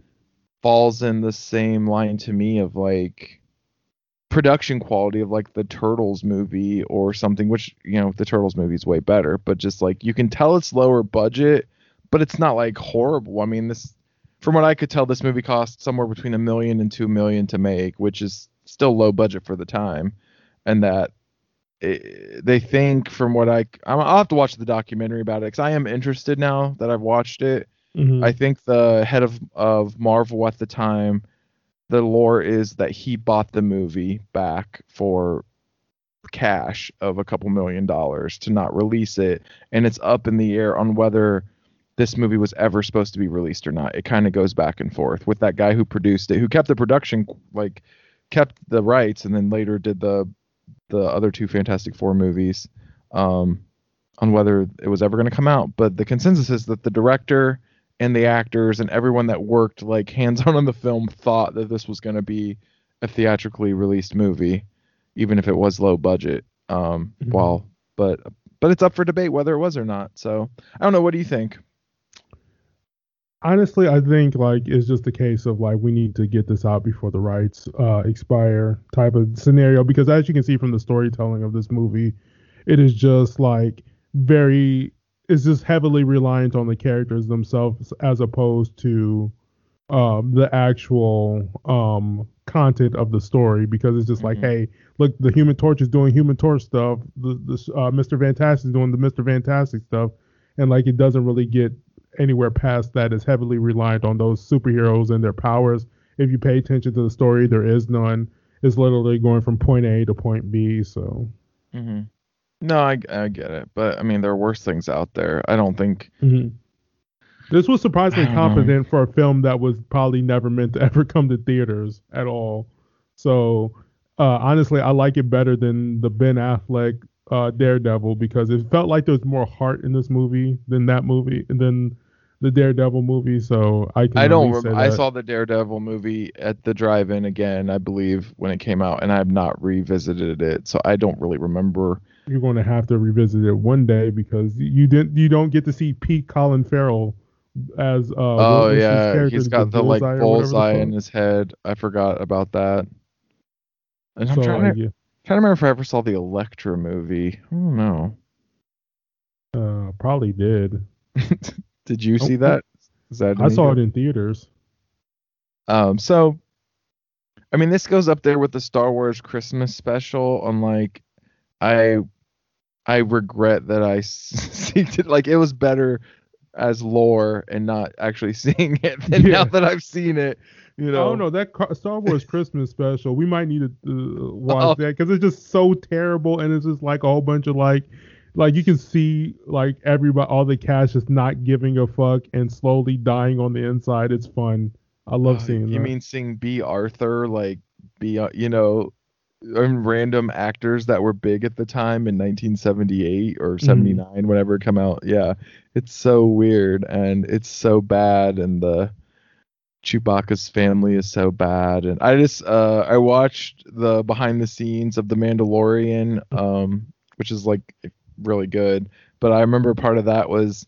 falls in the same line to me of like production quality of like the Turtles movie or something, which you know the Turtles movie is way better, but just like you can tell it's lower budget, but it's not like horrible. I mean, this from what I could tell, this movie cost somewhere between a million and two million to make, which is still low budget for the time, and that eh, they think from what I I'm- I'll have to watch the documentary about it because I am interested now that I've watched it. Mhm. I think the head of of Marvel at the time, the lore is that he bought the movie back for cash of a couple million dollars to not release it, and it's up in the air on whether this movie was ever supposed to be released or not. It kind of goes back and forth with that guy who produced it, who kept the production like kept the rights, and then later did the the other two Fantastic Four movies. Um, on whether it was ever going to come out, but the consensus is that the director and the actors and everyone that worked like hands on on the film thought that this was going to be a theatrically released movie, even if it was low budget. Um, Mhm. Well, but but it's up for debate whether it was or not. So I don't know. What do you think? honestly i think like it's just a case of like we need to get this out before the rights uh expire type of scenario because as you can see from the storytelling of this movie it is just like very it's just heavily reliant on the characters themselves as opposed to um the actual um content of the story because it's just like Mhm. hey look the human torch is doing human torch stuff the, the uh, mr fantastic is doing the mr fantastic stuff and like it doesn't really get anywhere past that is heavily reliant on those superheroes and their powers. If you pay attention to the story, there is none. It's literally going from point A to point B. So Mm-hmm. No, I, I get it, but I mean there are worse things out there. I don't think. this was surprisingly don't know. competent for a film that was probably never meant to (laughs) ever come to theaters at all. So uh, honestly, I like it better than the Ben Affleck uh, Daredevil because it felt like there was more heart in this movie than that movie than the Daredevil movie. So I can I don't. Rem- I saw the Daredevil movie at the drive-in again, I believe, when it came out, and I have not revisited it, so I don't really remember. You're going to have to revisit it one day because you didn't you don't get to see Pete Colin Farrell as uh Oh what was his yeah, character, he's got the like or whatever bullseye in his head. I forgot about that. And I'm trying, like, to, yeah, trying to remember if I ever saw the Elektra movie. I don't know. uh, probably did. (laughs) Did you see Oh, that? Is that I saw it in theaters. Um, so, I mean, this goes up there with the Star Wars Christmas special. On like, I, I regret that I (laughs) seeked it. Like, it was better as lore and not actually (laughs) seeing it. And Yeah. now that I've seen it, you know, Oh no, that Ca- Star Wars Christmas special. We might need to uh, watch Oh. that because it's just so terrible, and it's just like a whole bunch of like, like you can see like everybody, all the cast is not giving a fuck and slowly dying on the inside. It's fun. I love Uh, seeing You that. mean seeing Bea Arthur like be uh, you know, and random actors that were big at the time in 1978 or Mm-hmm. 79, whenever it come out. Yeah, it's so weird and it's so bad, and the Chewbacca's family is so bad. And I just uh I watched the behind the scenes of the Mandalorian, um, which is like really good. But I remember part of that was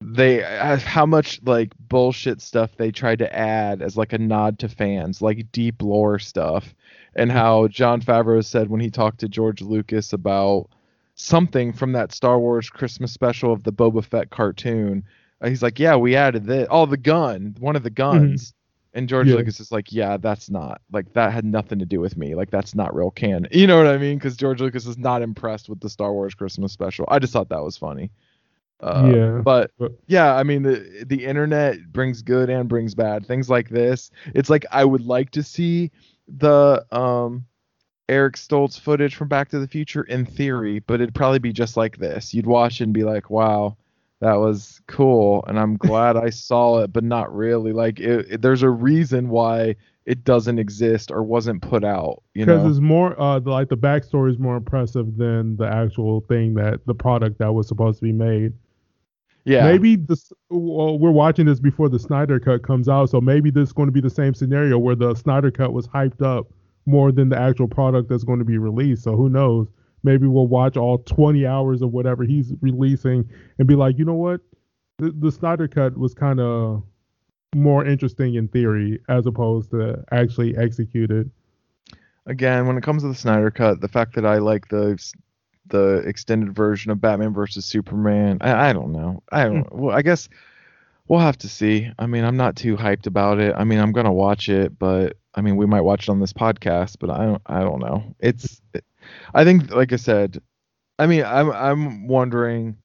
they uh, how much like bullshit stuff they tried to add as like a nod to fans, like deep lore stuff, and how Jon Favreau said when he talked to George Lucas about something from that Star Wars Christmas special of the Boba Fett cartoon. uh, He's like, yeah, we added this. Oh, the gun, one of the guns. And George Yeah. Lucas is like, yeah, that's not like that had nothing to do with me. Like that's not real canon. You know what I mean? Because George Lucas is not impressed with the Star Wars Christmas special. I just thought that was funny. Uh, Yeah, But but- yeah, I mean the the internet brings good and brings bad. Things like this. It's like I would like to see the um Eric Stoltz footage from Back to the Future in theory, but it'd probably be just like this. You'd watch it and be like, "Wow, that was cool," and I'm glad I (laughs) saw it, but not really. Like, it, it- there's a reason why it doesn't exist or wasn't put out. You because it's more uh the, like the backstory is more impressive than the actual thing that the product that was supposed to be made. Yeah. Maybe this. Well, we're watching this before the Snyder Cut comes out, so maybe this is going to be the same scenario where the Snyder Cut was hyped up more than the actual product that's going to be released. So who knows? Maybe we'll watch all 20 hours of whatever he's releasing and be like, you know what? The, the Snyder Cut was kind of more interesting in theory as opposed to actually executed. Again, when it comes to the Snyder Cut, the fact that I like the the extended version of Batman versus Superman, I, I don't know. I don't. Hmm. Well, I guess we'll have to see. I mean, I'm not too hyped about it. I mean, I'm gonna watch it, but I mean, we might watch it on this podcast, but I don't. I don't know. It's. I think, like I said, I mean, I'm I'm wondering.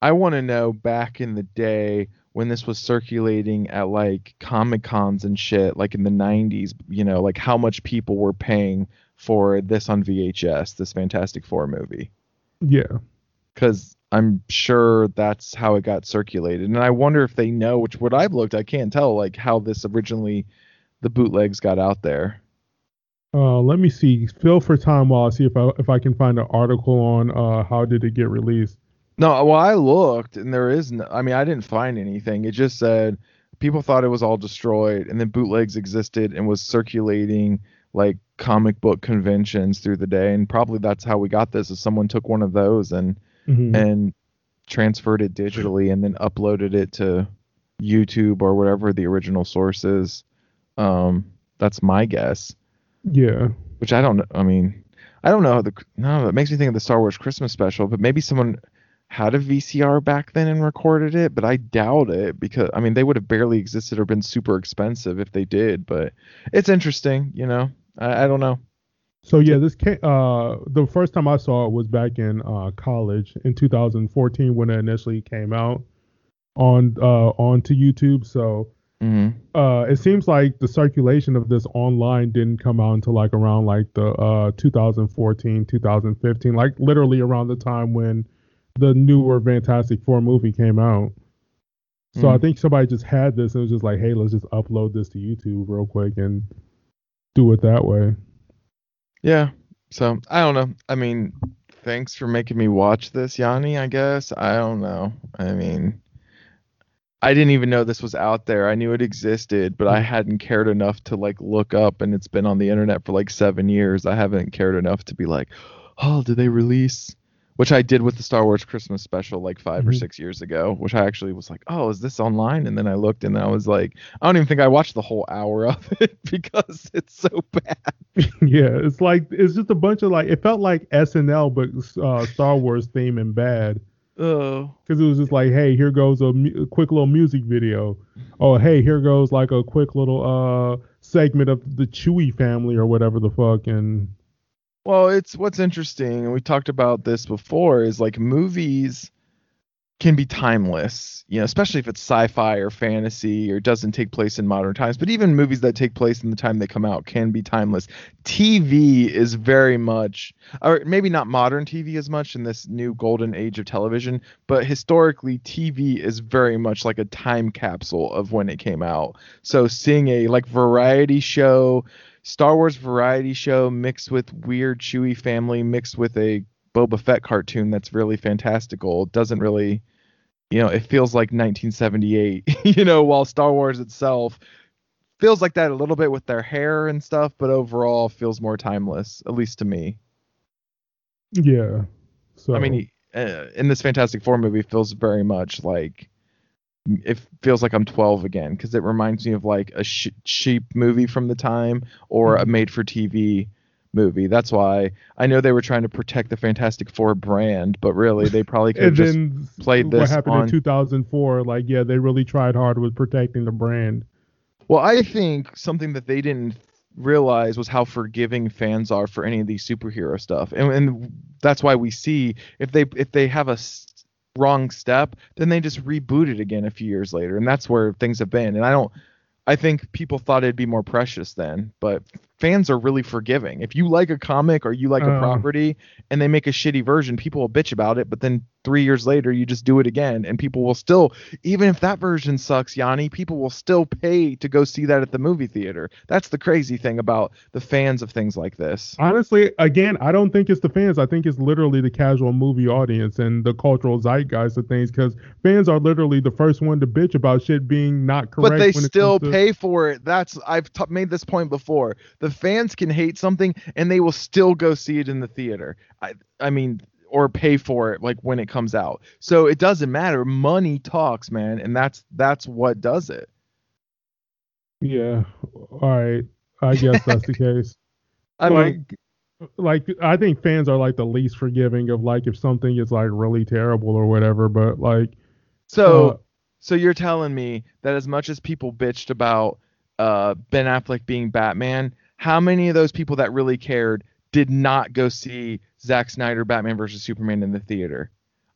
I want to know back in the day when this was circulating at like comic cons and shit, like in the 90s, you know, like how much people were paying for this on VHS, this Fantastic Four movie. Yeah. Because I'm sure that's how it got circulated. And I wonder if they know, which what I've looked, I can't tell, like how this originally, the bootlegs got out there. Uh, let me see. Fill for time while I see if I if I can find an article on uh how did it get released. No, well, I looked and there is no, I mean, I didn't find anything. It just said people thought it was all destroyed and then bootlegs existed and was circulating like comic book conventions through the day and probably that's how we got this is someone took one of those and Mhm. and transferred it digitally and then uploaded it to YouTube or whatever the original source is. Um, that's my guess. yeah. Which I don't. I mean, I don't know. The no, it makes me think of the Star Wars Christmas special, but maybe someone had a VCR back then and recorded it, but I doubt it because I mean they would have barely existed or been super expensive if they did. But it's interesting, you know. I, I don't know. So yeah, this came. Uh, the first time I saw it was back in uh, college in 2014 when it initially came out on uh, onto YouTube. So hmm uh, it seems like the circulation of this online didn't come out until like around like the uh, 2014, 2015, like literally around the time when the newer Fantastic Four movie came out. So I Mm. think somebody just had this and was just like, hey, let's just upload this to YouTube real quick and do it that way. Yeah. So I don't know. I mean, thanks for making me watch this, Yanni. I guess I don't know. I mean, I didn't even know this was out there. I knew it existed, but I hadn't cared enough to like look up. And it's been on the internet for like seven years. I haven't cared enough to be like, oh, did they release? Which I did with the Star Wars Christmas special like 5 or Mhm. six years ago. Which I actually was like, oh, is this online? And then I looked and I was like, I don't even think I watched the whole hour of (laughs) it because it's so bad. (laughs) yeah, it's like it's just a bunch of like it felt like SNL but uh, Star Wars theme and bad Oh. because it was just like, hey, here goes a, mu- a quick little music video. Oh, hey, here goes like a quick little uh segment of the Chewy family or whatever the fuck, and Well, it's what's interesting, and we talked about this before, is like movies can be timeless, you know, especially if it's sci-fi or fantasy or doesn't take place in modern times. But even movies that take place in the time they come out can be timeless. TV is very much, or maybe not modern TV as much in this new golden age of television, but historically, TV is very much like a time capsule of when it came out. So seeing a like variety show Star Wars variety show mixed with weird Chewy family mixed with a Boba Fett cartoon that's really fantastical doesn't really you know it feels like 1978 (laughs) you know while Star Wars itself feels like that a little bit with their hair and stuff but overall feels more timeless at least to me yeah. So I mean uh, in this Fantastic Four movie it feels very much like it feels like I'm 12 again because it reminds me of like a sh- cheap movie from the time or a Mhm. made for TV movie. That's why I know they were trying to protect the Fantastic Four brand, but really they probably (laughs) could just then played what this happened on- in 2004? Like, yeah, they really tried hard with protecting the brand. Well, I think something that they didn't realize was how forgiving fans are for any of these superhero stuff, and, and that's why we see if they if they have a wrong step, then they just reboot it again a few years later, and that's where things have been. And I don't, I think people thought it'd be more precious then, but fans are really forgiving. If you like a comic or you like a Uh. property and they make a shitty version, people will bitch about it, but then three years later, you just do it again, and people will still, even if that version sucks, Yanni, people will still pay to go see that at the movie theater. That's the crazy thing about the fans of things like this. Honestly, again, I don't think it's the fans. I think it's literally the casual movie audience and the cultural zeitgeist of things because fans are literally the first one to bitch about shit being not correct. But they still to- pay for it. That's I've t- made this point before. The fans can hate something and they will still go see it in the theater. I I mean or pay for it like when it comes out. So it doesn't matter. Money talks, man, and that's that's what does it. Yeah. All right. I guess that's the (laughs) case. I like like I think fans are like the least forgiving of like if something is like really terrible or whatever, but like so uh, so you're telling me that as much as people bitched about uh Ben Affleck being Batman, how many of those people that really cared did not go see Zack Snyder Batman versus Superman in the theater.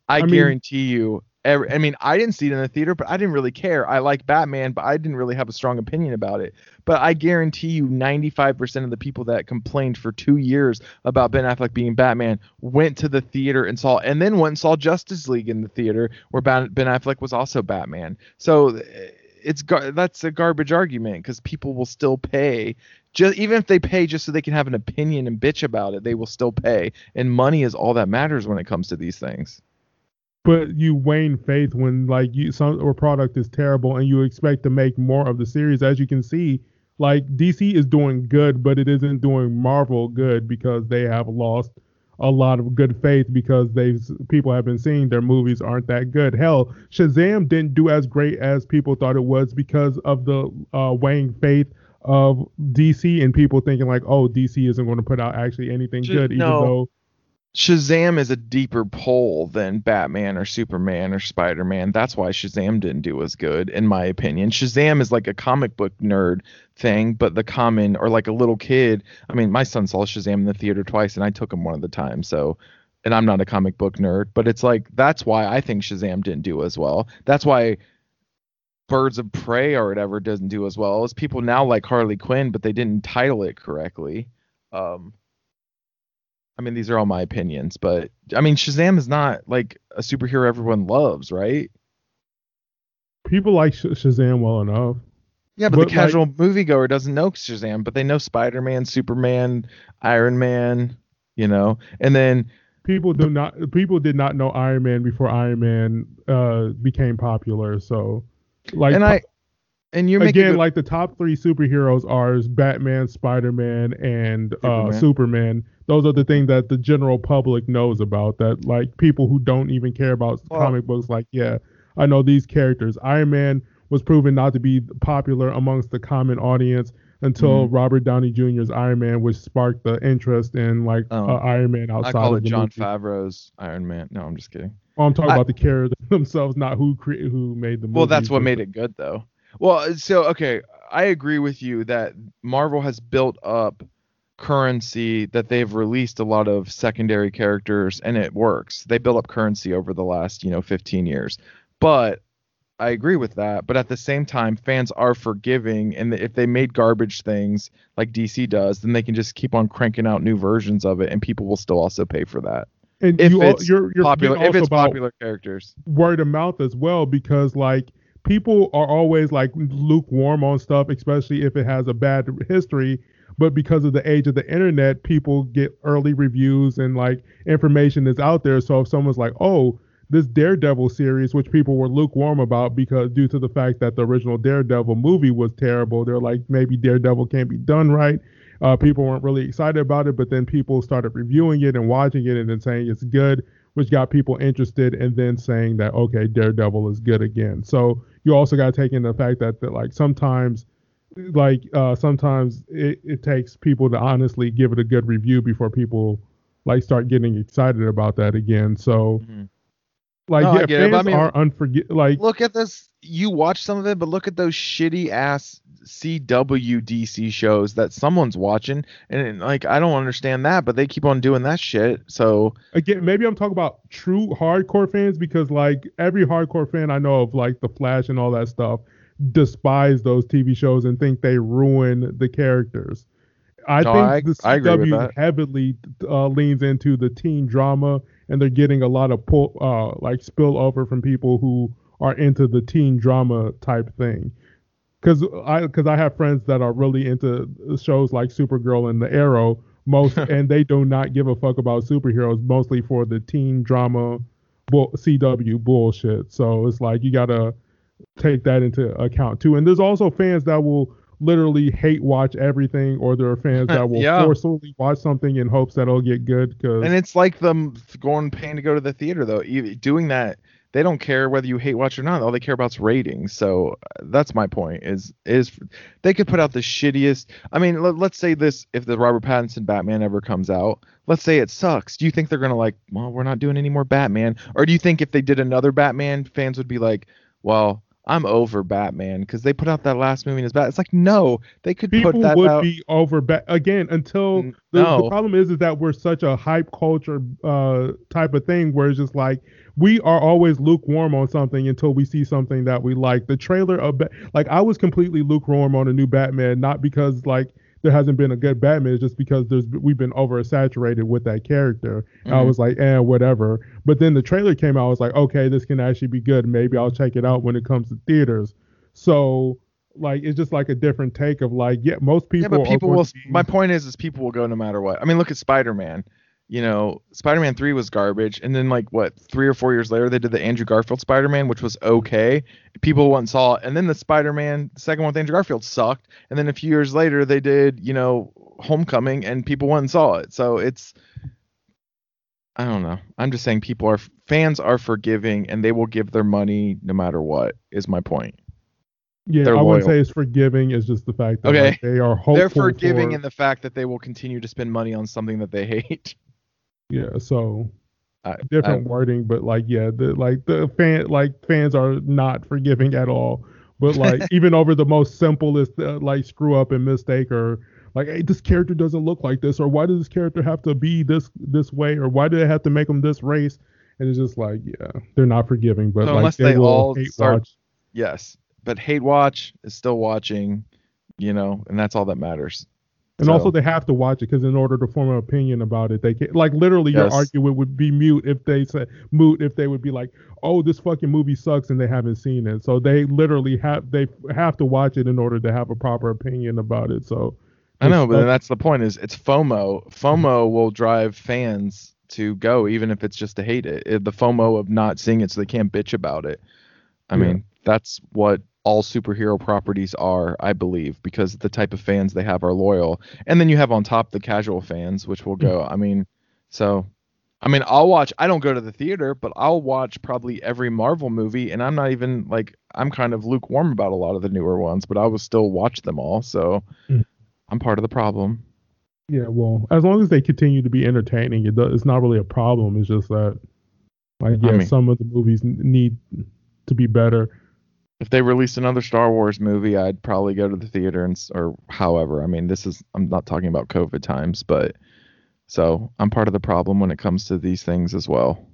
I, I guarantee mean, you. Every, I mean, I didn't see it in the theater, but I didn't really care. I like Batman, but I didn't really have a strong opinion about it. But I guarantee you, 95% of the people that complained for two years about Ben Affleck being Batman went to the theater and saw, and then went and saw Justice League in the theater, where Ben Affleck was also Batman. So eh, it's gar- that's a garbage argument because people will still pay just even if they pay just so they can have an opinion and bitch about it they will still pay. And money is all that matters when it comes to these things. But you wane faith when like you some or product is terrible and you expect to make more of the series. As you can see like dc is doing good but it isn't doing marvel good because they have lost a lot of good faith because they people have been seeing their movies aren't that good. Hell, Shazam didn't do as great as people thought it was because of the uh, weighing faith of DC and people thinking like, oh, DC isn't going to put out actually anything good, even no. though Shazam is a deeper pull than Batman or Superman or Spider Man. That's why Shazam didn't do as good, in my opinion. Shazam is like a comic book nerd thing, but the common or like a little kid. I mean, my son saw Shazam in the theater twice, and I took him one of the times. So, and I'm not a comic book nerd, but it's like that's why I think Shazam didn't do as well. That's why Birds of Prey or whatever doesn't do as well as people now like Harley Quinn, but they didn't title it correctly. Um, I mean, these are all my opinions, but I mean, Shazam is not like a superhero everyone loves, right? People like Sh- Shazam well enough. Yeah, but, but the casual like, moviegoer doesn't know Shazam, but they know Spider Man, Superman, Iron Man, you know, and then people do not people did not know Iron Man before Iron Man uh, became popular. So, like, and I and you're again good, like the top three superheroes are Batman, Spider Man, and uh, Superman. Superman. Those are the things that the general public knows about that like people who don't even care about comic books like yeah i know these characters. Iron man was proven not to be popular amongst the common audience until mm-hmm. robert downey jr's iron man which sparked the interest in like oh, uh, iron man outside I call it jon movie. favreau's iron man no i'm just kidding well, i'm talking I, about the characters (laughs) themselves not who cre- who made the movie well that's what made it good though well so okay i agree with you that marvel has built up currency that they've released a lot of secondary characters and it works. They built up currency over the last, you know, 15 years. But I agree with that, but at the same time fans are forgiving and if they made garbage things like DC does, then they can just keep on cranking out new versions of it and people will still also pay for that. And if you, it's you're, you're popular if it's popular characters. Word of mouth as well because like people are always like lukewarm on stuff, especially if it has a bad history but because of the age of the internet, people get early reviews and like information is out there. So if someone's like, oh, this Daredevil series, which people were lukewarm about because due to the fact that the original Daredevil movie was terrible, they're like, maybe Daredevil can't be done right. Uh, people weren't really excited about it, but then people started reviewing it and watching it and then saying it's good, which got people interested, and then saying that okay, Daredevil is good again. So you also got to take into the fact that, that like sometimes like uh, sometimes it, it takes people to honestly give it a good review before people like start getting excited about that again. So mm-hmm. Like no, yeah, fans I mean, are unforget like look at this you watch some of it, but look at those shitty ass CW DC shows that someone's watching, and like I don't understand that, but they keep on doing that shit. So again, maybe I'm talking about true hardcore fans because like every hardcore fan I know of, like The Flash and all that stuff, despise those TV shows and think they ruin the characters. I no, think I, the CW heavily uh, leans into the teen drama and they're getting a lot of pull, uh, like spillover from people who are into the teen drama type thing. Because I, because I have friends that are really into shows like Supergirl and The Arrow, most, (laughs) and they do not give a fuck about superheroes, mostly for the teen drama, bull, CW bullshit. So it's like you gotta take that into account too. And there's also fans that will literally hate watch everything, or there are fans that (laughs) will Yeah. forcefully watch something in hopes that it'll get good. Cause And it's like them going paying to go to the theater though. Doing that, they don't care whether you hate watch or not. All they care about is ratings. So uh, that's my point. Is is they could put out the shittiest. I mean, let, let's say this: if the Robert Pattinson Batman ever comes out, let's say it sucks. Do you think they're gonna like, well, we're not doing any more Batman, or do you think if they did another Batman, fans would be like, well, I'm over Batman because they put out that last movie and it's bad. It's like no, they could people put that would out. be over ba- again until N- the, no. the problem is is that we're such a hype culture uh type of thing where it's just like we are always lukewarm on something until we see something that we like the trailer of Ba- like i was completely lukewarm on a new batman not because like there hasn't been a good batman it's just because there's we've been oversaturated with that character And i was like eh whatever but then the trailer came out i was like okay this can actually be good maybe i'll check it out when it comes to theaters so like it's just like a different take of like yeah most people yeah, but people will. be- My point is, is people will go no matter what. I mean, look at Spider Man. You know, Spider Man three was garbage, and then like what, three or four years later, they did the Andrew Garfield Spider Man, which was okay. People went and saw it, and then the Spider Man, the second one with Andrew Garfield, sucked. And then a few years later, they did, you know, Homecoming, and people went and saw it. So it's. I don't know. I'm just saying people are fans are forgiving and they will give their money no matter what is my point. yeah they're i wouldn't loyal. say it's forgiving it's just the fact that Okay. like, they are hopeful They're forgiving for, in the fact that they will continue to spend money on something that they hate. (laughs) yeah so I, different wording but like yeah the like the fan like fans are not forgiving at all. But like (laughs) even over the most simplest uh, like screw up and mistake or like hey this character doesn't look like this or why does this character have to be this this way? or why do they have to make them this race? And it's just like yeah they're not forgiving but So like unless they, they all hate start- watch. Yes, but hate watch is still watching, you know, and that's all that matters. And So- also, they have to watch it because in order to form an opinion about it, they can like literally your argument would be mute if they said moot if they would be like, oh, this fucking movie sucks and they haven't seen it. So they literally have they have to watch it in order to have a proper opinion about it. So I know, but that's the point. Is it's FOMO. FOMO will drive fans to go, even if it's just to hate it. It- The FOMO of not seeing it, so they can't bitch about it. I Yeah. mean, that's what all superhero properties are, I believe, because the type of fans they have are loyal. And then you have on top the casual fans, which will go. I mean, so. I mean, I'll watch. I don't go to the theater, but I'll watch probably every Marvel movie, and I'm not even like I'm kind of lukewarm about a lot of the newer ones, but I will still watch them all. So Mm. I'm part of the problem. yeah, well, as long as they continue to be entertaining, it does, it's not really a problem. It's just that like I yeah, mean- some of the movies need to be better. If they released another Star Wars movie, I'd probably go to the theater and or however. I mean, this is I'm not talking about COVID times, but so I'm part of the problem when it comes to these things as well.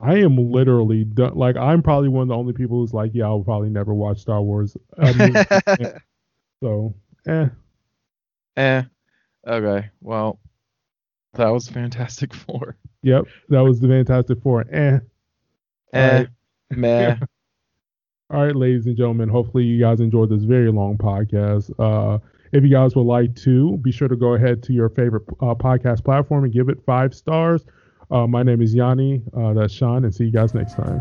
I am literally done. Like I'm probably one of the only people who's like, yeah, I'll probably never watch Star Wars. (laughs) I mean, so, eh. eh. Okay. Well, that was Fantastic Four. Yep, that was the Fantastic Four. Eh. Eh. Alright. Meh. (laughs) All right, ladies and gentlemen. Hopefully, you guys enjoyed this very long podcast. Uh, if you guys would like to, be sure to go ahead to your favorite uh, podcast platform and give it five stars. Uh, my name is Yanni. Uh, that's Sean, and see you guys next time.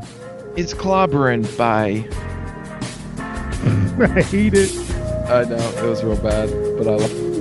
It's clobbering. Bye. (laughs) I hate it. I know it was real bad, but I love.